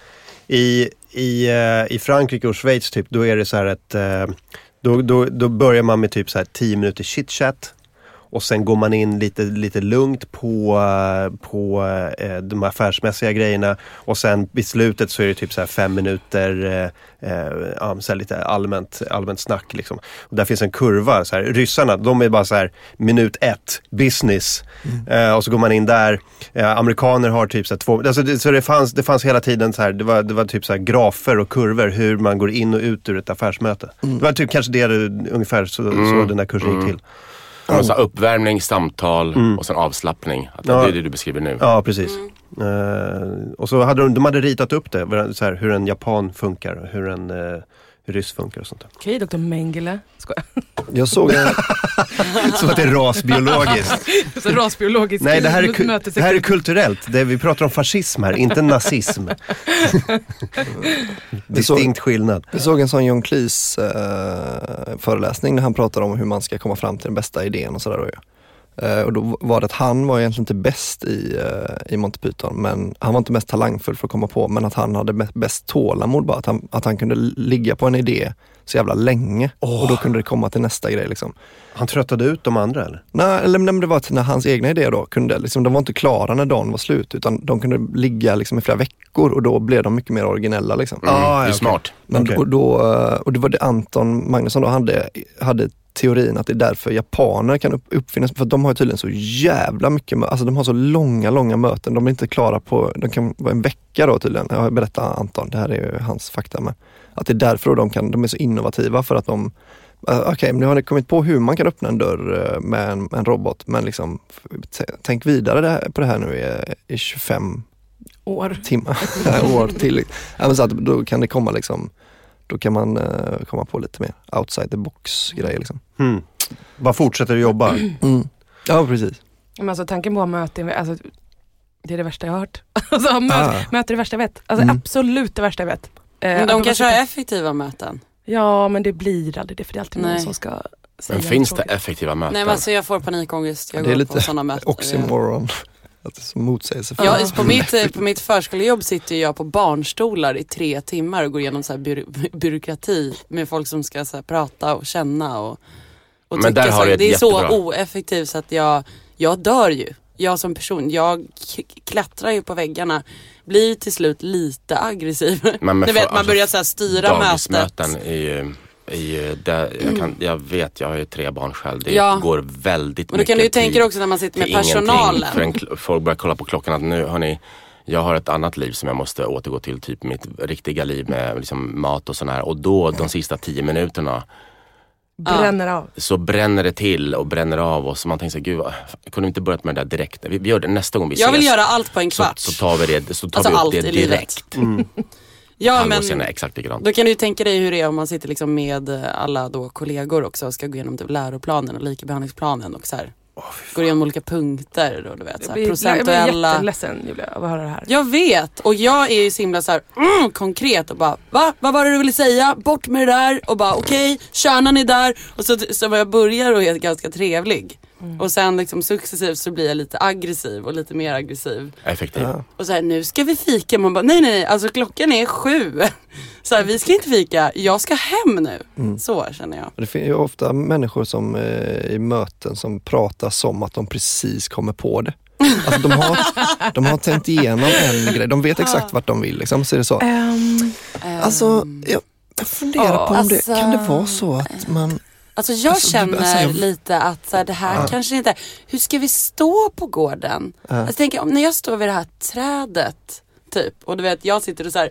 S3: I, i, eh, i Frankrike och Schweiz typ, då är det så här ett, eh, då, då, då börjar man med typ så här 10 minuter chitchat. Och sen går man in lite, lite lugnt på, på eh, de affärsmässiga grejerna och sen vid slutet så är det typ så fem minuter eh, eh, så lite allmänt, allmänt snack. Liksom. Och där finns en kurva. Så här. Ryssarna, de är bara så här minut ett, business. Eh, och så går man in där. Eh, amerikaner har typ så här två, alltså det, så det fanns, det fanns hela tiden så här, det var, det var typ så här grafer och kurvor hur man går in och ut ur ett affärsmöte. Det var typ kanske det, du- ungefär så, så den där kursen gick till.
S6: Och så uppvärmning, samtal och sen avslappning. Att
S3: Ja.
S6: Det är det du beskriver nu.
S3: Ja, precis. Eh, och så hade de, de hade ritat upp det, så här, hur en japan funkar hur en uh, ryss funkar och sånt där.
S7: Okej, Dr. Mengele. Skojar.
S5: Jag såg en,
S3: Så att det är rasbiologiskt.
S7: Så rasbiologiskt
S3: Nej, det här, är, det här är kulturellt. Det, vi pratar om fascism här, inte nazism. Distinkt skillnad.
S5: jag såg en sån John Cleese eh, föreläsning när han pratar om hur man ska komma fram till den bästa idén och sådär. Eh, och då var det att han var egentligen inte bäst i, eh, i Monty Python, men han var inte mest talangfull för att komma på, men att han hade bäst tålamod bara. Att han, att han kunde ligga på en idé så jävla länge och då kunde det komma till nästa grej. Liksom.
S3: Han tröttade ut de andra eller?
S5: Nej, eller men det var att när hans egna idéer då kunde, liksom, de var inte klara när dagen var slut utan de kunde ligga liksom, i flera veckor och då blev de mycket mer originella. Liksom.
S6: Mm,
S3: Ah,
S6: det är smart.
S5: Men
S3: Okej.
S5: och, då, eh, och det var det Anton Magnusson då hade, hade teorin att det är därför japaner kan upp, uppfinnas, för de har tydligen så jävla mycket, alltså de har så långa, långa möten. De är inte klara på, de kan vara en vecka då tydligen. Jag berättar Anton, det här är ju hans fakta med. Att det är därför de, kan, de är så innovativa för att de eh, Okej, men nu har ni kommit på hur man kan öppna en dörr eh, med en, en robot, men liksom tänk vidare här, på det här nu i, i 25
S7: År.
S5: timmar, år till. Ja, så att då kan det komma liksom, då kan man eh, komma på lite mer outside the box grejer liksom.
S3: Hmm. Bara fortsätter att jobba.
S5: Mm. Ja precis.
S7: Men alltså tanken på att ha möten, alltså, det är det värsta jag har hört. Alltså mö-
S5: Ah.
S7: möten är det värsta jag vet. Alltså
S5: Mm.
S7: absolut det värsta jag vet. Eh,
S4: Men de kanske har effektiva möten.
S7: Ja men det blir aldrig det för det är alltid någon som ska säga
S6: Men finns det effektiva möten?
S4: Nej men alltså jag får panikångest. Jag
S5: Det är
S4: går
S5: lite
S4: på sådana möten.
S5: Oxymoron. Att det är så motsägelsefullt.
S4: Ja, på, mitt, på mitt förskolejobb sitter jag på barnstolar i tre timmar och går igenom så här byro, byråkrati med folk som ska så här prata och känna och, och
S6: Men där
S4: tycka
S6: ett
S4: Det är så oeffektivt så att jag, jag dör ju. Jag som person, jag klättrar ju på väggarna, blir till slut lite aggressiv.
S6: Men med
S4: Ni vet, man
S6: alltså,
S4: börjar så här styra mötet.
S6: Dagismöten är ju, ju där, jag, kan, jag vet, jag har ju tre barn själv. Det
S4: Ja.
S6: går väldigt
S4: Men då
S6: mycket
S4: kan du ju tänka dig också när man sitter med personalen.
S6: För en, kl- folk börjar kolla på klockan att nu hörni, jag har ett annat liv som jag måste återgå till, typ mitt riktiga liv med liksom mat och sån här. Och då de sista tio minuterna
S7: Bränner av.
S6: så bränner det till och bränner av och så man tänker sig, gud, kunde inte börjat med det där direkt. Vi, vi gör det nästa gång vi
S4: Jag vill
S6: ses.
S4: göra allt på en
S6: så,
S4: kvart.
S6: så tar vi det, så tar
S4: Alltså
S6: vi upp
S4: allt
S6: det
S4: i livet. Ja, men,
S6: senare, exakt likadant.
S4: Då kan du ju tänka dig hur det är om man sitter liksom med alla då kollegor också och ska gå igenom typ läroplanen och likabehandlingsplanen och så här. går igenom olika punkter och du vet, så
S7: Jag
S4: här,
S7: blir, jag blir
S4: procentuella.
S7: jätteledsen Julia av att höra det här.
S4: Jag vet och jag är ju så himla så här, mm, konkret och bara va? Vad var det du ville säga? Bort med det där och bara okej, kärnan är där. Och så, så jag börjar och är ganska trevlig. Och sen liksom successivt så blir jag lite aggressiv och lite mer aggressiv.
S6: Effektiv.
S5: Ja.
S4: Och så här, nu ska vi fika. Man bara, nej nej, alltså klockan är sju. Så här, vi ska inte fika, jag ska hem nu. Så känner jag.
S5: Det finns ju ofta människor som eh, i möten som pratar som att de precis kommer på det. Alltså de har, de har tänkt igenom en grej, de vet exakt vart de vill. Liksom, så är det så.
S7: Ehm,
S5: Alltså, jag, jag funderar på om det,
S4: Alltså-
S5: kan det vara så att man
S4: Alltså jag
S5: Alltså, du-
S4: känner
S5: alltså, jag-
S4: lite att så här, det här kanske inte, hur ska vi stå på gården? Alltså, jag tänker, om när jag står vid det här trädet typ och du vet jag sitter och så här,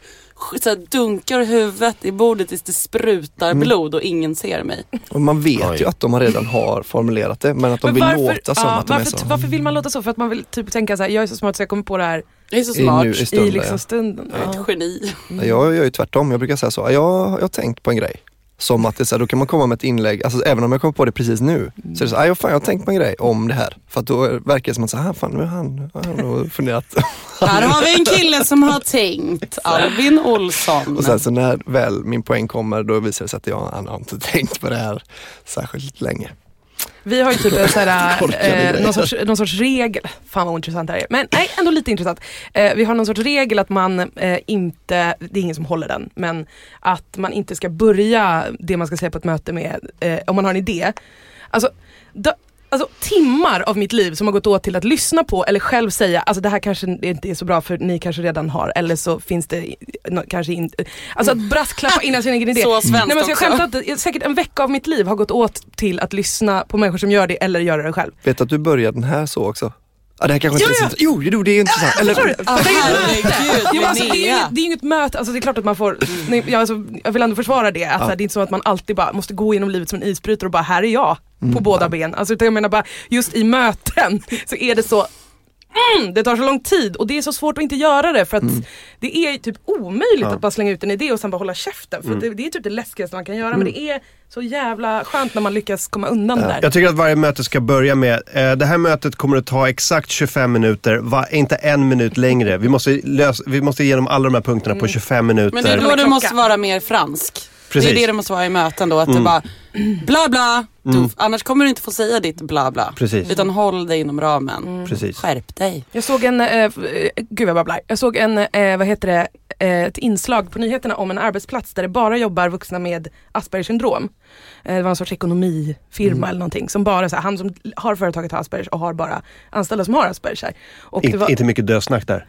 S4: så här dunkar huvudet i bordet tills det sprutar
S5: Mm.
S4: blod och ingen ser mig.
S5: Och man vet
S6: Oj.
S5: ju att de redan har formulerat det men att de
S7: men
S5: vill
S7: varför,
S5: låta som
S7: ja,
S5: att de
S7: varför,
S5: är så.
S7: varför vill man låta så? För att man vill typ tänka så här, jag är så smart så jag kommer på det här
S4: Jag är så
S5: I
S4: smart.
S5: nu- i stunden,
S7: i liksom
S5: ja.
S7: stunden.
S4: Jag är ett
S7: Ja.
S4: geni.
S5: Jag gör ju tvärtom, jag brukar säga så. Jag, jag har tänkt på en grej. Som att det så här, då kan man komma med ett inlägg, alltså även om jag kommer på det precis nu. Så är det så här, "Ah, jag, fan, jag har tänkt på en grej om det här. För att då verkar det som att, så här, fan nu har han, han nog funderat.
S4: Här har vi en kille som har tänkt. Albin Olsson.
S5: Och sen så när väl min poäng kommer då visar det sig att jag han har inte tänkt på det här särskilt länge.
S7: Vi har ju typ en sån här, eh,
S5: grejer.
S7: någon, sorts, någon sorts regel, fan vad intressant det här är, men nej ändå lite intressant. Eh, vi har någon sorts regel att man eh, inte, det är ingen som håller den, men att man inte ska börja det man ska säga på ett möte med, eh, om man har en idé. Alltså, då, alltså, timmar av mitt liv som har gått åt till att lyssna på eller själv säga, alltså det här kanske inte är så bra för ni kanske redan har eller så finns det kanske inte. Alltså att brasklappa innan sin egen idé.
S4: Så svenskt
S7: Nej, men så jag skämtar inte, säkert en vecka av mitt liv har gått åt till att lyssna på människor som gör det eller göra det själv.
S5: Vet att du började den här så också? Ja, det här kanske inte
S7: Ja,
S5: är så Jo, jo, det är intressant. Eller?
S4: Ah,
S7: Det är inget möte. Jo, alltså, det, är det är inget möte, alltså, det är klart att man får, nej, jag, alltså, jag vill ändå försvara det. Att, här, det är inte så att man alltid bara måste gå genom livet som en isbrytare och bara, här är jag på båda ben. Alltså, utan jag menar bara, just i möten så är det så Mm, det tar så lång tid och det är så svårt att inte göra det för att det är typ omöjligt att bara slänga ut en idé och sen bara hålla käften. För det, det är typ det läskigaste man kan göra men det är så jävla skönt när man lyckas komma undan det där.
S3: Jag tycker att varje möte ska börja med, eh, det här mötet kommer att ta exakt 25 minuter, va, inte en minut längre. Vi måste, lösa, vi måste igenom alla de här punkterna på 25 minuter.
S4: Men det är då du måste vara mer fransk.
S3: Precis.
S4: Det är det det måste vara i möten då, att du bara bla bla. Du, annars kommer du inte få säga ditt bla bla.
S3: Precis.
S4: Utan håll dig inom ramen.
S3: Precis.
S4: Skärp dig.
S7: Jag såg en, eh, eh, gud jag babblar. Jag såg en, eh, vad heter det, eh, ett inslag på nyheterna om en arbetsplats där det bara jobbar vuxna med Aspergers syndrom. Eh, det var en sorts ekonomifirma eller någonting. Som bara, så här, han som har företaget har Aspergers och har bara anställda som har Aspergers. här. Och det
S3: In,
S7: var,
S3: Inte mycket dösnack där.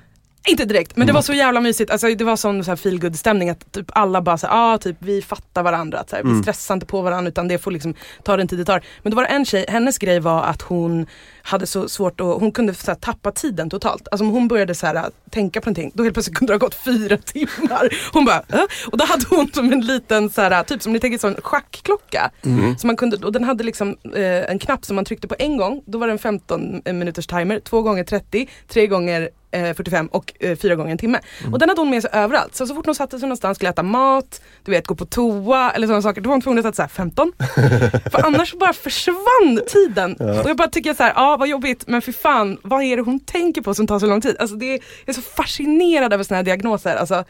S7: Inte direkt, men det var så jävla mysigt. Alltså, det var sån så här feel good stämning att typ alla bara så här, ah, typ, vi fattar varandra. Att, så här, Vi stressar inte på varandra utan det får liksom ta den tid det tar. Men då var det en tjej, hennes grej var att hon hade så svårt att, hon kunde så här, tappa tiden totalt. Alltså om hon började så här, tänka på någonting, då helt plötsligt kunde det ha gått fyra timmar. Hon bara, äh? Och då hade hon som en liten, så här, typ som ni tänker sån schackklocka. Så man kunde, och den hade liksom eh, en knapp som man tryckte på en gång, då var det en 15 minuters timer, två gånger 30, tre gånger eh, 45 och eh, fyra gånger en timme. Och den hade hon med sig överallt. Så, så fort hon satte sig någonstans, skulle äta mat, du vet gå på toa eller sådana saker, då var hon tvungen att säga 15. För annars bara försvann tiden. Och jag bara tycker så här, ja vad jobbigt, men för fan, vad är det hon tänker på som tar så lång tid? Alltså det är, jag är så fascinerad över sådana här diagnoser. Alltså,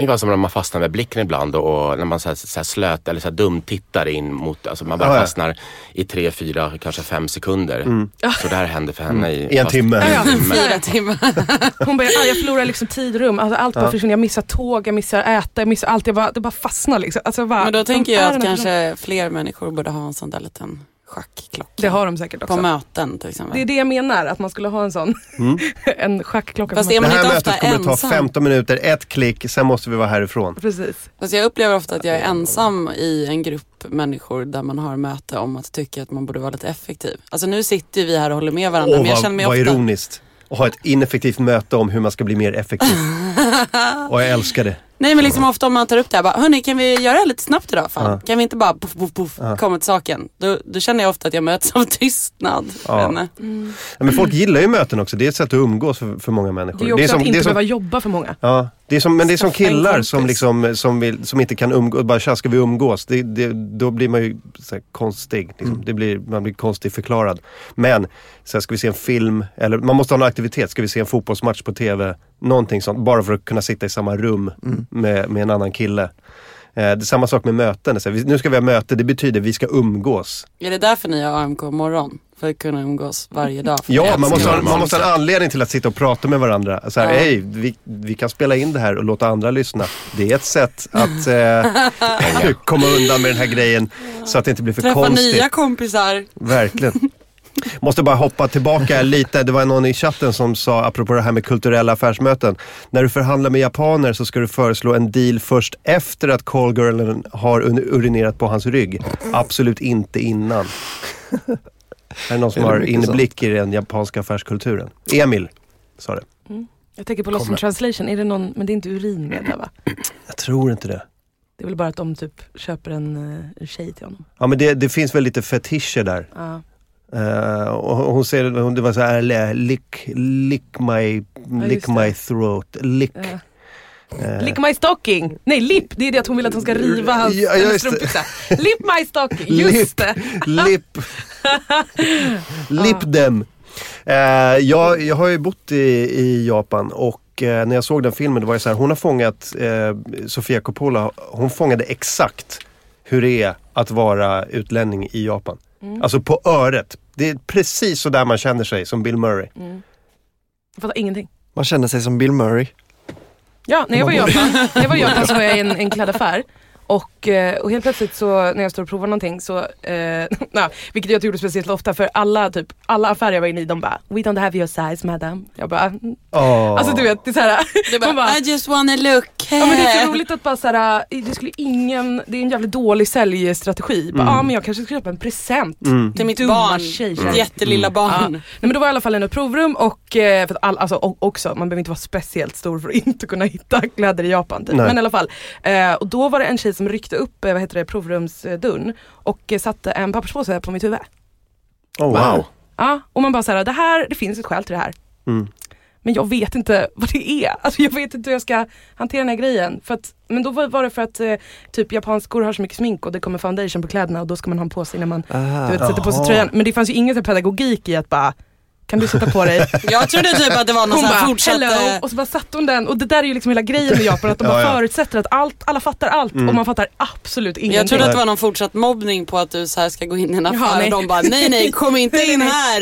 S6: Ungefär som när man fastnar med blicken ibland och när man så här, så här slöt eller så här dumt tittar in mot, alltså man bara
S3: Ja, ja.
S6: fastnar i tre, fyra, kanske fem sekunder. Så det här hände för henne i,
S3: I en timme.
S7: Ja, ja.
S4: Fyra timmar.
S7: Hon bara, "Ah, jag förlorar liksom tid och rum, alltså, allt bara försvinner. Jag missar tåg, jag missar äta, jag missar allt. Jag bara, det bara fastnar liksom. Alltså, bara,
S4: Men då tänker jag att kanske fler människor borde ha en sån där liten schackklocka.
S7: Det har de säkert också.
S4: På möten till exempel.
S7: Det är det jag menar, att man skulle ha en sån. en schackklocka.
S4: Fast är
S3: Det
S4: man
S3: här
S4: inte
S3: mötet
S4: ofta
S3: kommer att ta
S4: ensam?
S3: 15 minuter, ett klick, sen måste vi vara härifrån.
S7: Precis.
S4: Fast jag upplever ofta att jag är ensam i en grupp människor där man har möte om att tycka att man borde vara lite effektiv. Alltså nu sitter vi här och håller med varandra
S3: Åh,
S4: men jag
S3: vad,
S4: känner mig
S3: vad
S4: ofta...
S3: ironiskt. Och ha ett ineffektivt möte om hur man ska bli mer effektiv. Och jag älskar det.
S4: Nej men liksom ofta om man tar upp det här, bara, hörni kan vi göra det lite snabbt idag? Fan? Kan vi inte bara puff, puff, puff, komma till saken? Då, då känner jag ofta att jag möts av tystnad.
S3: Ja.
S4: Men,
S3: Ja, men folk gillar ju möten också. Det är ett sätt att umgås för, för många människor.
S7: Det är ju också
S3: som,
S7: att inte
S3: det är som,
S7: behöva jobba för många.
S3: ja, det är som, men det är som killar som, liksom, som, vill, som inte kan umgås. Bara tja, ska vi umgås? Det, det, då blir man ju så här, konstig. Liksom.
S7: Mm.
S3: Det blir, man blir konstigt förklarad. Men, så här, ska vi se en film? Eller man måste ha en aktivitet. Ska vi se en fotbollsmatch på TV? Någonting sånt. Bara för att kunna sitta i samma rum
S7: Mm.
S3: med, med en annan kille. Eh, det är samma sak med möten. Så här, vi, nu ska vi ha möte. Det betyder vi ska umgås.
S4: är det därför ni har AMK morgon? För att kunna umgås varje dag?
S3: Ja, man måste, ha, man måste ha en anledning till att sitta och prata med varandra. Så här,
S4: Ja.
S3: hej, vi, vi kan spela in det här och låta andra lyssna. Det är ett sätt att eh, komma undan med den här grejen så att det inte blir för
S4: Träffa
S3: konstigt.
S4: nya kompisar.
S3: Verkligen. Måste bara hoppa tillbaka lite. Det var någon i chatten som sa, apropå det här med kulturella affärsmöten. När du förhandlar med japaner så ska du föreslå en deal först efter att callgirlen har urinerat på hans rygg. Absolut inte innan. Är det någon som
S5: Är det
S3: har inblick i den japanska affärskulturen? Emil sa det.
S7: Jag tänker på Lost in translation, är det någon, men det är inte urin med där va?
S3: Jag tror inte det.
S7: Det är väl bara att de typ köper en, en tjej till honom.
S3: Ja men det, det finns väl lite fetischer där.
S7: Ja.
S3: Eh, och hon säger, hon- det var så här, "Lä- lick, lick my, lick my throat, lick.
S7: Ja.
S3: Eh,
S7: Lick my stocking! Nej, lip! Det är det att hon vill att hon ska riva hans
S3: Ja,
S7: strumpbyxa. Lip my stocking, just
S3: Lip.
S7: det!
S3: Lip. Lip them. Eh, jag, jag har ju bott i, i Japan och när jag såg den filmen, det var ju så här, hon har fångat, Sofia Coppola, hon fångade exakt hur det är att vara utlänning i Japan. Alltså på öret. Det är precis så där man känner sig som Bill Murray.
S7: Jag fattar ingenting.
S5: Man känner sig som Bill Murray.
S7: Ja, när jag var i Japan, när jag var i Japan så var jag i en, en klädaffär Och, eh, och helt plötsligt så när jag står och provar någonting så, eh, na, vilket jag gjorde speciellt ofta för alla, typ, alla affärer jag var inne i de bara We don't have your size madam. Jag bara, mm.
S3: Åh.
S7: alltså du vet, det är såhär.
S4: Du bara,
S7: bara,
S4: I just wanna look
S7: Ja men det är så roligt att bara såhär, det skulle ingen, det är en jävligt dålig säljstrategi. Bara, ah, men jag kanske ska köpa en present.
S4: Till mitt
S7: Dumma
S4: barn,
S7: tjejer.
S4: mitt jättelilla
S7: Ja.
S4: barn.
S7: Nej, men då var jag i alla fall inne i ett provrum och, eh, för att all, alltså, och, också, man behöver inte vara speciellt stor för att inte kunna hitta kläder i Japan. Typ. Men i alla fall. Eh, och då var det en tjej som ryckte upp eh, vad heter det, provrumsdörren och eh, satte en papperspåse på mitt huvud.
S3: Oh, wow.
S7: Ja, och man bara såhär, det här, det finns ett skäl till det här.
S3: Mm.
S7: Men jag vet inte vad det är. Alltså jag vet inte hur jag ska hantera den här grejen. För att, men då var, det för att eh, typ japanskor har så mycket smink och det kommer foundation på kläderna och då ska man ha en på sig när man
S5: Ah.
S7: du vet, sätter på sig tröjan. Men det fanns ju ingen pedagogik i att bara, kan du sätta på dig?
S4: Jag trodde typ att det var någon
S7: Hon bara,
S4: fortsatt...
S7: hello,
S4: eh,
S7: och så bara satte hon den och det där är ju liksom hela grejen med Japan att de
S3: Ja,
S7: bara
S3: ja.
S7: förutsätter att allt, alla fattar allt och man fattar absolut ingenting.
S4: Jag trodde att det var någon fortsatt mobbning på att du så här ska gå in i en affär
S7: nej.
S4: och de bara nej nej kom inte in här.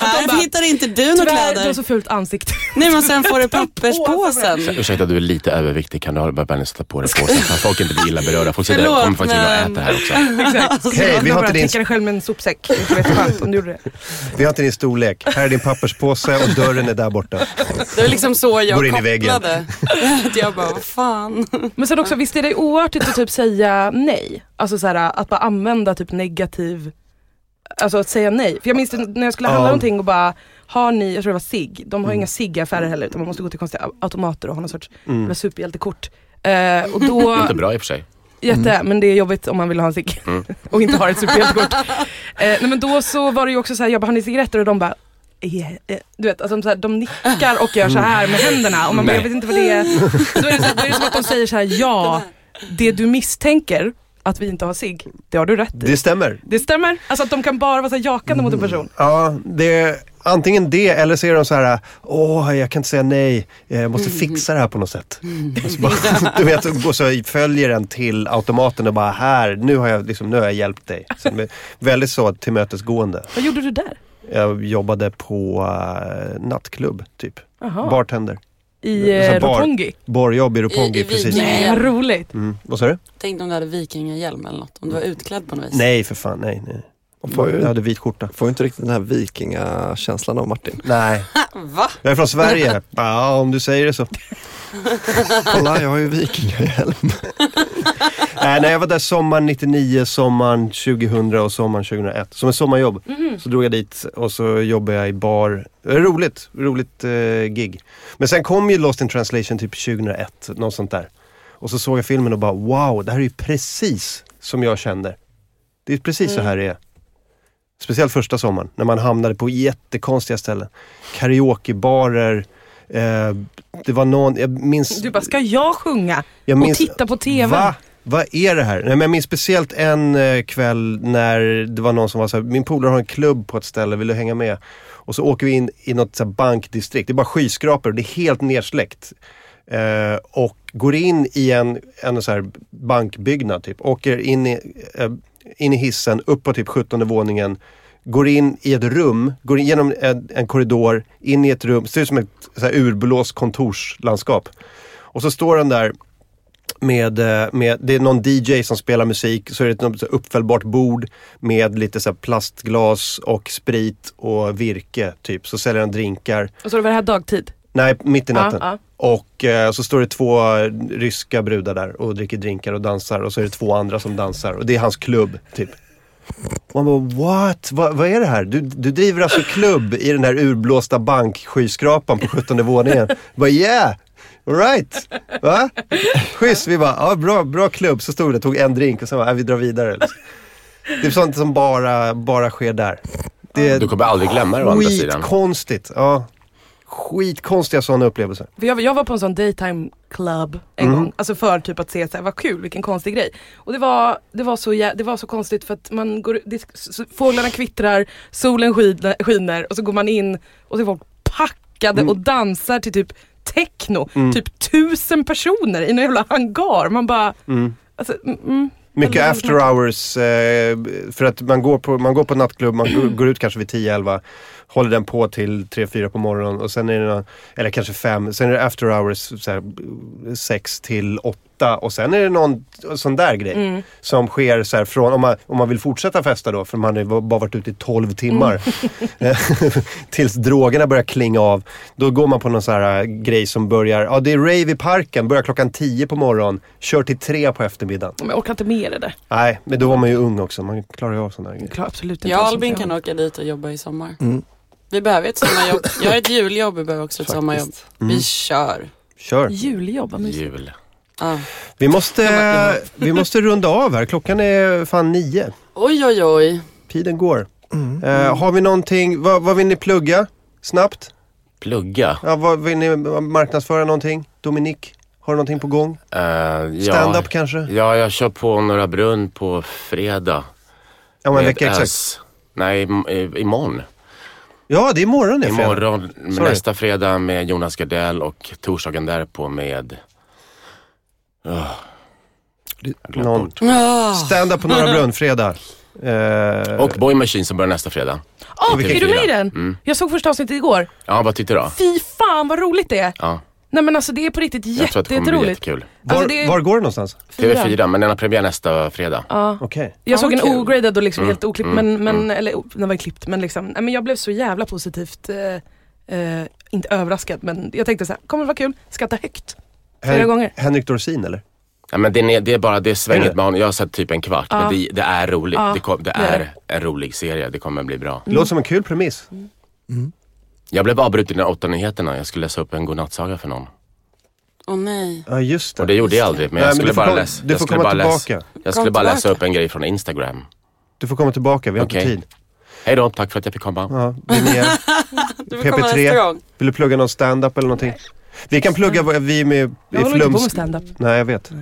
S4: Här
S7: bara,
S4: hittar inte du några
S7: Tyvärr, du har
S4: kläder.
S7: så fult ansikte.
S4: Nej men sen får du
S7: Påsen.
S4: papperspåsen.
S6: Ursäkta, du är lite överviktig. Kan du bara bara sätta på dig påsen så att folk inte blir illa berörda? Folk
S4: Förlåt,
S6: kommer faktiskt
S4: men-
S6: äter här också.
S7: Exakt.
S3: Hej, vi har inte din-
S7: dig själv med en sopsäck. Om du gjorde det.
S3: Vi har inte din storlek. Här är din papperspåse och dörren är där borta.
S4: Det var liksom så jag
S3: Går in i väggen.
S4: kopplade. Att jag bara, vad fan.
S7: Men sen också, visst är det oartigt att typ säga nej? Alltså så här, att bara använda typ negativ, alltså att säga nej. För jag minns när jag skulle handla
S3: Ja.
S7: någonting och bara, har ni, jag tror det var SIG, de
S3: Mm.
S7: har inga SIG-affärer heller utan man måste gå till konstiga automater och ha någon sorts
S3: Mm.
S7: mm. superhjältekort. Eh, och då,
S6: Inte bra i och för sig.
S7: jätte, men det är jobbigt om man vill ha en SIG
S6: Mm.
S7: och inte har ett superhjältekort. eh, nej men då så var det ju också så här, jag bara, har ni cigaretter? Och de bara, Yeah, du vet, alltså, så här, de nickar och gör så här med händerna och man bara, jag vet inte vad det är. Då är det, så, då är det som att de säger så här, ja, det du misstänker att vi inte har sig, det har du rätt i.
S3: Det stämmer.
S7: Det stämmer. Alltså att de kan bara vara så här jakande mot en person.
S3: Ja, det är antingen det eller så är de så här, åh jag kan inte säga nej, jag måste fixa det här på något sätt. Och så bara, du vet, och så följer den till automaten och bara, här, nu har jag, liksom, nu har jag hjälpt dig. Så väldigt så tillmötesgående.
S7: Vad gjorde du där?
S3: Jag jobbade på uh, nattklubb, typ.
S7: Jaha.
S3: Bartender.
S7: I eh,
S3: bar-
S7: Roppongi?
S3: Borrjobb i
S4: I-
S3: Roppongi,
S4: i
S3: precis.
S7: Nej, vad roligt.
S3: Mm. Vad sa du?
S4: Tänk om du hade vikingahjälm eller något. Om du var utklädd på något vis.
S3: Nej för fan, nej. nej.
S5: Får
S3: Jag hade vit skjorta.
S5: Får inte riktigt den här vikingakänslan av Martin.
S3: Nej,
S4: Va?
S3: jag är från Sverige. Ja, om du säger det så.
S5: Kolla, jag har ju vikingahjälm.
S3: Nej, när jag var där sommaren 99, sommaren 2000 och sommaren 2001. Som ett sommarjobb. Så drog jag dit och så jobbade jag i bar. Var Roligt, roligt eh, gig. Men sen kom ju Lost in translation typ 2001, något sånt där. Och så såg jag filmen och bara wow, det här är ju precis som jag kände. Det är precis så här det är. Speciellt första sommaren när man hamnade på jättekonstiga ställen. Karaokebarer. Eh, det var någon, jag minns...
S7: Du bara, ska jag sjunga
S3: jag
S7: och titta på TV?
S3: Va? Vad är det här? Nej, men jag minns speciellt en eh, kväll när det var någon som var så här, min polare har en klubb på ett ställe, vill du hänga med? Och så åker vi in i något så här bankdistrikt, det är bara skyskrapor och det är helt nersläckt. Eh, och går in i en, en så här bankbyggnad typ, åker in i, eh, in i hissen, upp på typ 17 våningen, går in i ett rum, går igenom en, en korridor, in i ett rum, ser ut som ett så urblåst kontorslandskap. Och så står den där med, eh, med, det är någon DJ som spelar musik, så är det ett uppfällbart bord med lite så plastglas och sprit och virke typ. Så säljer han drinkar.
S7: Och så var det här dagtid?
S3: Nej, mitt i natten.
S7: Ja,
S3: Och eh, så står det två eh, ryska brudar där och dricker drinkar och dansar och så är det två andra som dansar och det är hans klubb typ. Man bara what? Va, vad är det här? Du, du driver alltså klubb i den här urblåsta bankskyskrapan på 17 våningen. Bara yeah! Alright! Va? Schysst! Vi bara, ja bra, bra klubb. Så stod det, tog en drink och sen bara, ja, vi drar vidare. Det är sånt som bara, bara sker där. Det är
S6: Du kommer aldrig glömma det å andra sidan.
S3: skitkonstigt. Ja. Skitkonstiga sådana upplevelser.
S7: För jag, jag var på en sån daytime club en
S3: Mm.
S7: gång, alltså för typ att se så här, vad kul, vilken konstig grej. Och det var, det var, så, det var så konstigt för att man går, det, fåglarna kvittrar, solen skiner, skiner och så går man in och så är folk packade
S3: Mm.
S7: och dansar till typ techno. Typ tusen personer i någon jävla hangar. Man bara,
S3: Mm.
S7: alltså, mm, mm.
S3: Mycket after hours. Eh, för att man går på, man går på nattklubb, man går, ut kanske vid 10-11. Håller den på till 3-4 på morgonen och sen är det, eller kanske 5. Sen är det after hours, så här, 6 till festa och sen är det någon sån där grej.
S7: Mm.
S3: Som sker så här från, om man, om man vill fortsätta festa då, för man har bara varit ute i 12 timmar.
S7: Mm.
S3: tills drogerna börjar klinga av. Då går man på någon sån här äh, grej som börjar, ja det är rave i parken, börjar klockan 10 på morgonen, kör till 3 på eftermiddagen.
S7: Men jag orkar inte med det där.
S3: Nej, men då var man ju ung också, man klarar ju av sådana grejer.
S7: klarar absolut inte
S4: Jag och Albin kan åka dit och jobba i sommar.
S5: Mm.
S4: Vi behöver ett sommarjobb. Jag har ett juljobb, vi behöver också ett
S5: Faktiskt.
S4: sommarjobb.
S3: Mm.
S4: Vi kör.
S3: Kör.
S7: Juljobb.
S6: Jul.
S4: Ja.
S3: Vi måste, vi måste runda av här, klockan är fan nio.
S4: Oj, oj, oj.
S3: Tiden går.
S5: Mm.
S3: Eh, har vi någonting, vad, vad vill ni plugga? Snabbt?
S6: Plugga.
S3: Ja, vad, vill ni marknadsföra någonting? Dominik, har du någonting på gång?
S6: Uh, ja.
S3: Stand-up kanske?
S6: Ja, jag kör på Norra Brunn på fredag.
S3: Ja, men vecka exakt.
S6: S. Nej, im- imorgon.
S3: Ja, det är imorgon det är fredag.
S6: Imorgon,
S3: Sorry.
S6: nästa fredag med Jonas Gardell och torsdagen därpå med... Oh, jag har glömt
S3: Någon-.
S4: Ah.
S3: Stand-up på Norra Brunn, fredag. Eh,
S6: Och Boy Machine som börjar nästa fredag.
S7: Åh,
S3: Vilken
S7: är du med i den?
S6: Mm.
S7: Jag såg första avsnittet igår.
S6: Ja, vad tyckte du då?
S7: Fy fan vad roligt det är.
S6: Ja,
S7: Nej men alltså det är på riktigt
S6: jag tror att det kommer bli
S7: jätteroligt.
S6: jättekul.
S3: var,
S7: alltså, det är-
S3: var går det någonstans?
S6: TV4, men den har premiär nästa fredag.
S7: Ja.
S3: Okej.
S7: Jag
S4: Ja,
S7: såg en
S4: kul.
S7: ograded och liksom
S6: Mm,
S7: helt oklippt,
S6: mm,
S7: men, men
S6: mm.
S7: eller o- den var ju klippt men liksom, nej men jag blev så jävla positivt, eh, eh, inte överraskad men jag tänkte så här, kommer det vara kul, skratta högt. Flera
S3: Hen-
S7: gånger.
S3: Henrik Dorsin eller?
S6: Ja, men det, är, det är bara det är svänget med honom. Jag har sett typ en kvart,
S7: Ja.
S6: men det, det är roligt.
S7: Ja,
S6: det, kom, det
S7: är
S6: en rolig serie, det kommer bli bra.
S3: Det låter som en kul premiss.
S6: Jag blev avbruten i de åtta nyheterna. Jag skulle läsa upp en godnattsaga för någon.
S4: Åh nej.
S3: Ja, just det.
S6: Och det gjorde jag aldrig, men
S3: Nej,
S6: jag skulle bara läsa. jag skulle bara läsa-. Jag skulle
S4: Kom
S6: bara läsa upp en grej från Instagram.
S3: Du får komma tillbaka, vi har
S6: Okej.
S3: inte tid.
S6: Hej då, tack för att jag fick komma.
S3: Ja, Linnea,
S4: Du får komma
S3: PP3.
S4: nästa gång.
S3: vill du plugga någon stand-up eller någonting? Vi kan plugga, vi är med i
S7: Jag håller inte på med
S3: Flums...
S7: stand-up.
S3: Nej, jag vet.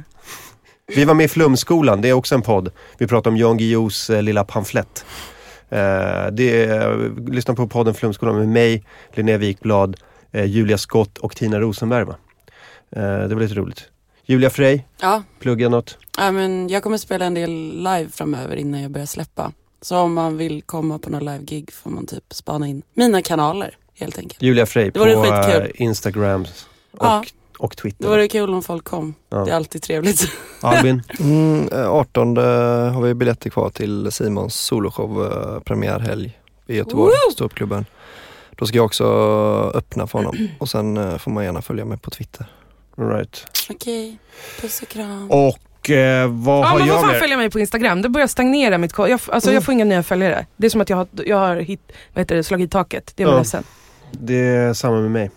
S3: Vi var med i Flumskolan, det är också en podd. Vi pratar om Jan Guillous eh, lilla pamflett. Eh, det är, lyssna på podden Flumskolan med mig, Linnea Wikblad, eh, Julia Skott och Tina Rosenberg. Va? Det var lite roligt. Julia Frey,
S4: Ja,
S3: plugga något?
S4: ja, men jag kommer spela en del live framöver innan jag börjar släppa. Så om man vill komma på några live-gig får man typ spana in mina kanaler helt enkelt.
S3: Julia Frey
S4: Det
S3: på
S4: skitkul.
S3: eh, Instagram och,
S4: Ja.
S3: och
S4: Det
S3: Twitter.
S4: vore kul om folk kom.
S3: Ja.
S4: Det är alltid trevligt.
S3: Albin,
S5: Mm, eh, 18 har vi biljetter kvar till Simons soloshow, eh, premiärhelg i Göteborg, Ståuppklubben. Då ska jag också öppna för honom och sen eh, får man gärna följa mig på Twitter.
S3: right.
S4: Okej, puss och kram.
S3: Och eh, vad
S7: Ja
S3: har jag
S7: fan
S3: mer?
S7: följa mig på Instagram, det börjar stagnera mitt jag, Alltså
S3: Mm.
S7: jag får inga nya följare. Det är som att jag har, jag har hit, vad heter det, slagit i taket. Det är jag
S3: Ja.
S7: ledsen.
S3: Det är samma med mig.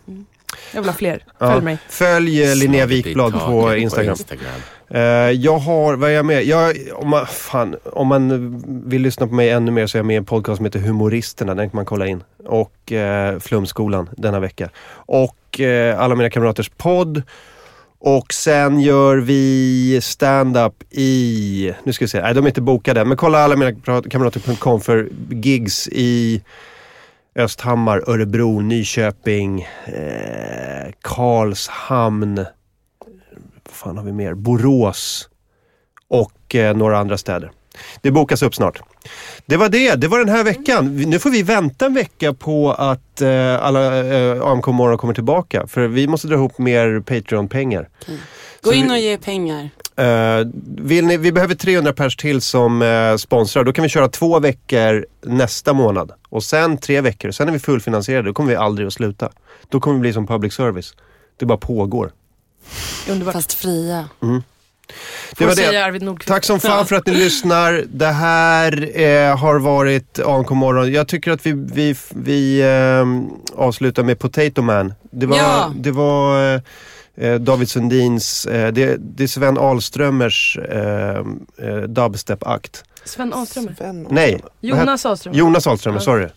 S7: Jag vill ha fler.
S3: Ja.
S7: Följ mig.
S3: Följ eh, Linnea Wikblad på Instagram.
S6: Instagram.
S3: Eh, jag har, vad är jag med? Jag, om, man, fan, om man vill lyssna på mig ännu mer så är jag med i en podcast som heter Humoristerna. Den kan man kolla in. Och eh, Flumskolan denna vecka. Och eh, alla mina kamraters podd. Och sen gör vi stand-up i, nu ska vi se, nej de är inte bokade. Men kolla alla mina kamrater.com för gigs i Östhammar, Örebro, Nyköping, eh, Karlshamn, vad fan har vi mer? Borås och eh, några andra städer. Det bokas upp snart. Det var det, det var den här veckan. Nu får vi vänta en vecka på att eh, alla eh, AMK morgon kommer tillbaka. För vi måste dra ihop mer Patreon-pengar.
S4: Gå in och ge pengar.
S3: Eh, vill ni, vi behöver 300 pers till som eh, sponsrar. Då kan vi köra två veckor nästa månad. Och sen tre veckor. Sen är vi fullfinansierade. Då kommer vi aldrig att sluta. Då kommer vi bli som public service. Det bara pågår.
S7: Underbart.
S4: Fast fria.
S3: Det
S7: Får
S3: var det. Tack som fan för att ni lyssnar. Det här eh, har varit AMK morgon. Jag tycker att vi, vi, vi ehm, avslutar med Potato Man. Det var,
S4: Ja.
S3: det var eh, eh, David Sundins, eh, det, det är Sven Ahlströmers eh, eh, dubstep-akt.
S7: Sven Ahlströmer.
S3: Nej, vad heter-
S7: Jonas Ahlströmer.
S3: Jonas Ahlströmer, sorry.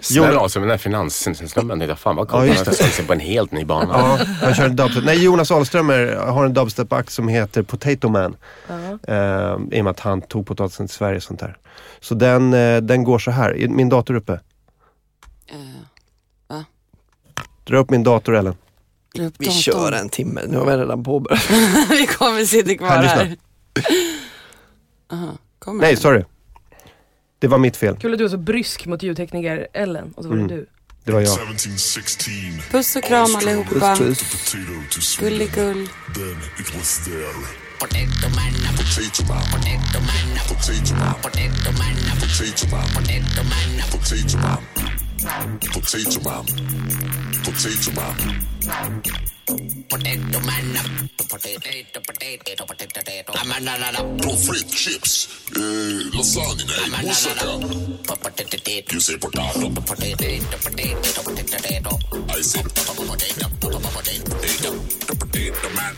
S6: Sven Ahlström, den där finanssnubben, fan vad
S3: Ja,
S6: coolt.
S3: just
S6: Han slagit sig på en helt ny bana.
S3: Ja, han kör en dubstep. Nej, Jonas Ahlströmer har en dubstep-akt som heter Potato Man.
S7: Ja.
S3: Eh, I och med att han tog potatisen till Sverige och sånt där. Så den, eh, den går så här. Min dator uppe.
S4: Eh,
S3: Dra upp min dator Ellen.
S4: Upp
S5: Vi
S4: datorn.
S5: kör en timme, nu har vi redan påbörjat.
S4: vi kommer sitta kvar
S3: Här,
S4: här. Aha, kommer
S3: Nej,
S4: den?
S3: sorry. Det var mitt fel.
S7: Kul att du var så brysk mot ljudtekniker Ellen och så var
S3: Mm.
S7: det du.
S3: Det var jag.
S1: 1716.
S4: Puss och kram allihopa.
S5: Puss puss.
S1: Potato to Sweden.
S4: Gulligull.
S1: Then it was there.
S2: Potato man,
S1: Potato man.
S2: potato man,
S1: Potato man.
S2: potato man,
S1: Potato man.
S2: potato man.
S1: Potato man. Potato man. Potato man.
S2: Potato potato, potato, potato, potato. I'm a.
S1: Pommes frites, chips, eh, lasagne, nej, moussaka.
S2: Potato,
S1: You say potato.
S2: potato, potato, potato, potato.
S1: I say potato. Potato, potato, potato man.